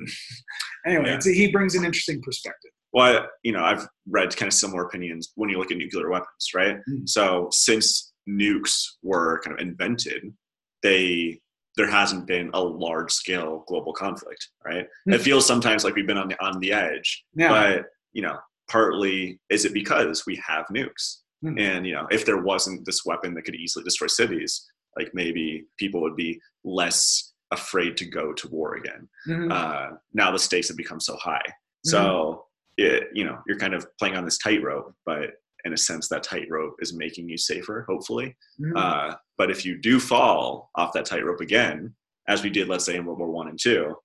S1: anyway,
S2: Yeah.
S1: it's, he brings an interesting perspective.
S2: Well, I, you know, I've read kind of similar opinions when you look at nuclear weapons, right?
S1: Mhm.
S2: So since nukes were kind of invented, they there hasn't been a large scale global conflict, right?
S1: Mhm.
S2: It feels sometimes like we've been on the on the edge,
S1: Yeah,
S2: but you know, partly is it because we have nukes,
S1: Mhm.
S2: and you know, if there wasn't this weapon that could easily destroy cities, like maybe people would be less afraid to go to war again
S1: Mhm.
S2: uh, now the stakes have become so high. So it, you know, you're kind of playing on this tightrope, but in a sense, that tightrope is making you safer, hopefully.
S1: Mhm.
S2: Uh, but if you do fall off that tightrope again, as we did, let's say in World War One and Two,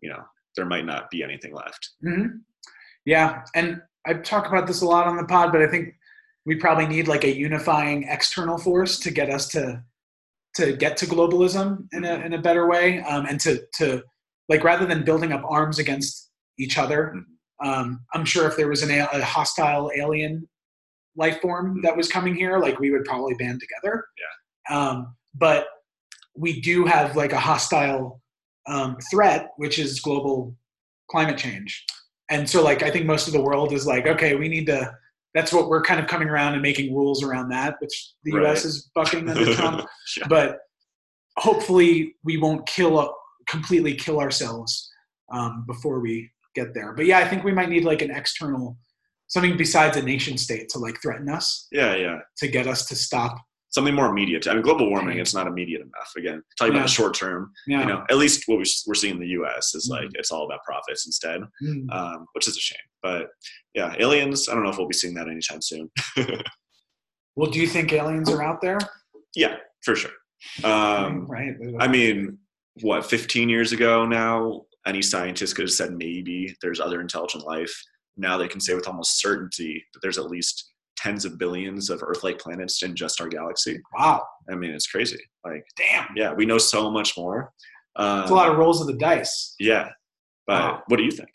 S2: you know, there might not be anything left.
S1: Mhm. yeah, and I talk about this a lot on the pod, but I think we probably need like a unifying external force to get us to to get to globalism in a in a better way, um, and to to like rather than building up arms against each other.
S2: Mhm.
S1: Um, I'm sure if there was an a, a hostile alien life form that was coming here, like we would probably band together. Yeah. Um, but we do have like a hostile um, threat, which is global climate change. And so, like, I think most of the world is like, okay, we need to. That's what we're kind of coming around and making rules around that, which the
S2: Right.
S1: U.S. is bucking under Trump. [laughs]
S2: Yeah.
S1: But hopefully, we won't kill completely kill ourselves um, before we get there. But yeah, I think we might need like an external something besides a nation state to like threaten us
S2: yeah, yeah.
S1: to get us to stop.
S2: Something more immediate. I mean, global warming, it's not immediate enough. Again, talking
S1: Yeah.
S2: about the short term,
S1: Yeah.
S2: you know, at least what we- we're seeing in the U.S. is like
S1: Mhm.
S2: it's all about profits instead,
S1: Mm.
S2: um, which is a shame. But yeah, aliens. I don't know if we'll be seeing that anytime soon. [laughs]
S1: Well, do you think aliens are out there?
S2: yeah, for sure. Um,
S1: right.
S2: I mean, what, 15 years ago now, any scientist could have said maybe there's other intelligent life. Now they can say with almost certainty that there's at least tens of billions of Earth like planets in just our galaxy.
S1: wow.
S2: I mean, it's crazy. Like,
S1: Damn.
S2: yeah, we know so much more. Um,
S1: It's a lot of rolls of the dice.
S2: Yeah. But
S1: Wow.
S2: what do you think?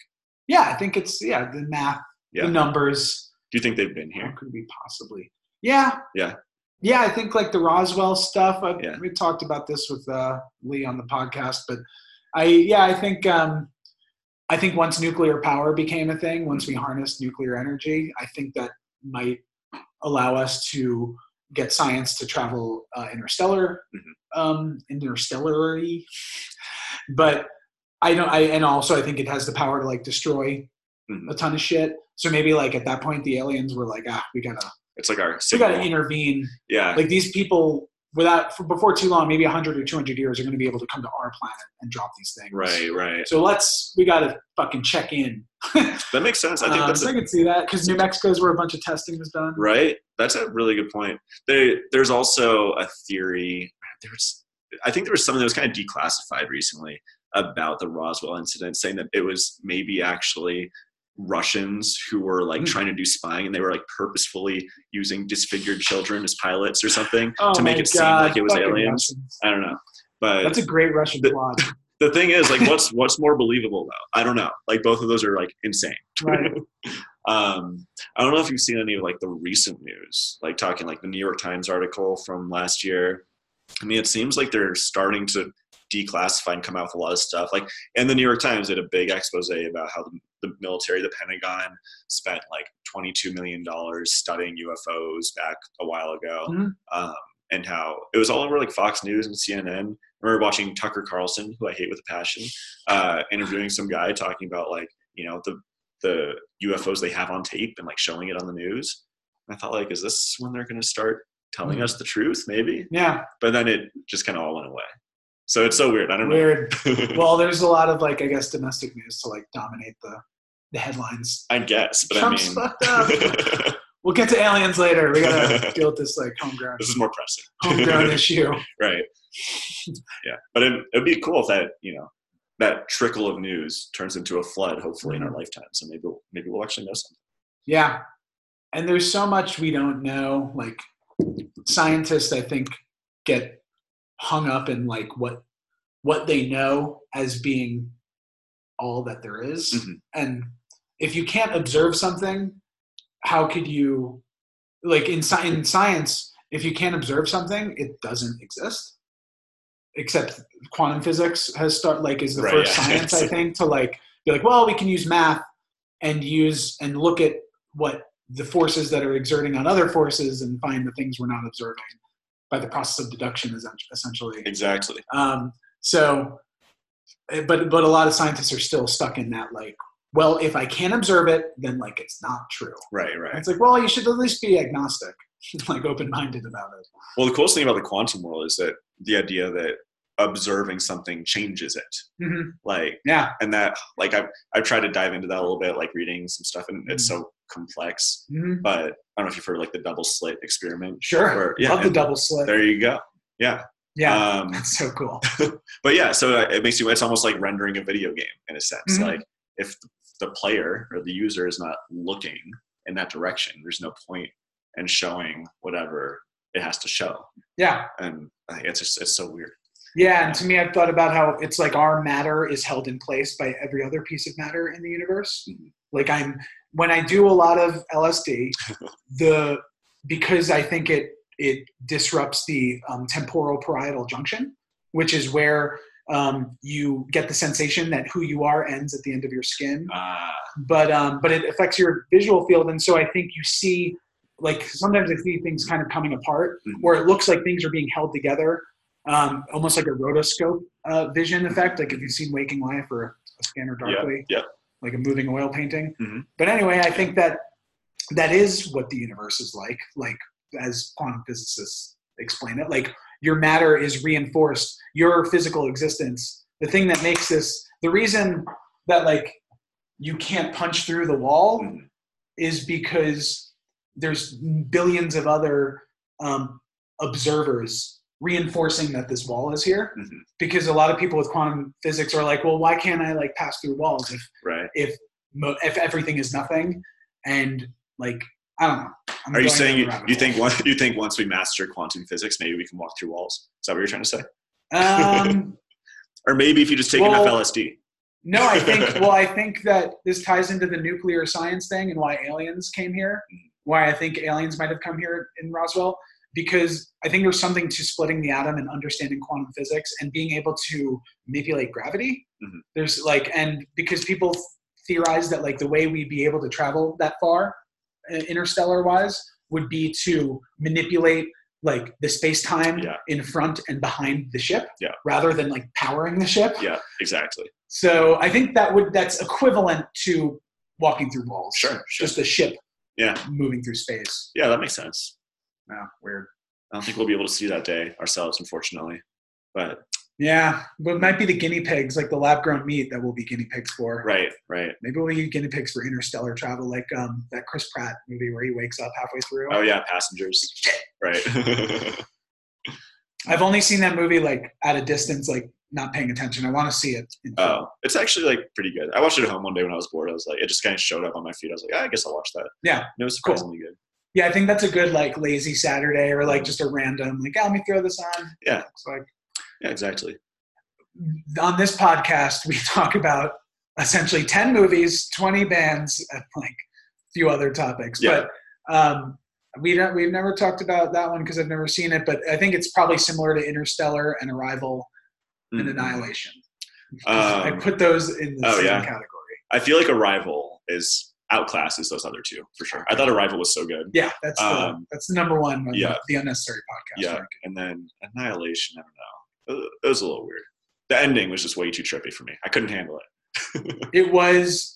S1: Yeah, I think it's yeah the math,
S2: Yeah.
S1: the numbers.
S2: Do you think they've been
S1: How
S2: here?
S1: could be possibly? Yeah.
S2: Yeah.
S1: Yeah, I think like the Roswell stuff. I,
S2: Yeah.
S1: We talked about this with uh, Lee on the podcast, but I yeah I think um, I think once nuclear power became a thing, once we harnessed nuclear energy, I think that might allow us to get science to travel uh, interstellar,
S2: Mhm.
S1: um, interstellary. But I don't. I and also I think it has the power to like destroy
S2: Mhm.
S1: a ton of shit. So maybe like at that point the aliens were like, ah, we gotta
S2: It's like our
S1: we gotta intervene.
S2: Yeah.
S1: Like these people without for, before too long, maybe 100 or 200 years, are going to be able to come to our planet and drop these things.
S2: right, right.
S1: So let's we got to fucking check in. [laughs]
S2: That makes sense. I think
S1: Um,
S2: that's
S1: so
S2: a
S1: I can see that because New Mexico's where a bunch of testing was done.
S2: Right. That's a really good point. There, there's also a theory. There's, I think there was something that was kind of declassified recently about the Roswell incident, saying that it was maybe actually Russians who were like
S1: Hmm.
S2: trying to do spying, and they were like purposefully using disfigured children as pilots or something
S1: Oh
S2: to make it seem like it was
S1: fucking
S2: aliens.
S1: Russians.
S2: I don't know, but
S1: That's a great Russian
S2: The-
S1: plot. [laughs]
S2: the thing is, like, what's what's more believable though? I don't know. Like, both of those are like insane.
S1: Right. [laughs]
S2: Um, I don't know if you've seen any of like the recent news, like talking like the New York Times article from last year. I mean, it seems like they're starting to declassify and come out with a lot of stuff. Like, and the New York Times did a big expose about how the, the military, the Pentagon, spent like twenty-two million dollars studying UFOs back a while ago,
S1: Mhm.
S2: um, and how it was all over like Fox News and CNN. I remember watching Tucker Carlson, who I hate with a passion, uh, interviewing some guy talking about like you know the the UFOs they have on tape and like showing it on the news. And I thought like, is this when they're going to start telling
S1: Mhm.
S2: us the truth? Maybe,
S1: Yeah.
S2: but then it just kind of all went away. So it's so weird. I don't
S1: Weird.
S2: know. [laughs]
S1: Well, there's a lot of like I guess domestic news to like dominate the the headlines.
S2: I guess, but
S1: Trump's
S2: I mean,
S1: fucked up. [laughs] We'll get to aliens later. We gotta [laughs] deal with this like homegrown
S2: this is more pressing.
S1: homegrown issue.
S2: right. Yeah, but it would be cool if that you know that trickle of news turns into a flood, hopefully in our
S1: Mm-hmm.
S2: lifetime. So maybe we'll, maybe we'll actually know something.
S1: Yeah. And there's so much we don't know. Like scientists, I think, get hung up in like what what they know as being all that there is.
S2: Mhm.
S1: And if you can't observe something, how could you like in, sci- in science, if you can't observe something, it doesn't exist. Except quantum physics has start like is the
S2: Right,
S1: first
S2: yeah.
S1: science I [laughs] think to like be like, well, we can use math and use and look at what the forces that are exerting on other forces and find the things we're not observing by the process of deduction is essentially
S2: Exactly.
S1: um, so eh, but but a lot of scientists are still stuck in that like well if i can't observe it then like it's not true
S2: Right.
S1: And
S2: Right.
S1: it's like well you should at least be agnostic [laughs] like open-minded about it
S2: Well, the coolest thing about the quantum world is that the idea that observing something changes it.
S1: Mhm.
S2: Like,
S1: yeah
S2: and that, like, I've, I've tried to dive into that a little bit, like reading some stuff, and it's so complex.
S1: Mhm.
S2: But I don't know if you've heard like the double slit experiment.
S1: sure
S2: Where- yeah,
S1: love the double slit
S2: There you go. Yeah.
S1: yeah
S2: Um,
S1: that's so cool [laughs]
S2: but yeah, so uh, it makes you, it's almost like rendering a video game in a sense.
S1: Mhm.
S2: Like, if the player or the user is not looking in that direction, there's no point in showing whatever it has to show.
S1: Yeah.
S2: And it's just it's so weird.
S1: Yeah, and to me, I've thought about how it's like our matter is held in place by every other piece of matter in the universe.
S2: Mhm.
S1: Like I'm when I do a lot of LSD, [laughs] the because I think it it disrupts the um, temporal parietal junction, which is where um, you get the sensation that who you are ends at the end of your skin.
S2: Uh,
S1: But um, but it affects your visual field, and so I think you see like sometimes I see things kind of coming apart,
S2: Mhm.
S1: where it looks like things are being held together, um, almost like a rotoscope uh, vision effect. Like if you've seen Waking Life or A Scanner Darkly,
S2: yeah.
S1: like a moving oil painting.
S2: Mhm.
S1: But anyway, I think that that is what the universe is like, like as quantum physicists explain it. Like your matter is reinforced, your physical existence. The thing that makes this, the reason that like you can't punch through the wall
S2: Mhm.
S1: is because there's billions of other um, observers reinforcing that this wall is here.
S2: Mhm.
S1: Because a lot of people with quantum physics are like, well, why can't I like pass through walls if
S2: right.
S1: mo- if everything is nothing and like I don't know. I'm
S2: Are you saying you, you think once you think once we master quantum physics, maybe we can walk through walls? Is that what you're trying to say?
S1: Um, [laughs]
S2: Or maybe if you just take
S1: Well-
S2: enough LSD.
S1: no, I think. [laughs] Well, I think that this ties into the nuclear science thing and why aliens came here. Why I think aliens might have come here in Roswell because I think there's something to splitting the atom and understanding quantum physics and being able to manipulate gravity.
S2: Mhm.
S1: There's like, and because people theorize that like the way we'd be able to travel that far, uh, interstellar wise, would be to manipulate like the space time
S2: Yeah.
S1: in front and behind the ship,
S2: Yeah.
S1: rather than like powering the ship.
S2: Yeah, exactly.
S1: So I think that would that's equivalent to walking through walls.
S2: Sure, sure.
S1: Just a ship
S2: Yeah,
S1: moving through space.
S2: yeah, that makes sense.
S1: Yeah, weird.
S2: I don't think we'll be able to see that day ourselves, unfortunately. But
S1: Yeah, but it might be the guinea pigs, like the lab grown meat that we'll be guinea pigs for.
S2: right, right.
S1: Maybe we'll be guinea pigs for interstellar travel, like um, that Chris Pratt movie where he wakes up halfway through.
S2: Oh yeah, passengers. Right.
S1: I've only seen that movie like at a distance, like not paying attention. I want to see it.
S2: Oh, it's actually like pretty good. I watched it at home one day when I was bored. I was like, it just kind of showed up on my feed. I was like, ah, I guess I'll watch that.
S1: Yeah,
S2: And it was
S1: Cool.
S2: surprisingly good.
S1: Yeah, I think that's a good like lazy Saturday or like just a random like, oh, let me throw this on.
S2: Yeah.
S1: It's like
S2: Yeah, exactly.
S1: on this podcast, we [laughs] talk about essentially 10 movies, 20 bands, and like a few other topics.
S2: Yeah.
S1: But um, we don't, we've never talked about that one because I've never seen it, but I think it's probably similar to Interstellar and Arrival and
S2: Mhm.
S1: Annihilation. I
S2: Um,
S1: put those in the
S2: oh,
S1: same
S2: yeah.
S1: category.
S2: I feel like Arrival is outclasses those other two for sure. I thought Arrival was so good.
S1: Yeah, that's the,
S2: Um,
S1: that's the number one on
S2: yeah.
S1: the, the unnecessary podcast.
S2: Yeah,
S1: ranking.
S2: and then Annihilation. I don't know. It was a little weird. The ending was just way too trippy for me. I couldn't handle it. [laughs]
S1: It was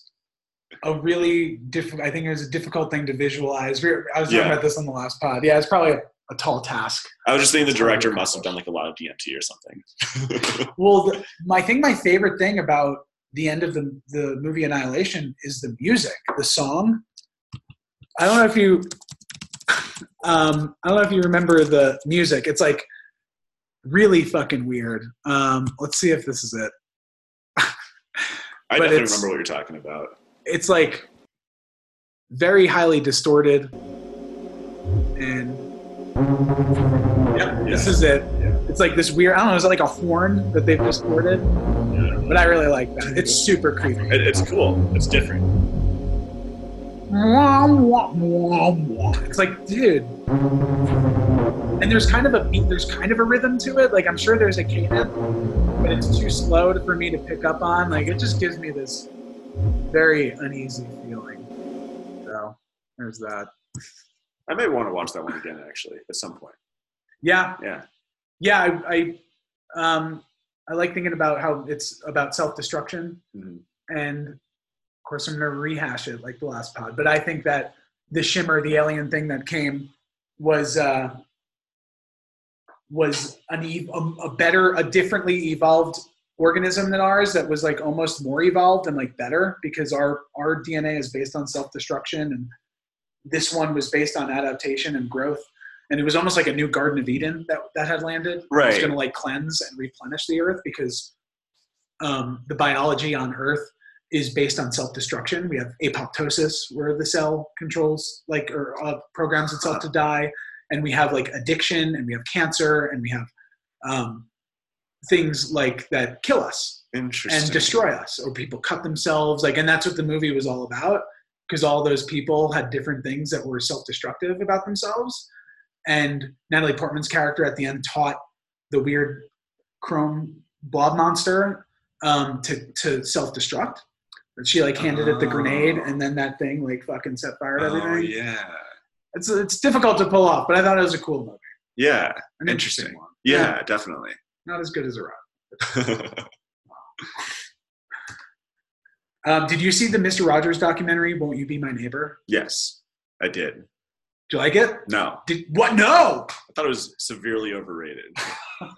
S1: a really difficult. I think it was a difficult thing to visualize. We were, I was talking
S2: Yeah.
S1: about this on the last pod. Yeah, it's probably a, a tall task.
S2: I was just thinking the
S1: It's hard to
S2: director must have done like a lot of DMT or something. [laughs]
S1: Well, the, my, I think my favorite thing about the end of the the movie Annihilation is the music, the song. I don't know if you, [laughs] um, I don't know if you remember the music. It's like really fucking weird. Um, let's see if this is it.
S2: I [laughs] definitely remember what you're talking about.
S1: It's like very highly distorted, and yeah, this is it. It's like this weird. I don't know. Is it like a horn that they've distorted? But I really like that. It's super creepy.
S2: It, it's cool. It's different.
S1: It's like, dude. And there's kind of a beat, there's kind of a rhythm to it. Like I'm sure there's a cadence, but it's too slow for me to pick up on. Like it just gives me this very uneasy feeling. So there's that.
S2: I may want to watch that one again actually at some point.
S1: Yeah,
S2: Yeah.
S1: yeah. I, I, um, I like thinking about how it's about self-destruction,
S2: Mhm.
S1: and of course I'm gonna rehash it like the last pod. But I think that the shimmer, the alien thing that came, was uh, was an ev- a, a better, a differently evolved organism than ours. That was like almost more evolved and like better because our our DNA is based on self-destruction, and this one was based on adaptation and growth. And it was almost like a new Garden of Eden that, that had landed. It was going to like cleanse and replenish the earth because um, the biology on Earth is based on self-destruction. We have apoptosis, where the cell controls like or uh, programs itself to die, and we have like addiction and we have cancer and we have um, things like that kill us and destroy us or people cut themselves. Like and that's what the movie was all about because all those people had different things that were self-destructive about themselves and natalie portman's character at the end taught the weird chrome blob monster um, to, to self-destruct and she like handed it the grenade
S2: Oh.
S1: and then that thing like fucking set fire to
S2: Oh
S1: everything
S2: yeah.
S1: it's, it's difficult to pull off but i thought it was a cool movie
S2: Yeah.
S1: an interesting,
S2: Interesting.
S1: one
S2: Yeah, definitely.
S1: not as good as a rock [laughs] um, did you see the mr rogers documentary won't you be my neighbor
S2: yes, I did.
S1: Do you like it?
S2: No,
S1: Did what? No.
S2: I thought it was severely overrated. [laughs]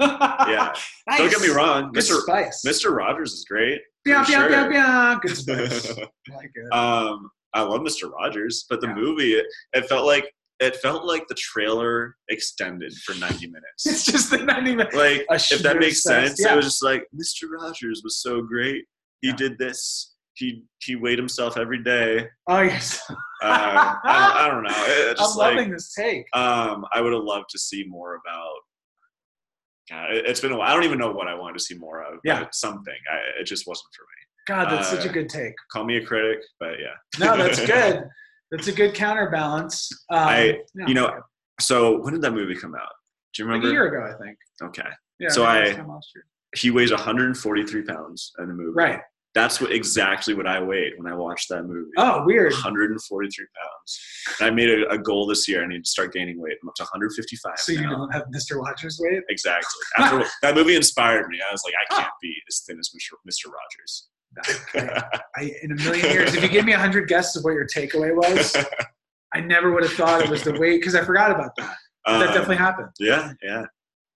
S2: Yeah.
S1: Nice.
S2: Don't get me wrong,
S1: Good
S2: Mr.
S1: spice.
S2: Mr. Rogers is great.
S1: Bia, bia,
S2: sure.
S1: bia. Good [laughs] spice. I like it.
S2: um, I love Mr. Rogers, but the
S1: Yeah.
S2: movie it, it felt like it felt like the trailer extended for 90 minutes. [laughs]
S1: it's just the 90 minutes.
S2: like if that makes
S1: sense,
S2: sense,
S1: yeah.
S2: it was just like Mr. Rogers was so great. He
S1: Yeah.
S2: did this. He he weighed himself every day.
S1: Oh yes.
S2: Uh, I, don't, I don't know. It, [laughs]
S1: I'm
S2: like
S1: loving this take.
S2: um, I would have loved to see more about. God, it, it's been a while. I don't even know what I wanted to see more of.
S1: Yeah.
S2: something. I, it just wasn't for me.
S1: God, that's such a
S2: uh,
S1: good take.
S2: Call me a critic, but yeah.
S1: No, that's [laughs] good. That's a good counterbalance. Um,
S2: I- you know, So when did that movie come out? Do you
S1: like
S2: remember?
S1: a year ago, I think.
S2: Okay.
S1: Yeah.
S2: So I-. He weighs 143 pounds in the movie.
S1: Right.
S2: That's what exactly what I weighed when I watched that movie.
S1: Oh, weird.
S2: 143 pounds. And I made a, a goal this year. I need to start gaining weight. I'm up to 155
S1: So you
S2: now.
S1: don't have Mr. Rogers weight?
S2: Exactly. After that movie inspired me. I was like, I can't be as thin as Mr. Rogers.
S1: I, in a million years, if you give me a hundred guesses of what your takeaway was, I never would have thought it was the weight because I forgot about that. But that
S2: Um,
S1: definitely happened.
S2: Yeah, yeah.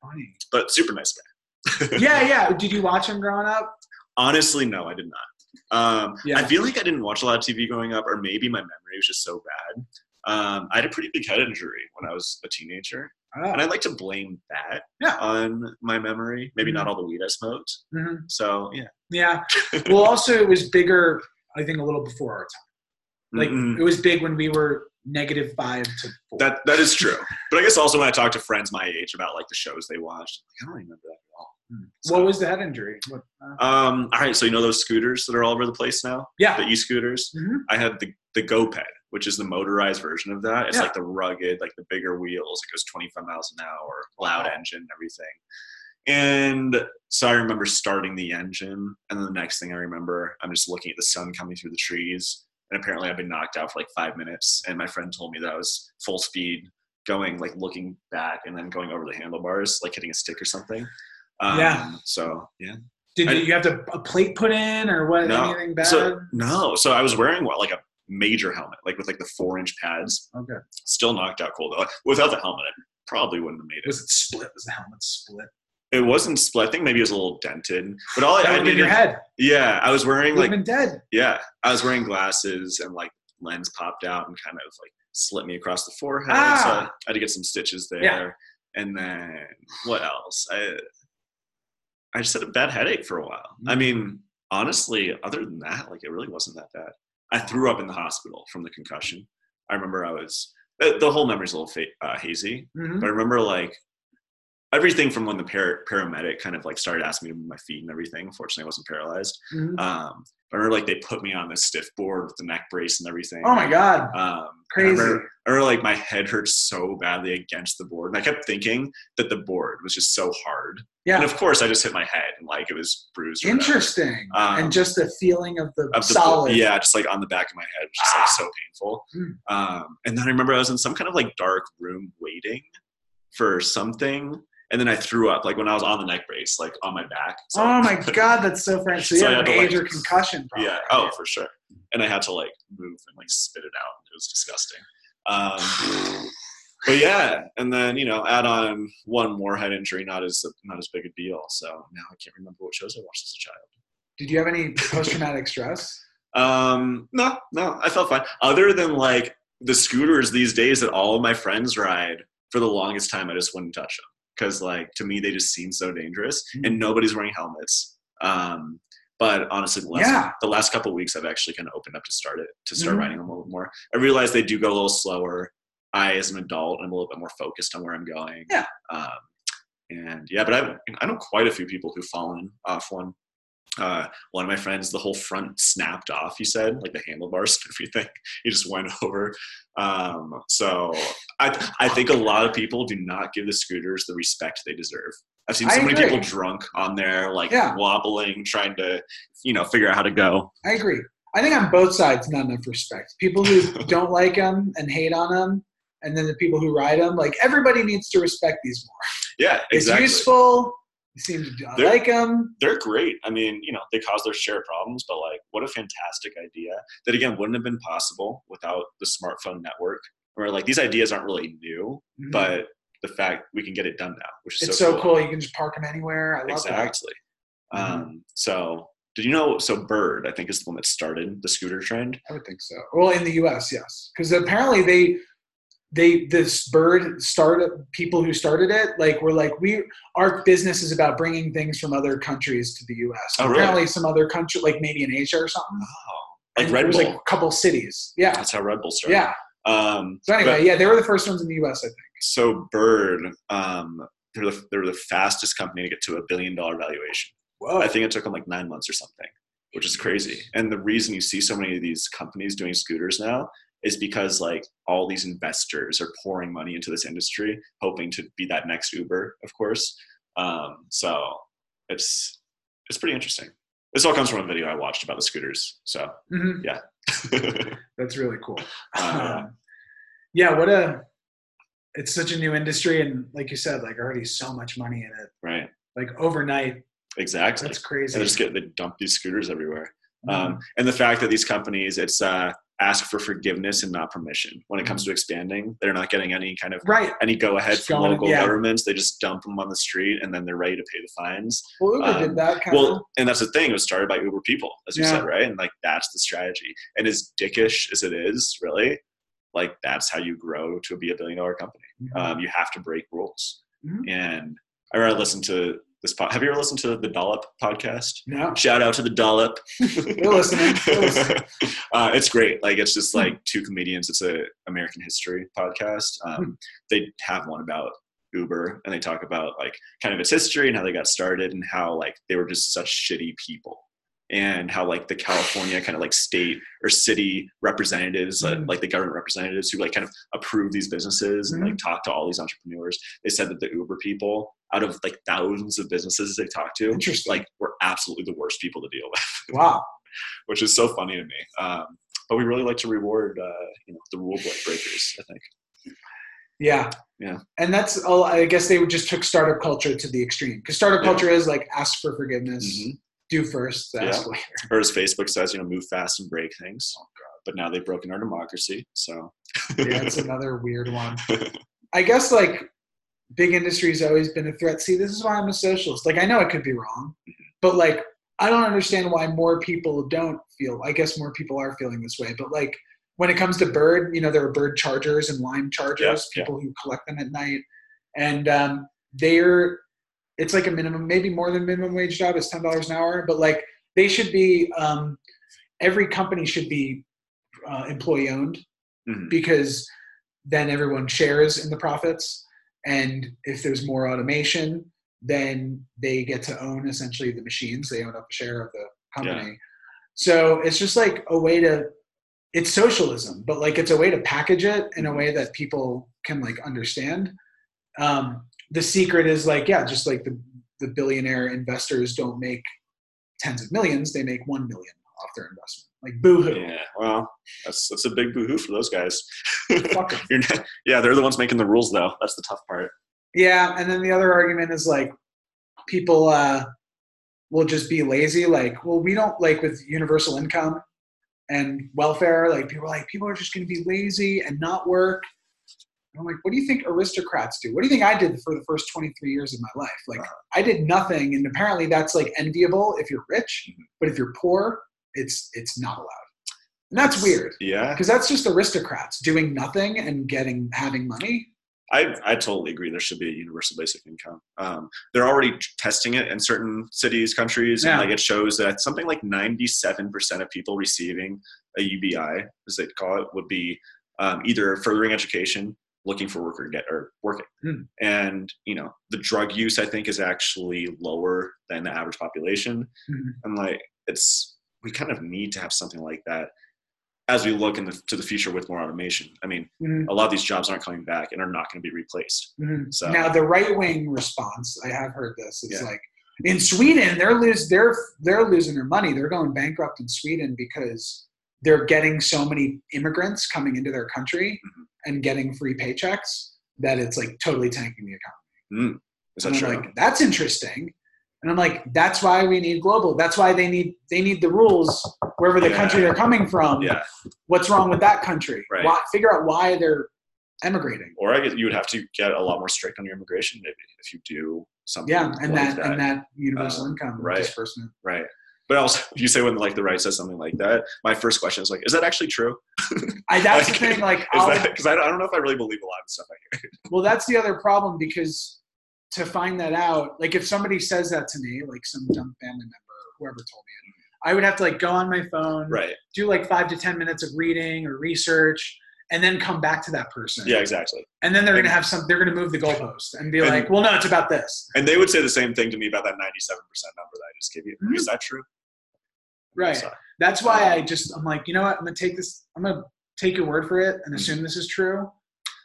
S1: Funny.
S2: But super nice guy.
S1: Yeah, yeah. Did you watch him growing up?
S2: Honestly, no, I did not. Um,
S1: Yeah.
S2: I feel like I didn't watch a lot of TV growing up, or maybe my memory was just so bad. Um, I had a pretty big head injury when I was a teenager,
S1: Oh.
S2: and I like to blame that
S1: Yeah.
S2: on my memory. Maybe
S1: Mhm.
S2: not all the weed I smoked.
S1: Mhm.
S2: So yeah,
S1: Yeah. [laughs] Well, also it was bigger. I think a little before our time. Like
S2: Mm-mm.
S1: it was big when we were negative five to four.
S2: that that is true. But I guess also when I talk to friends my age about like the shows they watched, like, I don't remember that at all. So-
S1: what was the head injury? What, uh,
S2: Um, all right, so you know those scooters that are all over the place now,
S1: yeah.
S2: the e-scooters.
S1: Mhm.
S2: I had the the GoPed, which is the motorized version of that. It's
S1: Yeah.
S2: like the rugged, like the bigger wheels. It goes 25 miles an hour, loud
S1: Wow.
S2: engine, and everything. And so I remember starting the engine, and then the next thing I remember, I'm just looking at the sun coming through the trees, and apparently I've been knocked out for like five minutes. And my friend told me that I was full speed going, like looking back, and then going over the handlebars, like hitting a stick or something. Um,
S1: Yeah.
S2: So yeah.
S1: Did
S2: I-
S1: you have to a plate put in or what?
S2: No.
S1: Anything bad?
S2: So no, so I was wearing what like a major helmet, like with like the four inch pads.
S1: okay.
S2: Still knocked out cold. Like, Without the helmet, I probably wouldn't have made it.
S1: Was it split? Was the helmet split?
S2: It wasn't split. I think maybe it was a little dented. But all I,
S1: That
S2: I needed,
S1: your head.
S2: yeah, I was wearing like
S1: been dead.
S2: yeah, I was wearing glasses and like lens popped out and kind of like slit me across the forehead. So
S1: Ah.
S2: I had to get some stitches there.
S1: Yeah.
S2: And then what else? I I just had a bad headache for a while. I
S1: Mm.
S2: mean, honestly, other than that, like it really wasn't that bad. I threw up in the hospital from the concussion. I remember I was the, whole memory's a little fa- uh, hazy,
S1: Mhm.
S2: but I remember like everything from when the par- paramedic kind of like started asking me to move my feet and everything. Fortunately, I wasn't paralyzed.
S1: Mhm.
S2: Um, but I remember like they put me on this stiff board with the neck brace and everything.
S1: Oh my god.
S2: Um,
S1: Crazy.
S2: I remember, I remember like my head hurt so badly against the board, and I kept thinking that the board was just so hard.
S1: Yeah.
S2: And of course, I just hit my head and like it was bruised.
S1: Interesting.
S2: Um,
S1: and just the feeling of the,
S2: Of the
S1: solid.
S2: yeah, just like on the back of my head, which is like
S1: Ah.
S2: so painful.
S1: Mm.
S2: Um, and then I remember I was in some kind of like dark room waiting for something, and then I threw up like when I was on the neck brace, like on my back. So-
S1: Oh my [laughs] god, that's so French. So
S2: So I
S1: had
S2: had to, like-
S1: major concussion. Probably.
S2: Yeah. Oh, for sure. And I had to like move and like spit it out. It was disgusting. Um, [sighs] but yeah, and then you know, add on one more head injury, not as not as big a deal. So now I can't remember what shows I watched as a child.
S1: Did you have any post traumatic stress? [laughs]
S2: Um, no, no, I felt fine. Other than like the scooters these days that all of my friends ride, for the longest time, I just wouldn't touch them because like to me they just seem so dangerous, and nobody's wearing helmets. Um, but honestly, the last,
S1: Yeah.
S2: the last couple of weeks I've actually kind of opened up to start it to start
S1: Mhm.
S2: riding them a little more. I realize they do go a little slower. I, as an adult, i'm a little bit more focused on where I'm going.
S1: Yeah.
S2: Um, and yeah, but I I know quite a few people who've fallen off one. Uh, one of my friends, the whole front snapped off. He said, like the handlebars and [laughs] everything. He just went [laughs] over. Um, so I I think a lot of people do not give the scooters the respect they deserve. I've seen
S1: I
S2: so many
S1: agree.
S2: people drunk on there, like
S1: Yeah.
S2: wobbling, trying to, you know, figure out how to go.
S1: I agree. I think on both sides, not enough respect. People who [laughs] don't like them and hate on them, and then the people who ride them. Like everybody needs to respect these more.
S2: Yeah, exactly.
S1: It's useful. Seem to
S2: They're-
S1: like them.
S2: they're great. I mean, you know, they cause their share of problems, but like, what a fantastic idea that again wouldn't have been possible without the smartphone network. Where like these ideas aren't really new, but the fact we can get it done now, which is
S1: Mm-hmm. it's
S2: so,
S1: so cool. You can just park them anywhere. I love
S2: Exactly.
S1: Mhm.
S2: Um, so did you know? So Bird, I think, is the one that started the scooter trend.
S1: I would think so. Well, in the U.S., yes, because apparently they they this bird started people who started it like were like we our business is about bringing things from other countries to the U.S.
S2: Oh, really?
S1: Apparently, some other country like maybe in Asia or something.
S2: Oh, like
S1: And
S2: Red
S1: it was
S2: Bull.
S1: like a couple cities. Yeah,
S2: That's how Red Bull started.
S1: yeah.
S2: Um,
S1: So anyway,
S2: but-
S1: yeah, they were the first ones in the U.S. I think.
S2: so Bird, um, they're the, they're the fastest company to get to a billion dollar valuation.
S1: Whoa.
S2: I think it took them like nine months or something, which is crazy. And the reason you see so many of these companies doing scooters now is because like all these investors are pouring money into this industry, hoping to be that next Uber, of course. Um, so it's it's pretty interesting. This all comes from a video I watched about the scooters. So
S1: Mhm.
S2: yeah, [laughs]
S1: That's really cool.
S2: Uh,
S1: yeah, what a it's such a new industry and like you said, like already so much money in it.
S2: right,
S1: Like overnight.
S2: exactly.
S1: That's
S2: And
S1: crazy.
S2: they just get they dump these scooters everywhere.
S1: Mhm.
S2: um, and the fact that these companies it's uh, ask for forgiveness and not permission when it comes
S1: Mm-hmm.
S2: to expanding they're not getting any kind of
S1: right.
S2: any go ahead from
S1: going-
S2: local
S1: yeah.
S2: governments they just dump them on the street and then they're ready to pay the fines
S1: Well, Uber
S2: um,
S1: did that kind of.
S2: well and that's the thing it was started by uber people as you
S1: Yeah.
S2: said right and like that's the strategy and as dickish as it is really like that's how you grow to be a billion dollar company um, you have to break rules
S1: Mhm.
S2: and i remember listening to this pod have you ever listened to the dollop podcast
S1: no.
S2: Shout out to the dollop. [laughs]
S1: We're listening. We're listening. [laughs]
S2: uh, it's great. Like it's just like two comedians. It's a American history podcast.
S1: Hmm.
S2: Um, they have one about Uber, and they talk about like kind of its history and how they got started, and how like they were just such shitty people, and how like the California kind of like state or city representatives, uh,
S1: Mm.
S2: like the government representatives who like kind of approve these businesses and
S1: Mhm.
S2: like talk to all these entrepreneurs. They said that the Uber people, out of like thousands of businesses they talked to, like were absolutely the worst people to deal with [laughs]
S1: wow.
S2: which is so funny to me. Um, but we really like to reward, uh, you know, the rule breakers. I think.
S1: Yeah.
S2: Yeah.
S1: And that's, all I guess they just took startup culture to the extreme. Because startup
S2: Yeah.
S1: culture is like ask for forgiveness,
S2: Mhm.
S1: Do first, ask
S2: Yeah.
S1: later.
S2: Or as Facebook says, you know, move fast and break things.
S1: Oh,
S2: But now they've broken our democracy. So
S1: Yeah, it's [laughs] another weird one. I guess like big industry has always been a threat. See, this is why I'm a socialist. Like I know I could be wrong, but like I don't understand why more people don't feel. I guess more people are feeling this way, but like when it comes to bird, you know, there are bird chargers and lime chargers,
S2: Yeah, yeah.
S1: people who collect them at night, and um, they're it's like a minimum, maybe more than minimum wage job. It's ten dollars an hour, but like they should be. Um, every company should be uh, employee owned
S2: Mhm.
S1: because then everyone shares in the profits. And if there's more automation, then they get to own essentially the machines. They own up a share of the company. So it's just like a way to, it's socialism, but like it's a way to package it in a way that people can like understand. Um, the secret is like, yeah, just like the, the billionaire investors don't make tens of millions, they make 1 million off their investment. Like boohoo.
S2: yeah, well, that's that's a big boohoo for those guys.
S1: Fuck [laughs]
S2: not, yeah, they're the ones making the rules, though. That's the tough part.
S1: Yeah, and then the other argument is like people uh, will just be lazy. Like, well, we don't like with universal income and welfare. Like, people are like people are just going to be lazy and not work. I'm like, what do you think aristocrats do? What do you think I did for the first 23 years of my life? Like, I did nothing, and apparently that's like enviable if you're rich, but if you're poor, it's it's not allowed. And that's weird
S2: Yeah,
S1: because that's just aristocrats doing nothing and getting having money.
S2: I, I totally agree. There should be a universal basic income. Um, they're already testing it in certain cities, countries,
S1: Yeah.
S2: and like it shows that something like 97% of people receiving a UBI, as they call it, would be um, either furthering education, looking for work or get or working.
S1: Hmm.
S2: And you know, the drug use I think is actually lower than the average population.
S1: Mhm.
S2: And like, it's we kind of need to have something like that as we look into the the, future with more automation. I mean,
S1: Mhm.
S2: a lot of these jobs aren't coming back and are not going to be replaced.
S1: Mhm.
S2: So
S1: Now the right wing response, I have heard this. It's
S2: Yeah.
S1: like in Sweden, they're lose they're they're losing their money. They're going bankrupt in Sweden because they're getting so many immigrants coming into their country
S2: Mhm.
S1: And getting free paychecks that it's like totally tanking the economy.
S2: mm, is that true?
S1: like, that's interesting. And I'm like, that's why we need global. That's why they need they need the rules wherever the
S2: Yeah.
S1: country they're coming from.
S2: yeah.
S1: What's wrong with that country?
S2: Right.
S1: Why, figure out why they're emigrating.
S2: Or I guess you would have to get a lot more strict on your immigration maybe if you do something.
S1: Yeah, and
S2: like
S1: that, and that universal
S2: Uh,
S1: income
S2: right.
S1: disbursement.
S2: Right. But also, [laughs] you say when like the right says something like that, my first question is like, is that actually true?
S1: I, that's [laughs]
S2: Like,
S1: the thing. Like,
S2: because I, don't- I don't know if I really believe a lot of stuff I hear. [laughs]
S1: well, that's the other problem because to find that out, like, if somebody says that to me, like some dumb family member, or whoever told me it, I would have to like go on my phone,
S2: Right.
S1: do like five to ten minutes of reading or research, and then come back to that person.
S2: Yeah, exactly.
S1: And then they're
S2: And-
S1: gonna have some. They're gonna move the goalpost and be
S2: And-
S1: like, "Well, no, it's about this."
S2: And they would say the same thing to me about that 97% number that I just gave you.
S1: Mhm.
S2: Is that true?
S1: Right.
S2: So,
S1: That's why I just I'm like, you know what? I'm gonna take this. I'm gonna take your word for it and assume this is true.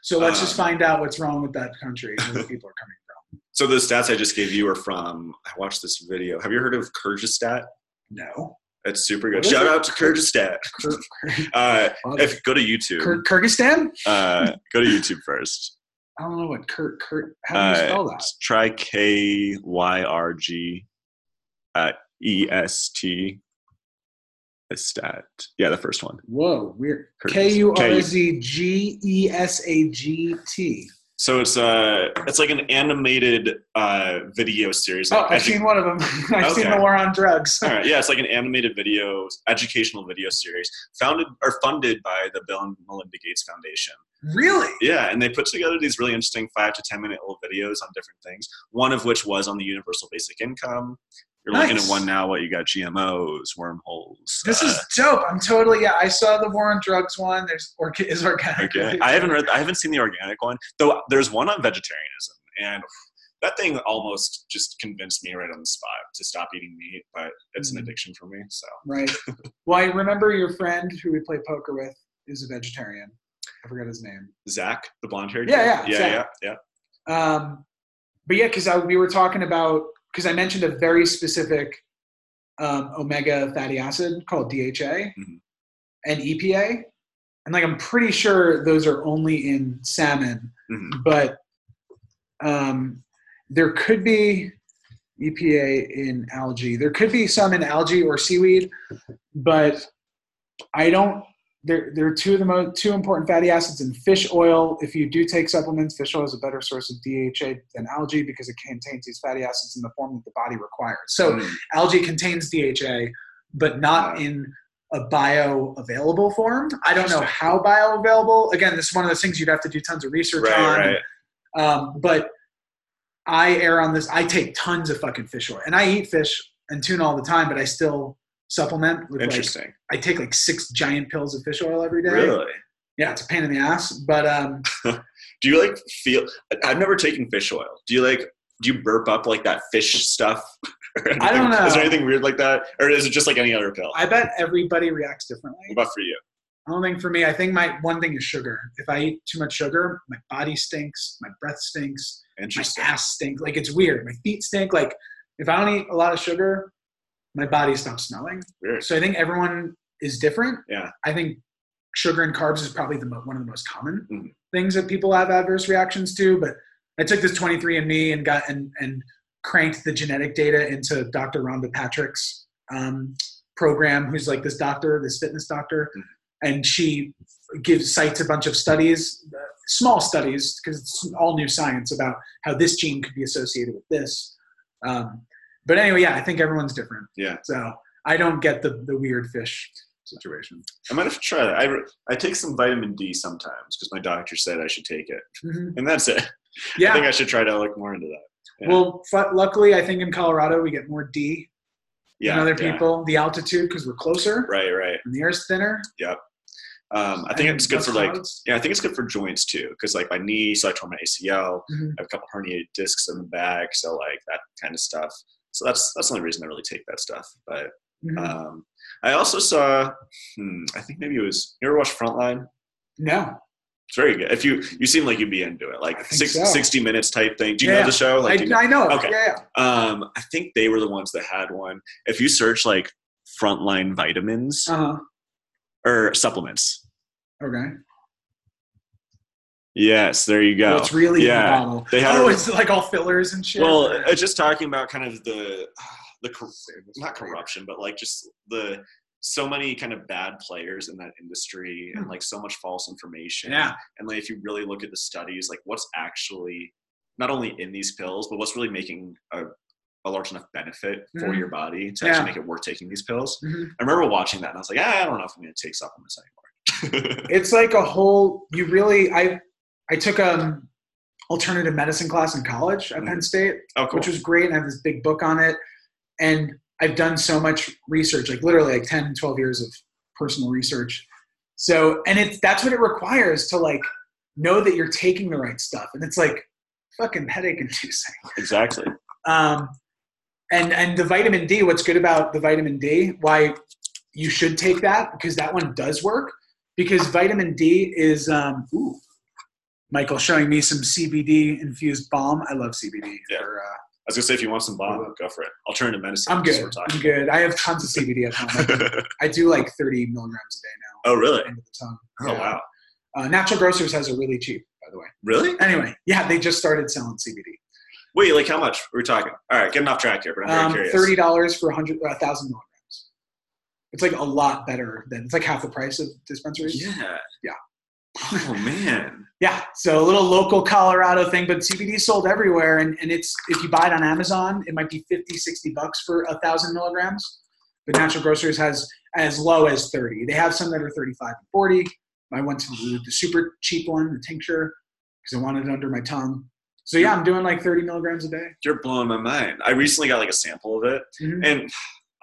S1: So let's just
S2: Um,
S1: find out what's wrong with that country and where people are coming from.
S2: so the stats I just gave you are from, I watched this video. Have you heard of Kurzgesagt?
S1: No.
S2: It's super good. Shout
S1: it?
S2: out to Kurzgesagt.
S1: Kyr- [laughs]
S2: Uh, if go to YouTube,
S1: Kyr- Kurzgesagt?
S2: uh, go to YouTube first.
S1: I don't know what Kurt Kurt. How do you
S2: Uh,
S1: spell that?
S2: try K Y R G at E S T. Stat. Yeah, the first one.
S1: Whoa, weird.
S2: Kyrgyz-
S1: K U R Z G E S A G T.
S2: So it's uh it's like an animated uh video series.
S1: Oh, I've
S2: edu-
S1: seen one of them. [laughs] I've seen the War on Drugs.
S2: All right, yeah, it's like an animated video, educational video series, founded or funded by the Bill and Melinda Gates Foundation.
S1: Really?
S2: Yeah, and they put together these really interesting five to ten minute little videos on different things. One of which was on the universal basic income. You're looking at one now. What you got? GMOs, wormholes.
S1: This
S2: uh,
S1: is dope. I'm totally yeah. I saw the War on Drugs one. There's or is organic.
S2: okay. I haven't read. I haven't seen the organic one though. There's one on vegetarianism, and that thing almost just convinced me right on the spot to stop eating meat. But it's an
S1: Mhm.
S2: addiction for me. So
S1: Right. [laughs] Well, I remember your friend who we play poker with is a vegetarian. I forgot his name.
S2: Zach, the blonde haired.
S1: Yeah, yeah,
S2: yeah, yeah, yeah.
S1: Um, but yeah, because we were talking about because I mentioned a very specific um, omega fatty acid called DHA
S2: Mhm.
S1: and EPA, and like I'm pretty sure those are only in salmon,
S2: Mhm.
S1: but um, there could be EPA in algae. There could be some in algae or seaweed, but I don't. They're, they're two of the most two important fatty acids in fish oil. If you do take supplements, fish oil is a better source of DHA than algae because it contains these fatty acids in the form that the body requires. So
S2: Mm.
S1: algae contains DHA, but not in a bioavailable form. I don't know how bioavailable. Again, this is one of those things you'd have to do tons of research
S2: right,
S1: on.
S2: right.
S1: Um, but I err on this. I take tons of fucking fish oil, and I eat fish and tuna all the time, but I still supplement with like
S2: Interesting.
S1: I take like six giant pills of fish oil every day.
S2: Really?
S1: Yeah, it's a pain in the ass, but um, [laughs]
S2: Do you like feel? I've never taken fish oil. Do you like? Do you burp up like that fish stuff? [laughs]
S1: I don't
S2: know. Is there anything weird like that, or is it just like any other pill?
S1: I bet everybody reacts differently.
S2: what about for you?
S1: I don't think for me. I think my one thing is sugar. If I eat too much sugar, my body stinks, my breath stinks, my ass stinks. Like it's weird. My feet stink. Like if I don't eat a lot of sugar, my body stops smelling.
S2: Weird.
S1: So I think everyone is different.
S2: Yeah.
S1: I think sugar and carbs is probably the one of the most common
S2: Mhm.
S1: things that people have adverse reactions to. But I took this 23andMe and got and and cranked the genetic data into Dr. Rhonda Patrick's um, program, who's like this doctor, this fitness doctor,
S2: Mhm.
S1: and she gives cites a bunch of studies, uh, small studies, because it's all new science about how this gene could be associated with this. Um, but anyway, yeah, I think everyone's different.
S2: Yeah.
S1: So I don't get the the weird fish situation.
S2: I might have to try that. I, I take some vitamin D sometimes because my doctor said I should take it,
S1: Mhm.
S2: and that's it.
S1: Yeah.
S2: I think I should try to look more into that. Yeah.
S1: Well, fu- luckily, I think in Colorado we get more D
S2: Yeah.
S1: than other
S2: yeah.
S1: people. The altitude because we're closer
S2: Right. Right.
S1: and the air's thinner. Yep.
S2: Um, I think
S1: And
S2: it's good for like yeah, I think it's good for joints too, because like my knee, so I tore my ACL.
S1: Mhm.
S2: I have a couple herniated discs in the back, so like that kind of stuff. So that's that's the only reason I really take that stuff. But
S1: Mhm.
S2: um, I also saw, hmm, I think maybe it was. You ever watch Frontline?
S1: no,
S2: It's very good. If you you seem like you'd be into it, like six,
S1: so.
S2: 60 minutes type thing. Do you
S1: Yeah,
S2: know the show? Like,
S1: I,
S2: you know-
S1: I know.
S2: Okay.
S1: Yeah, yeah.
S2: um, I think they were the ones that had one. If you search like Frontline vitamins
S1: Uh-huh.
S2: or supplements,
S1: Okay.
S2: Yes, there you go.
S1: What's really
S2: yeah.
S1: in the bottle?
S2: They had
S1: oh,
S2: a-
S1: it's like all fillers and shit.
S2: Well,
S1: or-
S2: just talking about kind of the [sighs] the cor- not corruption, but like just the so many kind of bad players in that industry and
S1: Hmm.
S2: like so much false information.
S1: yeah.
S2: And like if you really look at the studies, like what's actually not only in these pills, but what's really making a, a large enough benefit for
S1: Mhm.
S2: your body to
S1: Yeah.
S2: actually make it worth taking these pills.
S1: Mhm.
S2: I remember watching that and I was like, ah, I don't know if I'm going to take supplements anymore. [laughs]
S1: It's like a whole. You really. I I took um alternative medicine class in college at Penn
S2: Mhm.
S1: State,
S2: oh, cool.
S1: which was great. And I have this big book on it, and I've done so much research, like literally like 10, 12 years of personal research. So, and it's that's what it requires to like know that you're taking the right stuff, and it's like fucking headache inducing.
S2: exactly.
S1: Um, and and the vitamin D. What's good about the vitamin D? Why you should take that because that one does work. Because vitamin D is um, ooh, Michael showing me some CBD infused balm. I love CBD.
S2: Yeah.
S1: For, uh,
S2: I was going to say, if you want some balm, go for it. I'll turn Alternative medicine.
S1: I'm good.
S2: We're
S1: I'm good. I have tons of CBD at home. I, do-
S2: about. [laughs]
S1: I do like 30 milligrams a day now.
S2: oh, really?
S1: The tongue.
S2: Oh,
S1: Yeah.
S2: wow.
S1: Uh, Natural Grocers has a really cheap, by the way.
S2: Really?
S1: Anyway, yeah, they just started selling CBD.
S2: Wait, like how much? Are We're talking. All right, getting off track here, but I'm very
S1: Um,
S2: curious.
S1: Thirty dollars for a hundred, a thousand milligrams. It's like a lot better than it's like half the price of dispensaries.
S2: Yeah.
S1: Yeah.
S2: Oh man.
S1: Yeah, so a little local Colorado thing, but CBD is sold everywhere, and, and it's if you buy it on Amazon, it might be 50, 60 bucks for a thousand milligrams. But Natural Grocers has as low as 30. They have some that are 35 and 40. I went to the, the super cheap one, the tincture, because I wanted it under my tongue. So yeah, I'm doing like 30 milligrams a day.
S2: You're blowing my mind. I recently got like a sample of it,
S1: Mhm.
S2: and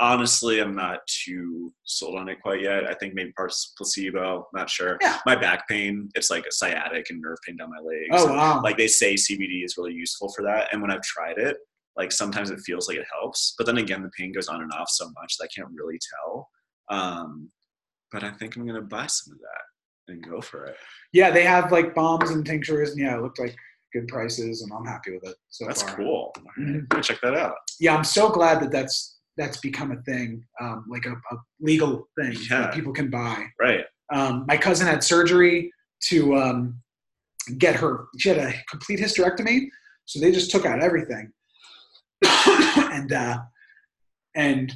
S2: honestly, I'm not too sold on it quite yet. I think maybe parts placebo. Not sure.
S1: Yeah.
S2: My back pain, it's like a sciatic and nerve pain down my legs.
S1: Oh wow!
S2: Like they say CBD is really useful for that, and when I've tried it, like sometimes it feels like it helps, but then again, the pain goes on and off so much that I can't really tell. Um, but I think I'm gonna buy some of that and go for it.
S1: yeah, they have like balms and tinctures, and yeah, it looked like good prices, and I'm happy with it so
S2: That's
S1: far.
S2: cool.
S1: Mhm.
S2: Go check that out.
S1: yeah, I'm so glad that that's that's become a thing, um, like a, a legal thing
S2: Yeah.
S1: that people can buy.
S2: Right.
S1: Um, my cousin had surgery to um, get her. She had a complete hysterectomy, so they just took out everything, [coughs] and uh, and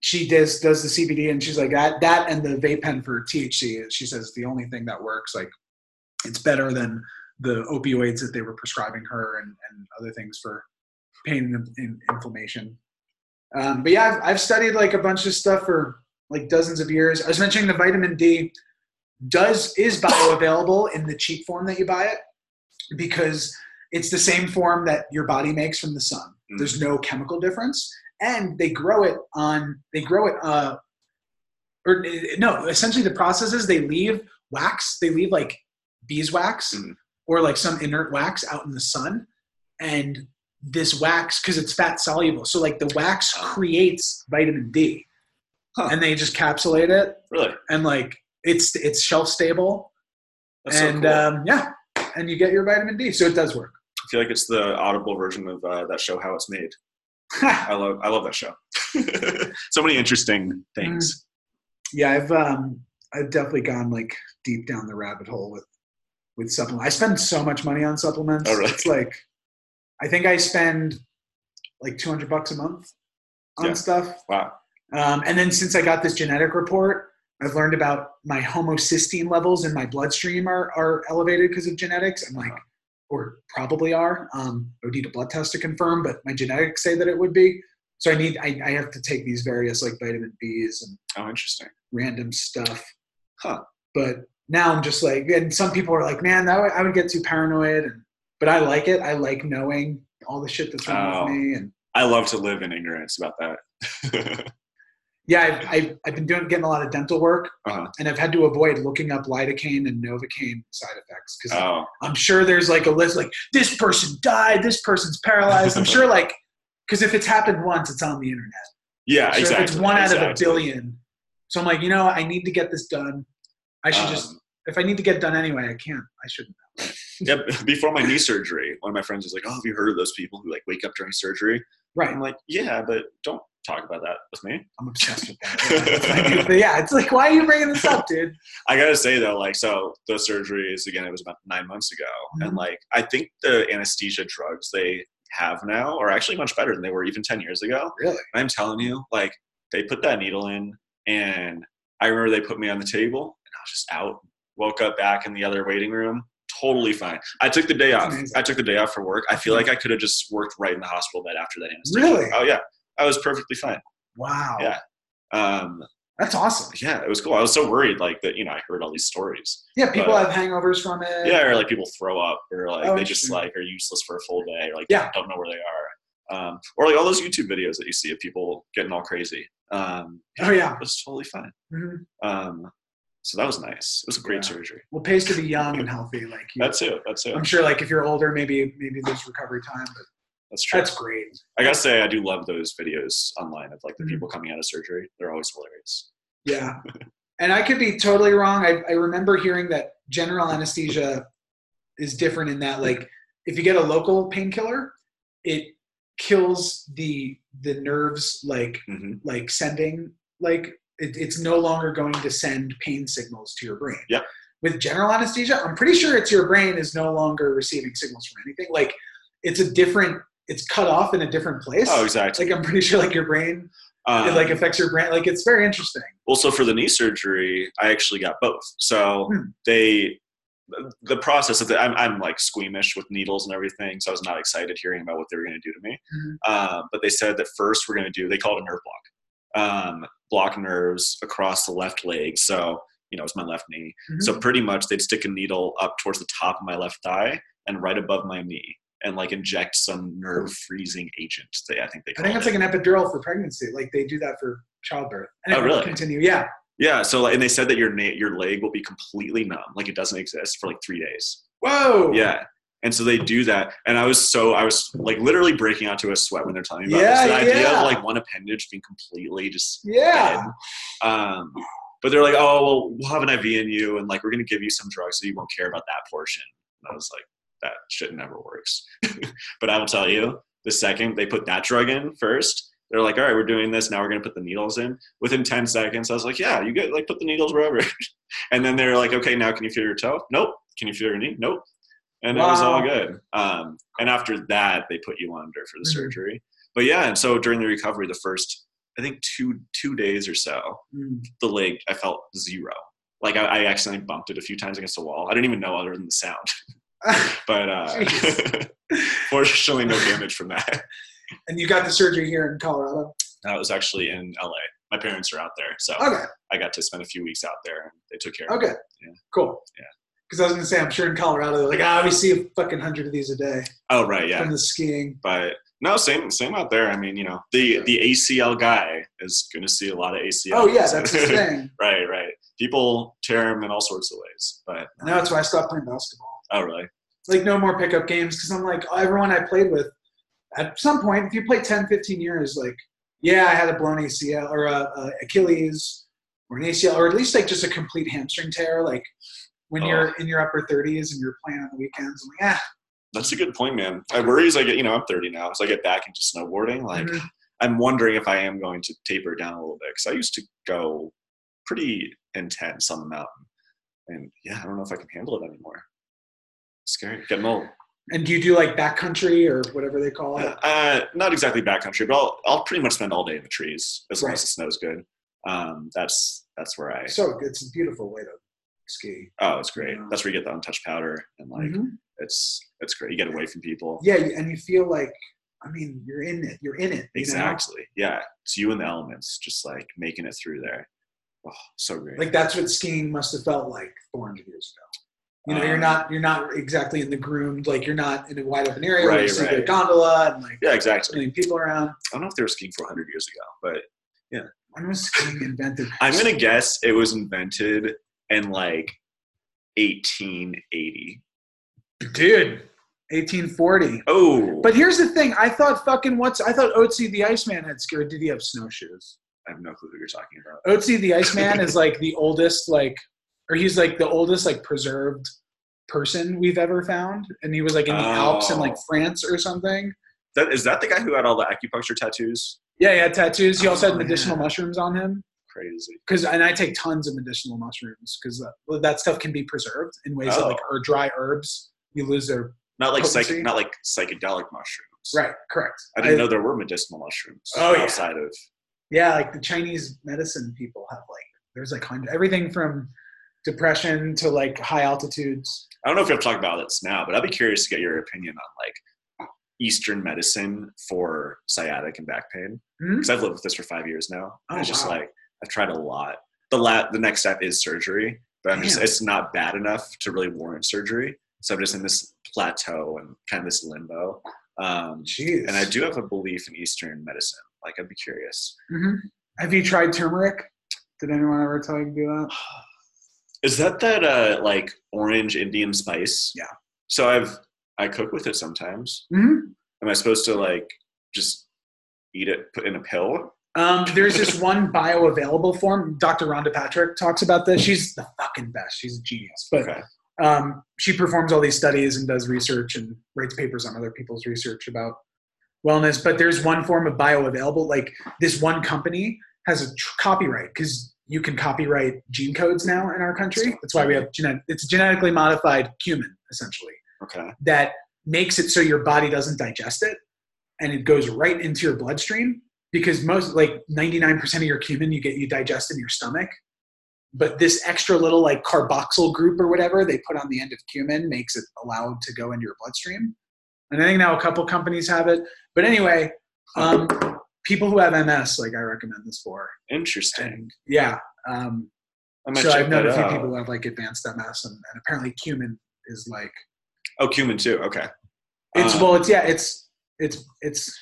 S1: she does does the CBD, and she's like that that and the vape pen for THC. She says the only thing that works. Like it's better than the opioids that they were prescribing her and, and other things for pain and, and inflammation. Um, but yeah, I've, I've studied like a bunch of stuff for like dozens of years. I was mentioning the vitamin D does is bioavailable in the cheap form that you buy it because it's the same form that your body makes from the sun.
S2: Mm.
S1: There's no chemical difference, and they grow it on they grow it uh, or uh, no, essentially the process is they leave wax, they leave like beeswax
S2: Mm.
S1: or like some inert wax out in the sun, and this wax because it's fat soluble, so like the wax creates vitamin D,
S2: Huh.
S1: and they just capsulate it
S2: Really?
S1: and like it's it's shelf stable
S2: That's so
S1: and
S2: cool.
S1: um, yeah and you get your vitamin d so it does work
S2: I feel like it's the audible version of uh, that show, How It's Made. [laughs] I love, I love that show. [laughs] so many interesting things.
S1: yeah i've um i've definitely gone like deep down the rabbit hole with with supplements i spend so much money on supplements
S2: Oh, really?
S1: it's like i think i spend like 200 bucks a month on
S2: Yeah.
S1: stuff
S2: Wow.
S1: um, and then since i got this genetic report i've learned about my homocysteine levels in my bloodstream are, are elevated because of genetics i'm like
S2: Uh-huh.
S1: or probably are. Um, I would need a blood test to confirm, but my genetics say that it would be. So I need I, I have to take these various like vitamin Bs and
S2: Oh, interesting.
S1: random stuff.
S2: Huh.
S1: But now I'm just like, and some people are like, man, that would, I would get too paranoid. And but I like it. I like knowing all the shit that's wrong
S2: Oh.
S1: with me. And
S2: I love to live in ignorance about that. [laughs]
S1: Yeah, I've, I've, I've been doing getting a lot of dental work,
S2: Uh-huh.
S1: and I've had to avoid looking up lidocaine and novocaine side effects because
S2: Oh,
S1: I'm sure there's like a list like this person died, this person's paralyzed. I'm sure like [laughs] because if it's happened once, it's on the internet.
S2: yeah,
S1: So
S2: exactly.
S1: if it's one out of a billion. So I'm like, you know, I need to get this done. I should just
S2: Um,
S1: if I need to get it done anyway, I can't. I shouldn't. [laughs]
S2: yeah, [laughs] before my knee surgery, one of my friends was like, "Oh, have you heard of those people who like wake up during surgery?"
S1: Right.
S2: I'm like, "Yeah, but don't talk about that with me."
S1: I'm obsessed with that. Yeah, that's what I do. But yeah, it's like, why are you bringing this up, dude? [laughs]
S2: I gotta say though, like, so those surgeries again, it was about nine months ago, and
S1: Mhm.
S2: like, I think the anesthesia drugs they have now are actually much better than they were even ten years ago.
S1: Really?
S2: And I'm telling you, like, they put that needle in, and I remember they put me on the table, and I was just out. Woke up back in the other waiting room, totally fine. I took the day
S1: That's
S2: off.
S1: amazing.
S2: I took the day off for work. I feel like I could have just worked right in the hospital bed after that anesthesia.
S1: Really?
S2: Oh yeah, I was perfectly fine.
S1: Wow.
S2: Yeah. Um,
S1: That's awesome.
S2: yeah, it was cool. I was so worried, like that. You know, I heard all these stories.
S1: Yeah, people
S2: But-
S1: have hangovers from it.
S2: Yeah, or like people throw up, or like
S1: Oh,
S2: they just like are useless for a full day, or like
S1: Yeah.
S2: don't know where they are. Um, or like all those YouTube videos that you see of people getting all crazy. Um,
S1: Oh yeah.
S2: it was totally fine.
S1: Mhm.
S2: Um, so that was nice. It was a great
S1: Yeah.
S2: surgery.
S1: Well, it pays to be young and healthy. Like you,
S2: That's it. That's it.
S1: I'm sure, like if you're older, maybe maybe there's recovery time, but
S2: That's true.
S1: that's great.
S2: I gotta say, I do love those videos online of like the
S1: Mhm.
S2: people coming out of surgery. They're always hilarious.
S1: Yeah. [laughs] And I could be totally wrong. I, I remember hearing that general anesthesia is different in that, like, if you get a local painkiller, it kills the the nerves, like
S2: hmm
S1: like sending like it, it's no longer going to send pain signals to your brain.
S2: Yep.
S1: With general anesthesia, I'm pretty sure it's your brain is no longer receiving signals from anything. Like it's a different, it's cut off in a different place.
S2: Oh, exactly.
S1: Like I'm pretty sure like your brain,
S2: Um,
S1: it like affects your brain. Like it's very interesting.
S2: also for the knee surgery, I actually got both. So
S1: Hmm.
S2: they, the process of the, I'm, I'm like squeamish with needles and everything, so I was not excited hearing about what they were going to do to me.
S1: Mhm.
S2: Uh, but they said that first we're going to do, they call it a nerve block, um, block nerves across the left leg. So you know, it's my left knee.
S1: Mhm.
S2: So pretty much they'd stick a needle up towards the top of my left thigh and right above my knee. And like inject some nerve freezing agent. They, I think they
S1: I think it's
S2: it.
S1: like an epidural for pregnancy. Like they do that for childbirth.
S2: And Oh, really?
S1: Continue. Yeah.
S2: Yeah, so like, and they said that your na- your leg will be completely numb, like it doesn't exist for like three days.
S1: Whoa.
S2: Yeah, and so they do that, and I was so I was like literally breaking out to a sweat when they're telling me about
S1: Yeah,
S2: this. The idea
S1: yeah.
S2: of like one appendage being completely just
S1: Yeah.
S2: dead. Um, but they're like, oh well, we'll have an IV in you, and like we're gonna give you some drugs so you won't care about that portion. And I was like, that shit never works. [laughs] but I will tell you, the second they put that drug in first, they're like, all right, we're doing this. Now we're gonna put the needles in. Within ten seconds, I was like, yeah, you get like put the needles wherever. [laughs] and then they're like, okay, now can you feel your toe? Nope. Can you feel your knee? Nope. And it was all good. Um, and after that, they put you under for the
S1: Mhm.
S2: surgery. But yeah, and so during the recovery, the first I think two two days or so,
S1: Mm.
S2: the leg I felt zero. Like I, I accidentally bumped it a few times against the wall. I didn't even know other than the sound. [laughs] But uh, [laughs] fortunately, no damage from that.
S1: and you got the surgery here in Colorado.
S2: That was actually in LA. My parents are out there, so
S1: Okay.
S2: I got to spend a few weeks out there, and they took care of
S1: Okay.
S2: Yeah.
S1: Cool.
S2: Yeah.
S1: Because I was gonna say, I'm sure in Colorado, they're like, ah, we see a fucking hundred of these a day.
S2: Oh right, yeah.
S1: from the skiing.
S2: But no, same same out there. I mean, you know, the the ACL guy is going to see a lot of ACL.
S1: Oh yeah, that's the thing. [laughs]
S2: right, right. People tear them in all sorts of ways, but
S1: And that's why I stopped playing basketball.
S2: oh really?
S1: Like no more pickup games because I'm like everyone I played with. At some point, if you play 10, 15 years, like yeah, I had a blown ACL or a, a Achilles or an ACL or at least like just a complete hamstring tear. Like when
S2: Oh.
S1: you're in your upper 30s and you're playing on the weekends, I'm like, ah,
S2: That's a good point, man. I worry as I get, you know, I'm 30 now, so I get back into snowboarding, like
S1: Mhm.
S2: I'm wondering if I am going to taper down a little bit because I used to go pretty intense on the mountain, and yeah, I don't know if I can handle it anymore. Scary, getting old.
S1: and do you do like backcountry or whatever they call it?
S2: Uh, not exactly backcountry, but I'll, I'll pretty much spend all day in the trees as long as the snow's good. Um, that's that's where I.
S1: So it's a beautiful way to ski.
S2: Oh, it's great.
S1: Yeah.
S2: That's where you get the untouched powder, and like
S1: Mhm.
S2: it's it's great. You get away from people.
S1: Yeah, and you feel like, I mean, you're in it. You're in it. you know?
S2: Exactly. Yeah. It's you and the elements, just like making it through there. Oh, so great.
S1: Like that's what skiing must have felt like 400 years ago. You know, you're
S2: Um,
S1: not you're not exactly in the groomed like you're not in a wide open area where you
S2: Right,
S1: gondola and like
S2: yeah, exactly.
S1: million people around.
S2: I don't know if they were skiing 400 years ago, but yeah,
S1: When was skiing invented?
S2: I'm gonna guess it was invented in like 1880.
S1: dude, 1840.
S2: Oh,
S1: But here's the thing. I thought fucking what's I thought Otzi the Iceman had scared. Did he have snowshoes?
S2: I have no clue who you're talking about.
S1: Otzi the Iceman is [laughs] like the oldest, like, or he's like the oldest, like, preserved person we've ever found. And he was like in the Alps in like
S2: Oh.
S1: France or something.
S2: That is that the guy who had all the acupuncture tattoos?
S1: Yeah, he had tattoos. He also
S2: Oh,
S1: had medicinal
S2: yeah.
S1: mushrooms on him.
S2: Crazy.
S1: Because and I take tons of medicinal mushrooms because that, uh, that stuff can be preserved in ways that
S2: Oh.
S1: like or dry herbs you lose their
S2: Not like psych, not like psychedelic mushrooms.
S1: right. Correct.
S2: I didn't know there were medicinal mushrooms
S1: Oh, yeah.
S2: outside of.
S1: Yeah, like the Chinese medicine people have like there's like hundred everything from depression to like high altitudes.
S2: I don't know if to talk about this now, but I'd be curious to get your opinion on like Eastern medicine for sciatic and back pain
S1: hmm?
S2: because I've lived with this for five years now.
S1: Oh,
S2: it's just
S1: wow.
S2: like I've tried a lot. The la- the next step is surgery, but I'm just
S1: Damn.
S2: it's not bad enough to really warrant surgery. So I'm just in this plateau and kind of this limbo. Um,
S1: Jeez.
S2: and I do have a belief in Eastern medicine. Like I'd be curious.
S1: hmm Have you tried turmeric? Did anyone ever tell you to do that? [sighs]
S2: Is that that uh like orange Indian spice?
S1: Yeah.
S2: So I've I cook with it sometimes.
S1: hmm
S2: Am I supposed to like just eat it put in a pill?
S1: Um, there's this one bioavailable form. Dr. Rhonda Patrick talks about this. She's the fucking best. She's a genius. But
S2: Okay.
S1: um, she performs all these studies and does research and writes papers on other people's research about wellness. But there's one form of bioavailable. Like this one company has a tr- copyright because you can copyright gene codes now in our country. That's why we have genetic. It's genetically modified cumin essentially
S2: Okay.
S1: that makes it so your body doesn't digest it and it goes right into your bloodstream because most like 99% of your cumin you get you digest in your stomach but this extra little like carboxyl group or whatever they put on the end of cumin makes it allowed to go into your bloodstream and i think now a couple companies have it but anyway um, people who have ms like i recommend this for
S2: Interesting.
S1: and yeah um,
S2: I might
S1: so i've known a few
S2: out.
S1: people who have like advanced ms and, and apparently cumin is like
S2: Oh, cumin too. Okay.
S1: It's
S2: Um,
S1: well, it's yeah, it's it's it's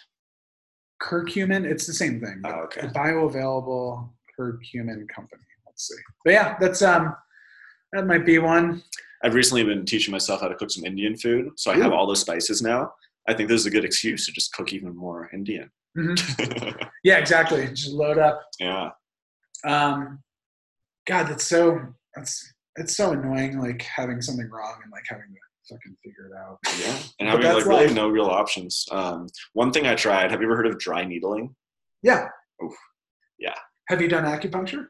S1: curcumin. It's the same thing.
S2: Oh,
S1: A
S2: okay.
S1: bioavailable curcumin company. Let's see. But yeah, that's um that might be one.
S2: I've recently been teaching myself how to cook some Indian food, so I have all those spices now. I think this is a good excuse to just cook even more Indian.
S1: Mhm. [laughs] Yeah, exactly. Just load up.
S2: yeah.
S1: Um, God, that's so that's it's so annoying. Like having something wrong and like having to fucking figure it out.
S2: Yeah. And
S1: But
S2: having
S1: that's
S2: like really
S1: life.
S2: no real options. Um, one thing I tried, have you ever heard of dry needling?
S1: Yeah.
S2: Oof. Yeah.
S1: Have you done acupuncture?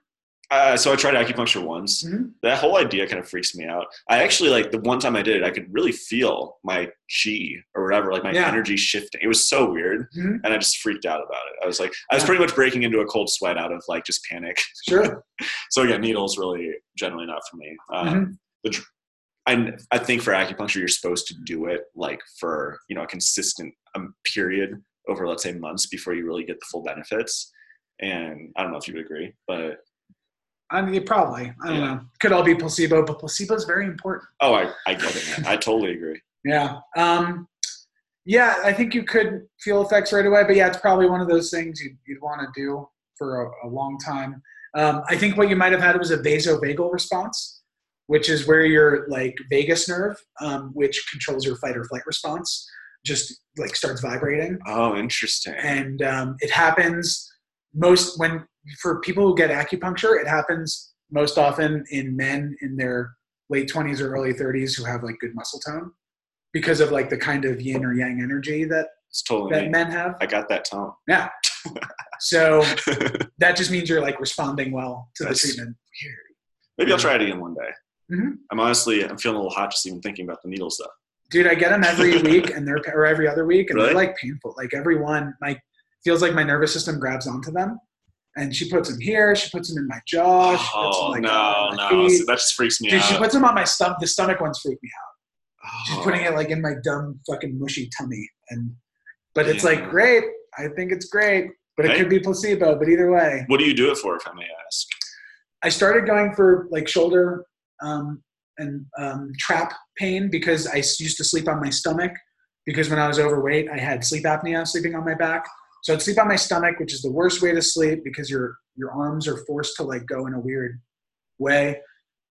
S2: Uh, so I tried acupuncture once.
S1: Mhm.
S2: That whole idea kind of freaks me out. I actually like the one time I did it, I could really feel my chi or whatever, like my
S1: Yeah.
S2: energy shifting. It was so weird,
S1: Mhm.
S2: and I just freaked out about it. I was like, I was
S1: Yeah.
S2: pretty much breaking into a cold sweat out of like just panic.
S1: Sure. [laughs]
S2: So again, needles really generally not for me. Um,
S1: Mhm.
S2: the dr- I I think for acupuncture you're supposed to do it like for you know a consistent um, period over let's say months before you really get the full benefits. And I don't know if you would agree, but
S1: I mean, probably. I don't
S2: Yeah.
S1: know. Could all be placebo, but placebo is very important.
S2: oh, I I get it, man. I totally agree.
S1: Yeah. Um, yeah, I think you could feel effects right away, but yeah, it's probably one of those things you'd, you'd want to do for a, a long time. Um, I think what you might have had was a vasovagal response, which is where your like vagus nerve, um, which controls your fight or flight response, just like starts vibrating
S2: Oh, interesting.
S1: and um, it happens most when for people who get acupuncture it happens most often in men in their late 20s or early 30s who have like good muscle tone because of like the kind of yin or yang energy that
S2: It's totally
S1: that
S2: me.
S1: men have
S2: I got that tone.
S1: yeah [laughs] so [laughs] that just means you're like responding well to the
S2: That's-
S1: treatment
S2: Maybe I'll try it again one day.
S1: Mhm.
S2: I'm honestly I'm feeling a little hot just even thinking about the needles though.
S1: dude i get them every [laughs] week and they're or every other week and
S2: Really?
S1: they're like painful like every one my feels like my nervous system grabs onto them and she puts them here she puts them in my jaw she puts them
S2: Oh
S1: like
S2: no, no. See, that just freaks me
S1: Dude,
S2: out.
S1: she puts them on my stomach. The stomach ones freak me out. She's
S2: Oh.
S1: putting it like in my dumb fucking mushy tummy, and but it's
S2: Yeah.
S1: like great. I think it's great, but it
S2: Hey.
S1: could be placebo. But either way,
S2: What do you do it for, if I may ask?
S1: I started going for like shoulder um, and um, trap pain because I used to sleep on my stomach because when I was overweight, I had sleep apnea, sleeping on my back. So I'd sleep on my stomach, which is the worst way to sleep because your your arms are forced to like go in a weird way.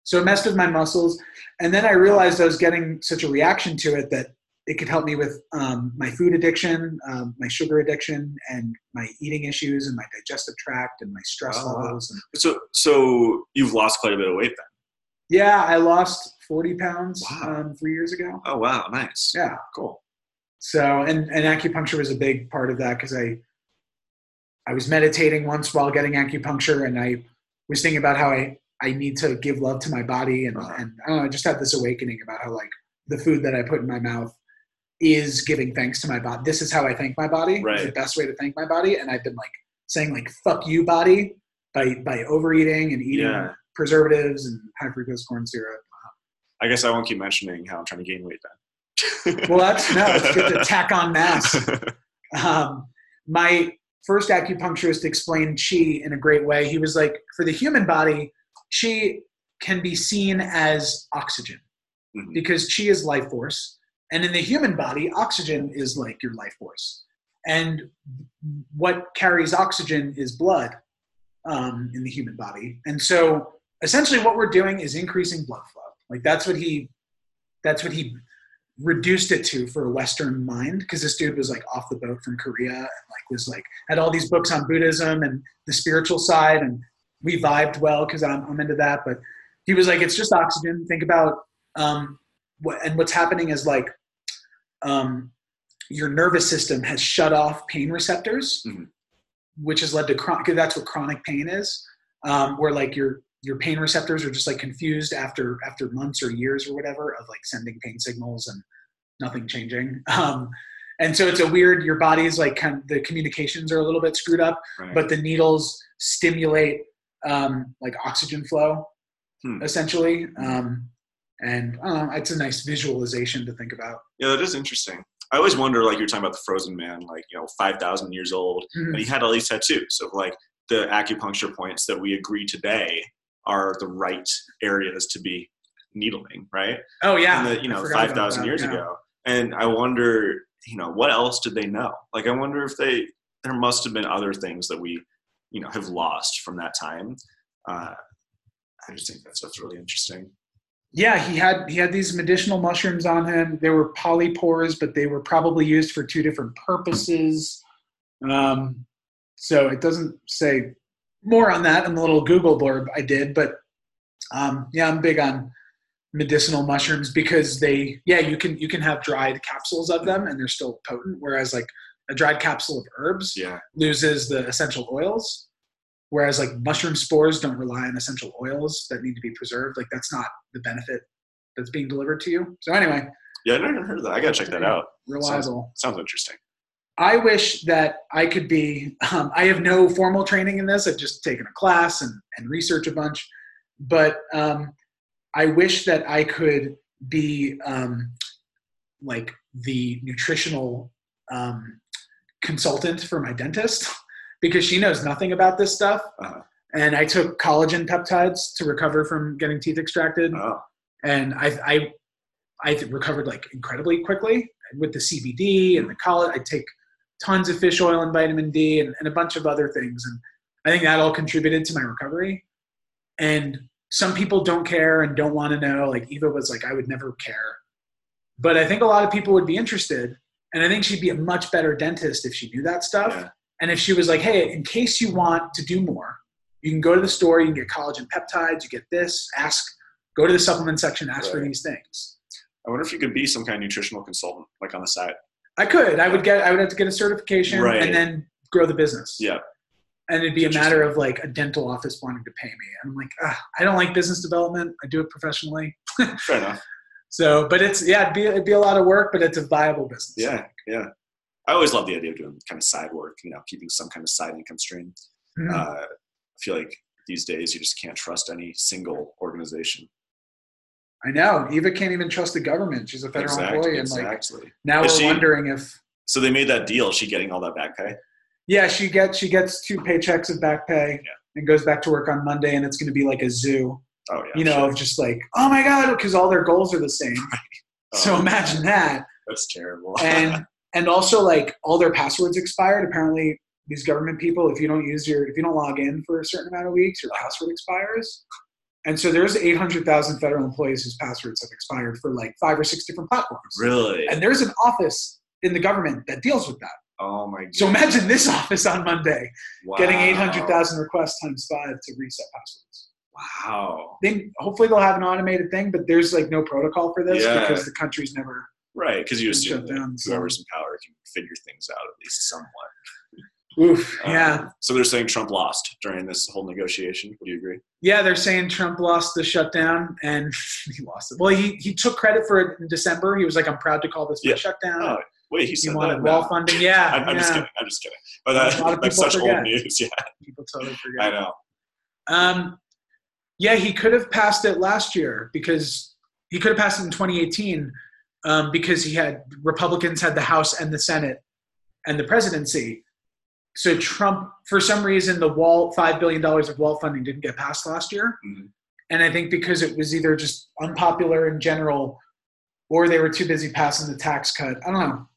S1: So it messed with my muscles, and then I realized I was getting such a reaction to it that it could help me with um, my food addiction, um, my sugar addiction, and my eating issues, and my digestive tract, and my stress
S2: wow.
S1: levels. And
S2: So so you've lost quite a bit of weight then.
S1: Yeah, I lost 40 pounds
S2: Wow.
S1: um, three years ago.
S2: Oh wow, nice.
S1: Yeah.
S2: Cool.
S1: So, and, and acupuncture was a big part of that because I, I was meditating once while getting acupuncture, and I was thinking about how I, I need to give love to my body, and,
S2: Uh-huh.
S1: and I don't know, I just had this awakening about how like the food that I put in my mouth is giving thanks to my body. This is how I thank my body. It's the best way to thank my body, and I've been like saying like "fuck you, body" by by overeating and eating
S2: Yeah.
S1: Preservatives and high fructose corn syrup.
S2: I guess I won't keep mentioning how I'm trying to gain weight then.
S1: Well, that's no, it's good to [laughs] tack on mass. [laughs] um, my first acupuncturist explained chi in a great way. He was like, for the human body, chi can be seen as oxygen
S2: Mhm.
S1: because chi is life force. And in the human body, oxygen is like your life force. And what carries oxygen is blood um, in the human body. And so essentially what we're doing is increasing blood flow. Like that's what he, that's what he reduced it to for a Western mind because this dude was like off the boat from Korea and like was like had all these books on Buddhism and the spiritual side and we vibed well because I'm, I'm into that. But he was like, it's just oxygen. Think about um, what and what's happening is like um, your nervous system has shut off pain receptors,
S2: Mhm.
S1: which has led to chronic. That's what chronic pain is, um, where like your your pain receptors are just like confused after after months or years or whatever of like sending pain signals and nothing changing. Um, and so it's a weird. Your body's like kind of the communications are a little bit screwed up,
S2: Right.
S1: but the needles stimulate um, like oxygen flow
S2: Hmm.
S1: essentially. Um, and I it's a nice visualization to think about.
S2: yeah, that is interesting. I always wonder, like you're talking about the frozen man, like you know, five thousand years old,
S1: Mhm.
S2: and he had all these tattoos of like the acupuncture points that we agree today are the right areas to be needling, right?
S1: Oh yeah,
S2: the, you know five thousand years
S1: yeah.
S2: ago. And I wonder, you know, what else did they know? Like, I wonder if they there must have been other things that we, you know, have lost from that time. Uh, I just think that stuff's really interesting.
S1: Yeah, he had he had these medicinal mushrooms on him. They were polypores, but they were probably used for two different purposes. Um, so it doesn't say more on that in the little Google blurb I did, but um, yeah, I'm big on medicinal mushrooms because they yeah you can you can have dried capsules of them and they're still potent, whereas like a dried capsule of herbs
S2: Yeah,
S1: loses the essential oils whereas like mushroom spores don't rely on essential oils that need to be preserved like that's not the benefit that's being delivered to you so anyway
S2: yeah, I never heard of that. I gotta check that out.
S1: reliable
S2: Sounds interesting.
S1: I wish that i could be um, i have no formal training in this i've just taken a class and, and research a bunch but um, i wish that i could be um, like the nutritional um, consultant for my dentist [laughs] because she knows nothing about this stuff.
S2: Uh-huh.
S1: And I took collagen peptides to recover from getting teeth extracted,
S2: Oh,
S1: and I I I recovered like incredibly quickly with the CBD and the collagen. I take tons of fish oil and vitamin D and, and a bunch of other things, and I think that all contributed to my recovery. And some people don't care and don't want to know. Like Eva was like, I would never care, but I think a lot of people would be interested. And I think she'd be a much better dentist if she knew that stuff.
S2: yeah.
S1: And if she was like, hey, in case you want to do more, you can go to the store, you can get collagen peptides, you get this, ask, go to the supplement section, ask for these things.
S2: I wonder if you could be some kind of nutritional consultant, like on the side.
S1: I could, I would get, I would have to get a certification
S2: Right.
S1: and then grow the business.
S2: Yeah,
S1: And it'd be a matter of like a dental office wanting to pay me. And I'm like, I don't like business development. I do it professionally. [laughs]
S2: fair enough.
S1: So, but it's, yeah, it'd be, it'd be a lot of work, but it's a viable business.
S2: Yeah, yeah. I always love the idea of doing kind of side work, you know, keeping some kind of side income stream.
S1: Mhm.
S2: Uh, I feel like these days you just can't trust any single organization.
S1: I know. Eva can't even trust the government. She's a federal
S2: Exactly,
S1: employee. And like,
S2: exactly.
S1: now
S2: Is
S1: we're
S2: she-
S1: wondering if,
S2: So they made that deal. Is she getting all that back pay?
S1: Yeah, she gets she gets two paychecks of back pay
S2: Yeah.
S1: and goes back to work on Monday, and it's going to be like a zoo,
S2: Oh yeah.
S1: you know,
S2: sure.
S1: just like, oh my god, because all their goals are the same. [laughs] So
S2: Oh,
S1: imagine that,
S2: That's terrible.
S1: and [laughs] and also like all their passwords expired. Apparently, these government people, if you don't use your, if you don't log in for a certain amount of weeks, your password expires. And so there's 800,000 federal employees whose passwords have expired for like five or six different platforms.
S2: Really?
S1: And there's an office in the government that deals with that.
S2: oh my god.
S1: So imagine this office on Monday getting
S2: Wow.
S1: 800,000 requests times five to reset passwords.
S2: Wow.
S1: They, hopefully they'll have an automated thing, but there's like no protocol for this
S2: Yeah.
S1: because the country's never.
S2: Right, because you assume
S1: down, so-
S2: whoever's in power can figure things out at least somewhat.
S1: Oof.
S2: Um,
S1: Yeah.
S2: so they're saying Trump lost during this whole negotiation. Would you agree?
S1: Yeah, they're saying Trump lost the shutdown and [laughs] he lost it. Well, he, he took credit for it in December. He was like, I'm proud to call this
S2: Yeah.
S1: shutdown.
S2: Oh, wait, he
S1: he
S2: said
S1: wanted
S2: that.
S1: wall
S2: now.
S1: funding. Yeah. [laughs]
S2: I'm, I'm
S1: yeah.
S2: just kidding. I'm just kidding. But that, that's such
S1: forget.
S2: old news. Yeah,
S1: People totally forget.
S2: I know.
S1: Um, yeah, he could have passed it last year because he could have passed it in 2018 um, because he had Republicans had the House and the Senate and the presidency. So Trump, for some reason, the wall five billion dollars of wall funding didn't get passed last year,
S2: Mhm.
S1: and I think because it was either just unpopular in general, or they were too busy passing the tax cut. I don't know.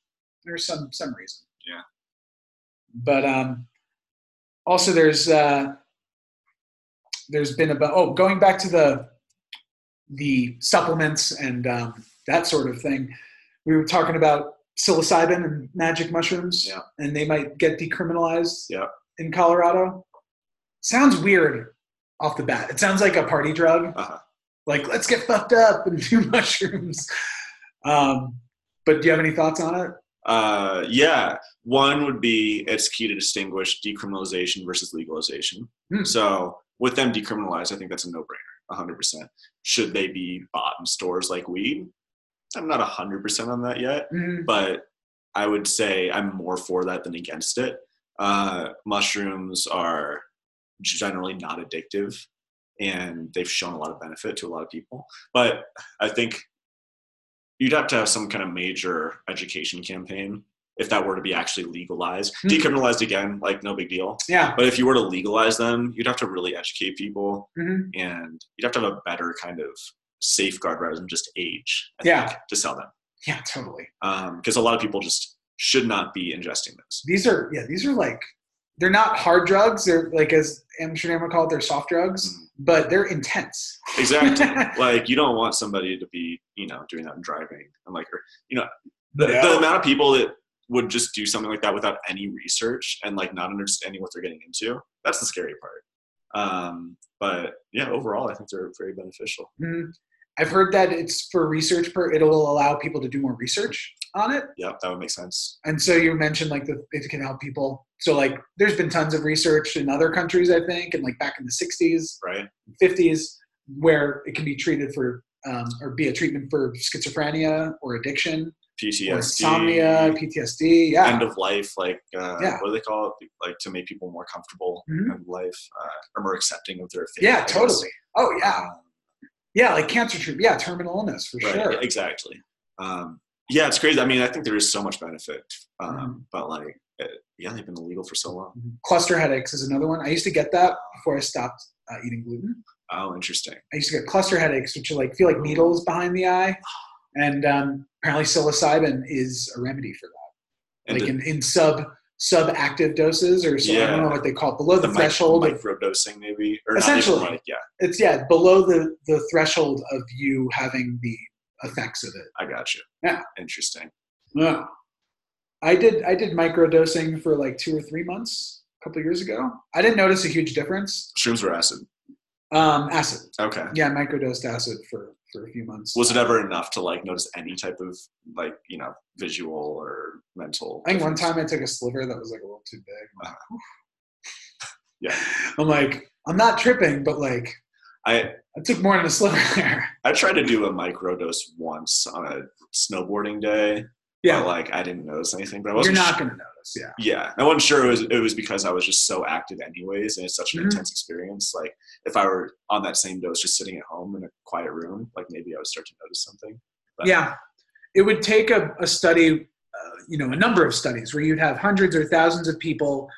S1: There's some some reason.
S2: Yeah.
S1: But um, also there's uh, there's been about oh going back to the the supplements and um, that sort of thing. We were talking about psilocybin and magic mushrooms,
S2: Yeah.
S1: and they might get decriminalized
S2: Yeah.
S1: in Colorado. Sounds weird off the bat. It sounds like a party drug.
S2: Uh-huh.
S1: Like let's get fucked up and [laughs] do mushrooms. Um, but do you have any thoughts on it?
S2: Uh, yeah, one would be it's key to distinguish decriminalization versus legalization.
S1: Hmm.
S2: So with them decriminalized, I think that's a no-brainer, 100%. Should they be bought in stores like weed? I'm not 100% on that yet,
S1: Mhm.
S2: but I would say I'm more for that than against it. Uh, mushrooms are generally not addictive, and they've shown a lot of benefit to a lot of people. But I think you'd have to have some kind of major education campaign if that were to be actually legalized.
S1: Hmm.
S2: Decriminalized again, like no big deal.
S1: Yeah.
S2: But if you were to legalize them, you'd have to really educate people,
S1: Mhm.
S2: and you'd have to have a better kind of safeguard rather than just age. I
S1: Yeah.
S2: think, to sell them,
S1: Yeah, totally.
S2: because a lot of people just should not be ingesting those.
S1: These are yeah, these are like they're not hard drugs. They're like as Amsterdam would call it, they're soft drugs,
S2: Mhm.
S1: but they're intense.
S2: Exactly. [laughs] like you don't want somebody to be, you know, doing that and driving and like, or, you know, the, the amount of people that would just do something like that without any research and like not understanding what they're getting into. That's the scary part. Um, but yeah, overall, I think they're very beneficial.
S1: Mhm. I've heard that it's for research. Per it'll allow people to do more research on it.
S2: Yeah, that would make sense.
S1: And so you mentioned like the it can help people. So like there's been tons of research in other countries, I think, and like back in the 60s,
S2: Right.
S1: 50s, where it can be treated for um, or be a treatment for schizophrenia or addiction or
S2: PTSD.
S1: insomnia, PTSD. Yeah.
S2: End of life, like uh,
S1: Yeah.
S2: what do they call it? Like to make people more comfortable
S1: Mhm.
S2: in life uh, or more accepting of their fate.
S1: yeah, totally. Oh yeah.
S2: Um,
S1: Yeah, like cancer treatment. Yeah, terminal illness for
S2: Right,
S1: sure.
S2: Exactly. Um, yeah, it's crazy. I mean, I think there is so much benefit, um,
S1: Mhm.
S2: but like, uh, yeah, they've been illegal for so long.
S1: Cluster headaches is another one. I used to get that before I stopped uh, eating gluten.
S2: Oh, interesting.
S1: I used to get cluster headaches, which are like feel like needles behind the eye, and um, apparently psilocybin is a remedy for that.
S2: And
S1: like in, in sub subactive doses, or so, I don't know what they call it, below the,
S2: the
S1: threshold. of,
S2: micro dosing, maybe, or
S1: Essentially.
S2: not like, yeah,
S1: it's yeah, below the the threshold of you having the effects of it.
S2: I got you.
S1: Yeah.
S2: Interesting.
S1: Yeah. I did I did microdosing for like two or three months a couple years ago. I didn't notice a huge difference.
S2: Shrooms were acid.
S1: Um, acid.
S2: Okay.
S1: Yeah, microdosed acid for for a few months.
S2: Was it ever enough to like notice any type of like you know visual or mental?
S1: I think one time I took a sliver that was like a little too big. [laughs]
S2: Yeah.
S1: I'm like, I'm not tripping, but like
S2: I
S1: I took more than a sliver there.
S2: I tried to do a microdose once on a snowboarding day.
S1: Yeah.
S2: But, like I didn't notice anything, but I wasn't.
S1: You're not
S2: su-
S1: gonna notice, yeah.
S2: yeah, I wasn't sure it was. It was because I was just so active, anyways, and it's such an
S1: Mhm.
S2: intense experience. Like if I were on that same dose, just sitting at home in a quiet room, like maybe I would start to notice something. But-
S1: Yeah. It would take a, a study, uh, you know, a number of studies where you'd have hundreds or thousands of people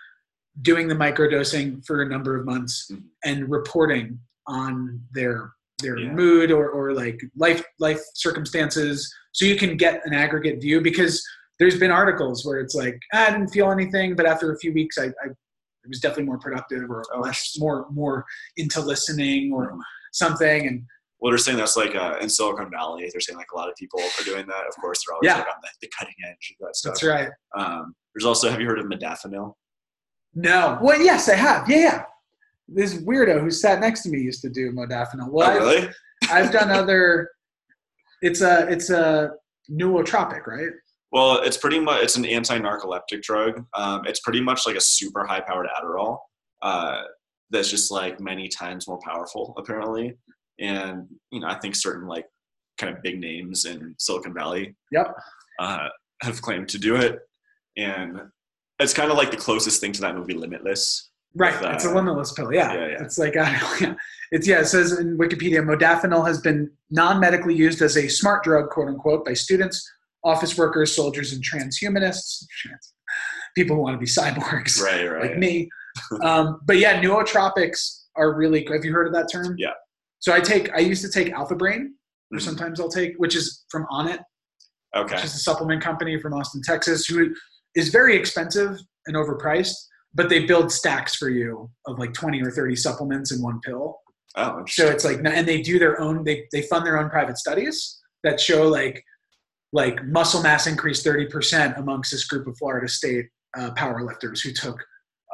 S1: doing the microdosing for a number of months
S2: Mhm.
S1: and reporting on their their
S2: Yeah.
S1: mood or, or like life life circumstances so you can get an aggregate view because there's been articles where it's like "Ah, I didn't feel anything, but after a few weeks, I, I it was definitely more productive or
S2: Oh,
S1: less more more into listening or something. And
S2: Well, they're saying that's like uh, in Silicon Valley. They're saying like a lot of people are doing that. Of course, they're always
S1: Yeah.
S2: like on the, the cutting edge of that stuff.
S1: that's right.
S2: Um, there's also, have you heard of modafinil?
S1: No, well, yes, I have. Yeah, yeah. This weirdo who sat next to me used to do modafinil. Well,
S2: oh,
S1: I've-
S2: really?
S1: I've done other. It's a it's a nootropic, right?
S2: Well, it's pretty much it's an anti-narcoleptic drug. Um, it's pretty much like a super high-powered Adderall uh, that's just like many times more powerful, apparently. And you know, I think certain like kind of big names in Silicon Valley
S1: Yep.
S2: uh, have claimed to do it, and it's kind of like the closest thing to that movie Limitless.
S1: Right. It's a limitless pill. Yeah.
S2: yeah, yeah.
S1: It's like [laughs] yeah. It's yeah. It says in Wikipedia, modafinil has been non-medically used as a smart drug, quote unquote, by students, office workers, soldiers, and transhumanists. Trans, people who want to be cyborgs,
S2: Right, right.
S1: like me. [laughs] um, but yeah, nootropics are really. Have you heard of that term?
S2: Yeah.
S1: So I take. I used to take Alpha Brain, or
S2: Mhm.
S1: sometimes I'll take, which is from Onnit.
S2: Okay.
S1: which is a supplement company from Austin, Texas, who is very expensive and overpriced, but they build stacks for you of like 20 or 30 supplements in one pill.
S2: Oh,
S1: So it's like, and they do their own, they, they fund their own private studies that show like, like muscle mass increased 30% amongst this group of Florida state uh, power lifters who took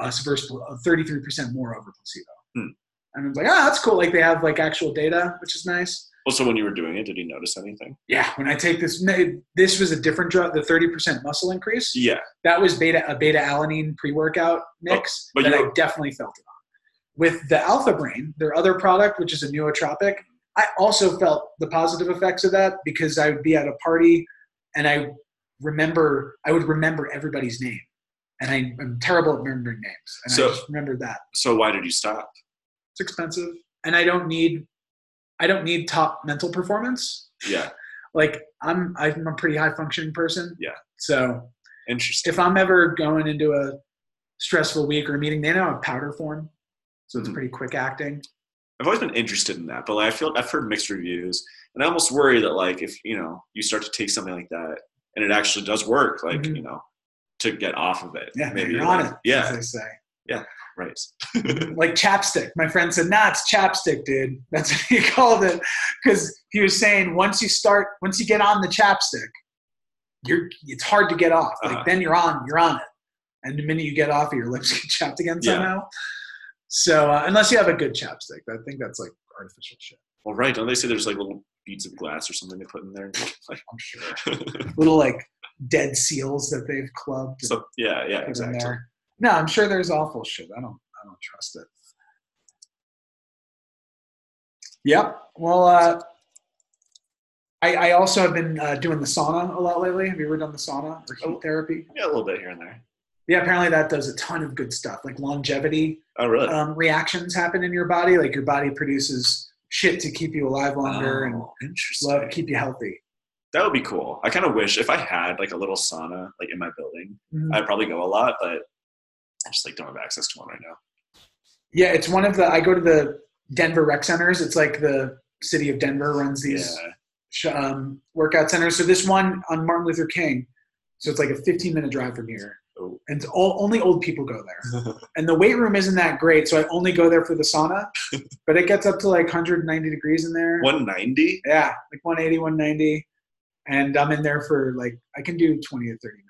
S1: us versus uh, 33% more over placebo.
S2: Hmm.
S1: And it's like, ah, that's cool. Like they have like actual data, which is nice.
S2: Also, when you were doing it, did he notice anything?
S1: Yeah, when I take this, this was a different drug. The thirty percent muscle increase.
S2: Yeah.
S1: That was beta a beta alanine pre workout mix oh,
S2: but
S1: that I definitely felt it on. With the Alpha Brain, their other product, which is a nootropic, I also felt the positive effects of that because I would be at a party and I remember I would remember everybody's name, and I, I'm terrible at remembering names, and
S2: So-
S1: I just remembered that
S2: So why did you stop?
S1: it's expensive, and I don't need I don't need top mental performance
S2: Yeah. [laughs]
S1: like I'm I'm a pretty high functioning person.
S2: Yeah.
S1: So
S2: Interesting.
S1: if I'm ever going into a stressful week or a meeting, they now have powder form, so it's
S2: Mhm.
S1: pretty quick acting.
S2: I've always been interested in that, but like, I feel I've heard mixed reviews, and I almost worry that like if you know you start to take something like that and it actually does work, like
S1: Mhm.
S2: you know, to get off of it,
S1: Yeah,
S2: maybe
S1: you're on
S2: like-
S1: it.
S2: Yeah,
S1: as they say.
S2: Right. [laughs]
S1: Like chapstick. My friend said, "Nah, it's chapstick, dude." [laughs] That's what he called it because he was saying once you start, once you get on the chapstick, you're it's hard to get off. Like
S2: Uh-huh.
S1: then you're on, you're on it, and the minute you get off, your [laughs] lips get chapped again
S2: Yeah.
S1: somehow. So uh, unless you have a good chapstick, I think that's like artificial shit.
S2: well, right. Don't they say there's like little beads of glass or something they put in there? Like,
S1: I'm sure. little like dead seals that they've clubbed.
S2: so yeah, yeah, exactly.
S1: No, I'm sure there's awful shit. I don't. I don't trust it. Yep. Well, uh, I, I also have been uh, doing the sauna a lot lately. Have you ever done the sauna or heat
S2: Oh.
S1: therapy?
S2: Yeah, a little bit here and there.
S1: Yeah, apparently that does a ton of good stuff. Like longevity
S2: Oh, really?
S1: um, reactions happen in your body. Like your body produces shit to keep you alive longer and
S2: oh, interesting.
S1: love, keep you healthy.
S2: That would be cool. I kind of wish if I had like a little sauna like in my building,
S1: Mhm.
S2: I'd probably go a lot, but I just like don't have access to one right now.
S1: Yeah, it's one of the. I go to the Denver rec centers. It's like the city of Denver runs these
S2: Yeah.
S1: um, workout centers. So this one on Martin Luther King. So it's like a 15 minute drive from here,
S2: Oh.
S1: and all, only old people go there. [laughs] And the weight room isn't that great, so I only go there for the sauna. [laughs] but it gets up to like 190 degrees in there.
S2: 190?
S1: Yeah, like 180, 190, and I'm in there for like I can do 20 or 30 minutes.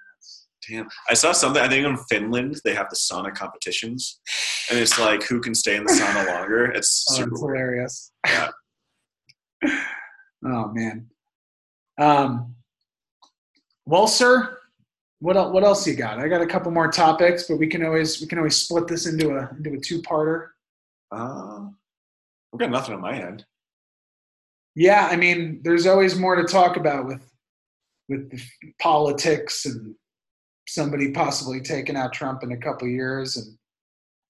S2: Damn. I saw something, I think in Finland, they have the sauna competitions. And it's like who can stay in the sauna longer. It's
S1: Oh,
S2: super
S1: hilarious.
S2: Yeah. [laughs]
S1: oh man. Um. Well, sir, what el- what else you got? I got a couple more topics, but we can always we can always split this into a into a two parter.
S2: Uh, I've got nothing on my end.
S1: Yeah, I mean, there's always more to talk about with with the politics and somebody possibly taking out Trump in a couple years. And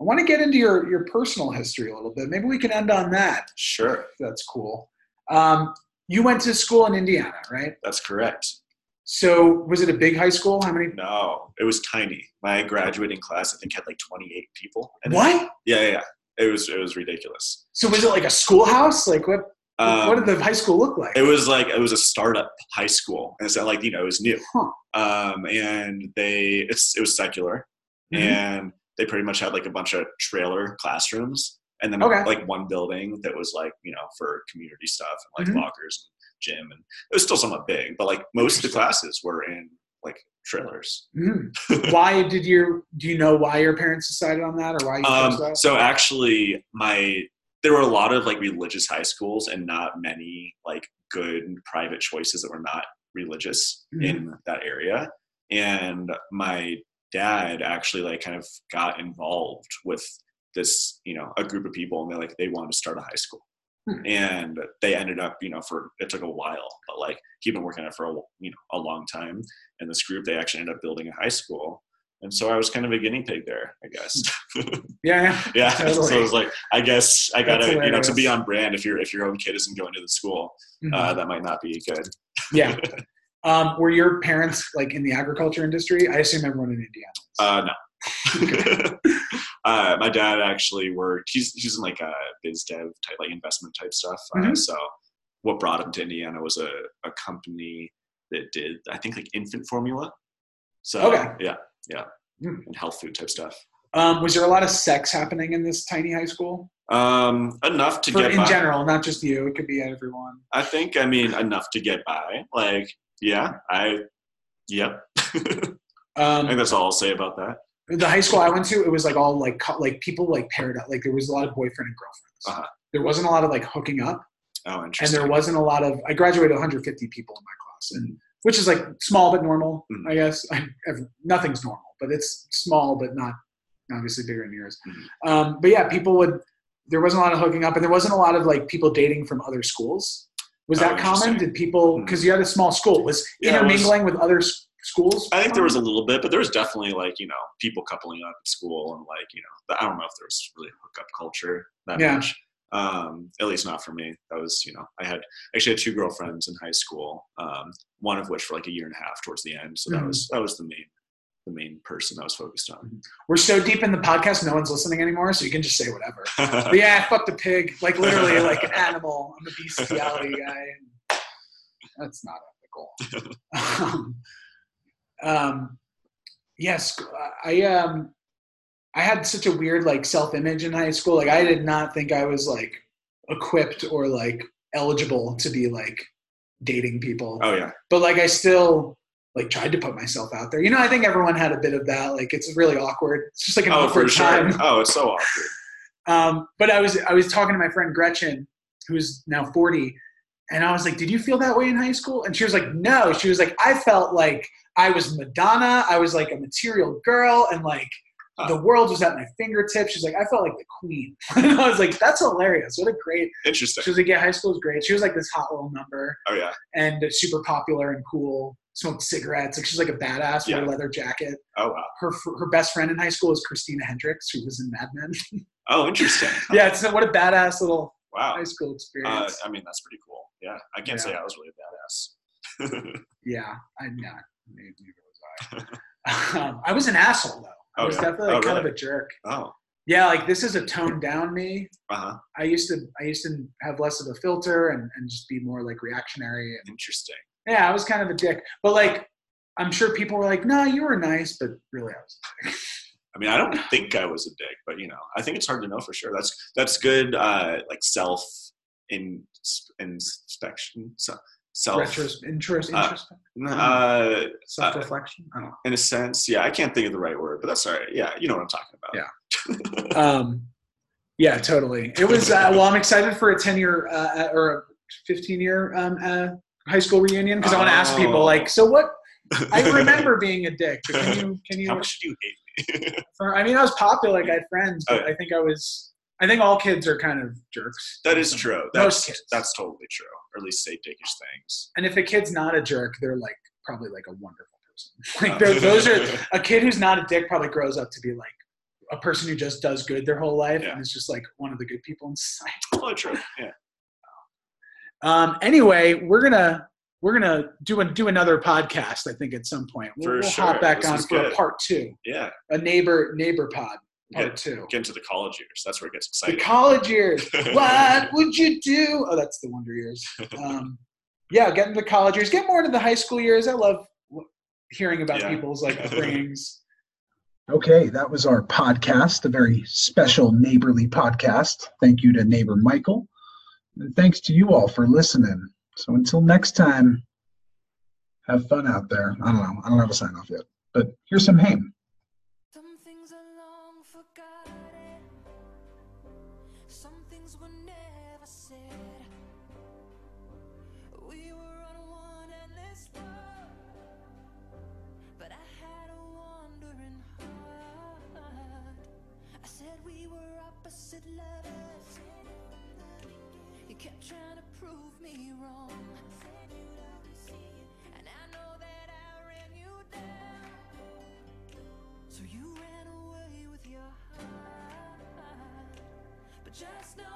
S1: I want to get into your your personal history a little bit. Maybe we can end on that.
S2: Sure.
S1: That's cool. Um, you went to school in Indiana, right?
S2: That's correct.
S1: So was it a big high school? How many?
S2: No, it was tiny. My graduating class, I think, had like 28 people. And
S1: What?
S2: Yeah, yeah, yeah. It was it was ridiculous.
S1: So was it like a schoolhouse? Like what?
S2: Um,
S1: what did the high school look like?
S2: It was like it was a startup high school, and so like you know it was new.
S1: Huh.
S2: Um, and they it's it was secular,
S1: Mhm.
S2: and they pretty much had like a bunch of trailer classrooms, and then
S1: Okay.
S2: like one building that was like you know for community stuff and like
S1: Mhm.
S2: lockers, and gym, and it was still somewhat big, but like most of the classes were in like trailers.
S1: Mhm. [laughs] why did you do you know why your parents decided on that or why you
S2: Um,
S1: that?
S2: so actually, my there were a lot of like religious high schools and not many like good private choices that were not religious
S1: Mhm.
S2: in that area. And my dad actually like kind of got involved with this, you know, a group of people, and they like they wanted to start a high school.
S1: Hmm.
S2: And they ended up, you know, for it took a while, but like he'd been working on it for a you know a long time. And this group, they actually ended up building a high school. And so I was kind of a guinea pig there, I guess. [laughs]
S1: yeah, yeah.
S2: Yeah.
S1: Totally.
S2: So it was like, I guess I gotta, you know, to be on brand. If your if your own kid isn't going to the school,
S1: Mhm.
S2: uh, that might not be good.
S1: yeah. [laughs] Um, were your parents like in the agriculture industry? I assume everyone in Indiana.
S2: Uh, no. [laughs] uh, my dad actually worked. He's he's in like a biz dev type, like investment type stuff. Uh,
S1: Mhm.
S2: so what brought him to Indiana was a, a company that did, I think, like infant formula. So
S1: Okay.
S2: yeah, yeah,
S1: Hmm.
S2: and health food type stuff.
S1: Um, was there a lot of sex happening in this tiny high school?
S2: Um, enough to
S1: For,
S2: get
S1: in
S2: by.
S1: general, not just you. It could be everyone.
S2: I think I mean enough to get by. Like, yeah, I, yep. [laughs] I think
S1: Um,
S2: that's all I'll say about that.
S1: the high school I went to, it was like all like like people like paired up. Like there was a lot of boyfriend and girlfriends.
S2: Uh-huh.
S1: There wasn't a lot of like hooking up,
S2: Oh, interesting.
S1: and there wasn't a lot of. I graduated 150 people in my class, and which is like small but normal,
S2: Mhm.
S1: I guess. I, ev- nothing's normal, but it's small but not obviously bigger than yours.
S2: Mhm.
S1: Um, but yeah, people would. There wasn't a lot of hooking up, and there wasn't a lot of like people dating from other schools. Was
S2: Oh,
S1: that common? Did people because you had a small school was
S2: Yeah, it was-
S1: intermingling with other schools?
S2: I think there was a little bit, but there was definitely like you know people coupling up at school and like you know I don't know if there was really hookup culture that
S1: Yeah.
S2: much. Um, at least not for me. That was you know I had actually had two girlfriends in high school. Um, one of which for like a year and a half towards the end. So that
S1: Mhm.
S2: was that was the main the main person I was focused on.
S1: We're so deep in the podcast, no one's listening anymore, so you can just say whatever. [laughs] But yeah, fuck the pig. Like literally, like an animal. I'm a bestiality [laughs] guy. That's not ethical. [laughs] um, um, yes, I um, I had such a weird like self image in high school. Like I did not think I was like equipped or like eligible to be like dating people.
S2: oh yeah,
S1: But like I still like tried to put myself out there. You know, I think everyone had a bit of that. Like it's really awkward. It's just like an
S2: oh for
S1: awkward
S2: sure.
S1: time.
S2: Oh, it's so awkward. [laughs]
S1: Um, but I was I was talking to my friend Gretchen, who's now 40, and I was like, "Did you feel that way in high school?" And she was like, "No." She was like, "I felt like I was Madonna. I was like a material girl, and like. The world was at my fingertips." She's like, "I felt like the queen." [laughs] and I was like, "That's hilarious. What a great." [laughs]
S2: Interesting.
S1: She was like, "Yeah, high school was great." She was like this hot little number
S2: Oh yeah.
S1: and super popular and cool. Smoked cigarettes. Like she's like a badass with
S2: Yeah.
S1: a leather jacket.
S2: Oh wow.
S1: Her her best friend in high school is Christina Hendricks, who was in Mad Men. [laughs]
S2: Oh interesting.
S1: yeah, it's what a badass little
S2: Wow.
S1: high school
S2: Uh,
S1: experience.
S2: I mean, that's pretty cool. Yeah, I can't say I was really a badass.
S1: yeah, I'm not. Neither was I. um, I was an asshole though. I
S2: Oh,
S1: was
S2: yeah?
S1: definitely
S2: Oh,
S1: kind of a jerk.
S2: oh,
S1: Yeah, like this is a toned down me.
S2: uh huh.
S1: I used to I used to have less of a filter and, and just be more like reactionary. And,
S2: Interesting.
S1: yeah, I was kind of a dick. But like I'm sure people were like, "No, you were nice," but really I was. a dick. [laughs]
S2: I mean, I don't think I was a dick, but you know, I think it's hard to know for sure. That's that's good. Uh, like self in inspection. So, self.
S1: Retros, interest,
S2: Uh,
S1: interest,
S2: Uh,
S1: self reflection. I don't
S2: in a sense, yeah. I can't think of the right word, but that's all right. Yeah, you know what I'm talking about.
S1: Yeah. Um, yeah, totally. It was. Uh, well, I'm excited for a 10 year uh, or a 15 year um, uh, high school reunion because I want to ask people like, so what? I remember [laughs] being a dick. Can you? Can
S2: How
S1: you?
S2: much do you hate me? [laughs]
S1: For, I mean, I was popular. Like I had friends, but
S2: Oh.
S1: I think I was. I think all kids are kind of jerks.
S2: that is true.
S1: Most
S2: That's
S1: kids.
S2: that's totally true. Or at least say dickish things.
S1: And if a kid's not a jerk, they're like probably like a wonderful person. [laughs] Like
S2: Oh.
S1: those are a kid who's not a dick probably grows up to be like a person who just does good their whole life
S2: Yeah.
S1: and is just like one of the good people in society. [laughs]
S2: Oh, true. Yeah.
S1: Um, anyway, we're gonna we're gonna do a, do another podcast. I think at some point we'll, we'll
S2: sure.
S1: hop back
S2: This
S1: on for a part two,
S2: Yeah.
S1: a neighbor neighbor pod. Part
S2: Get,
S1: two.
S2: get into the college years. That's where it gets exciting.
S1: The
S2: exciting.
S1: college years. [laughs] what would you do? Oh, that's the Wonder Years. Um, yeah, get into the college years. Get more into the high school years. I love hearing about
S2: Yeah.
S1: people's like [laughs] upbringings. Okay, that was our podcast, a very special neighborly podcast. Thank you to neighbor Michael. And thanks to you all for listening. So until next time, have fun out there. I don't know. I don't have a sign off yet. But here's some Haim.
S3: good lovers. You kept trying to prove me wrong. And I know that I ran you down. So you ran away with your heart. But just know.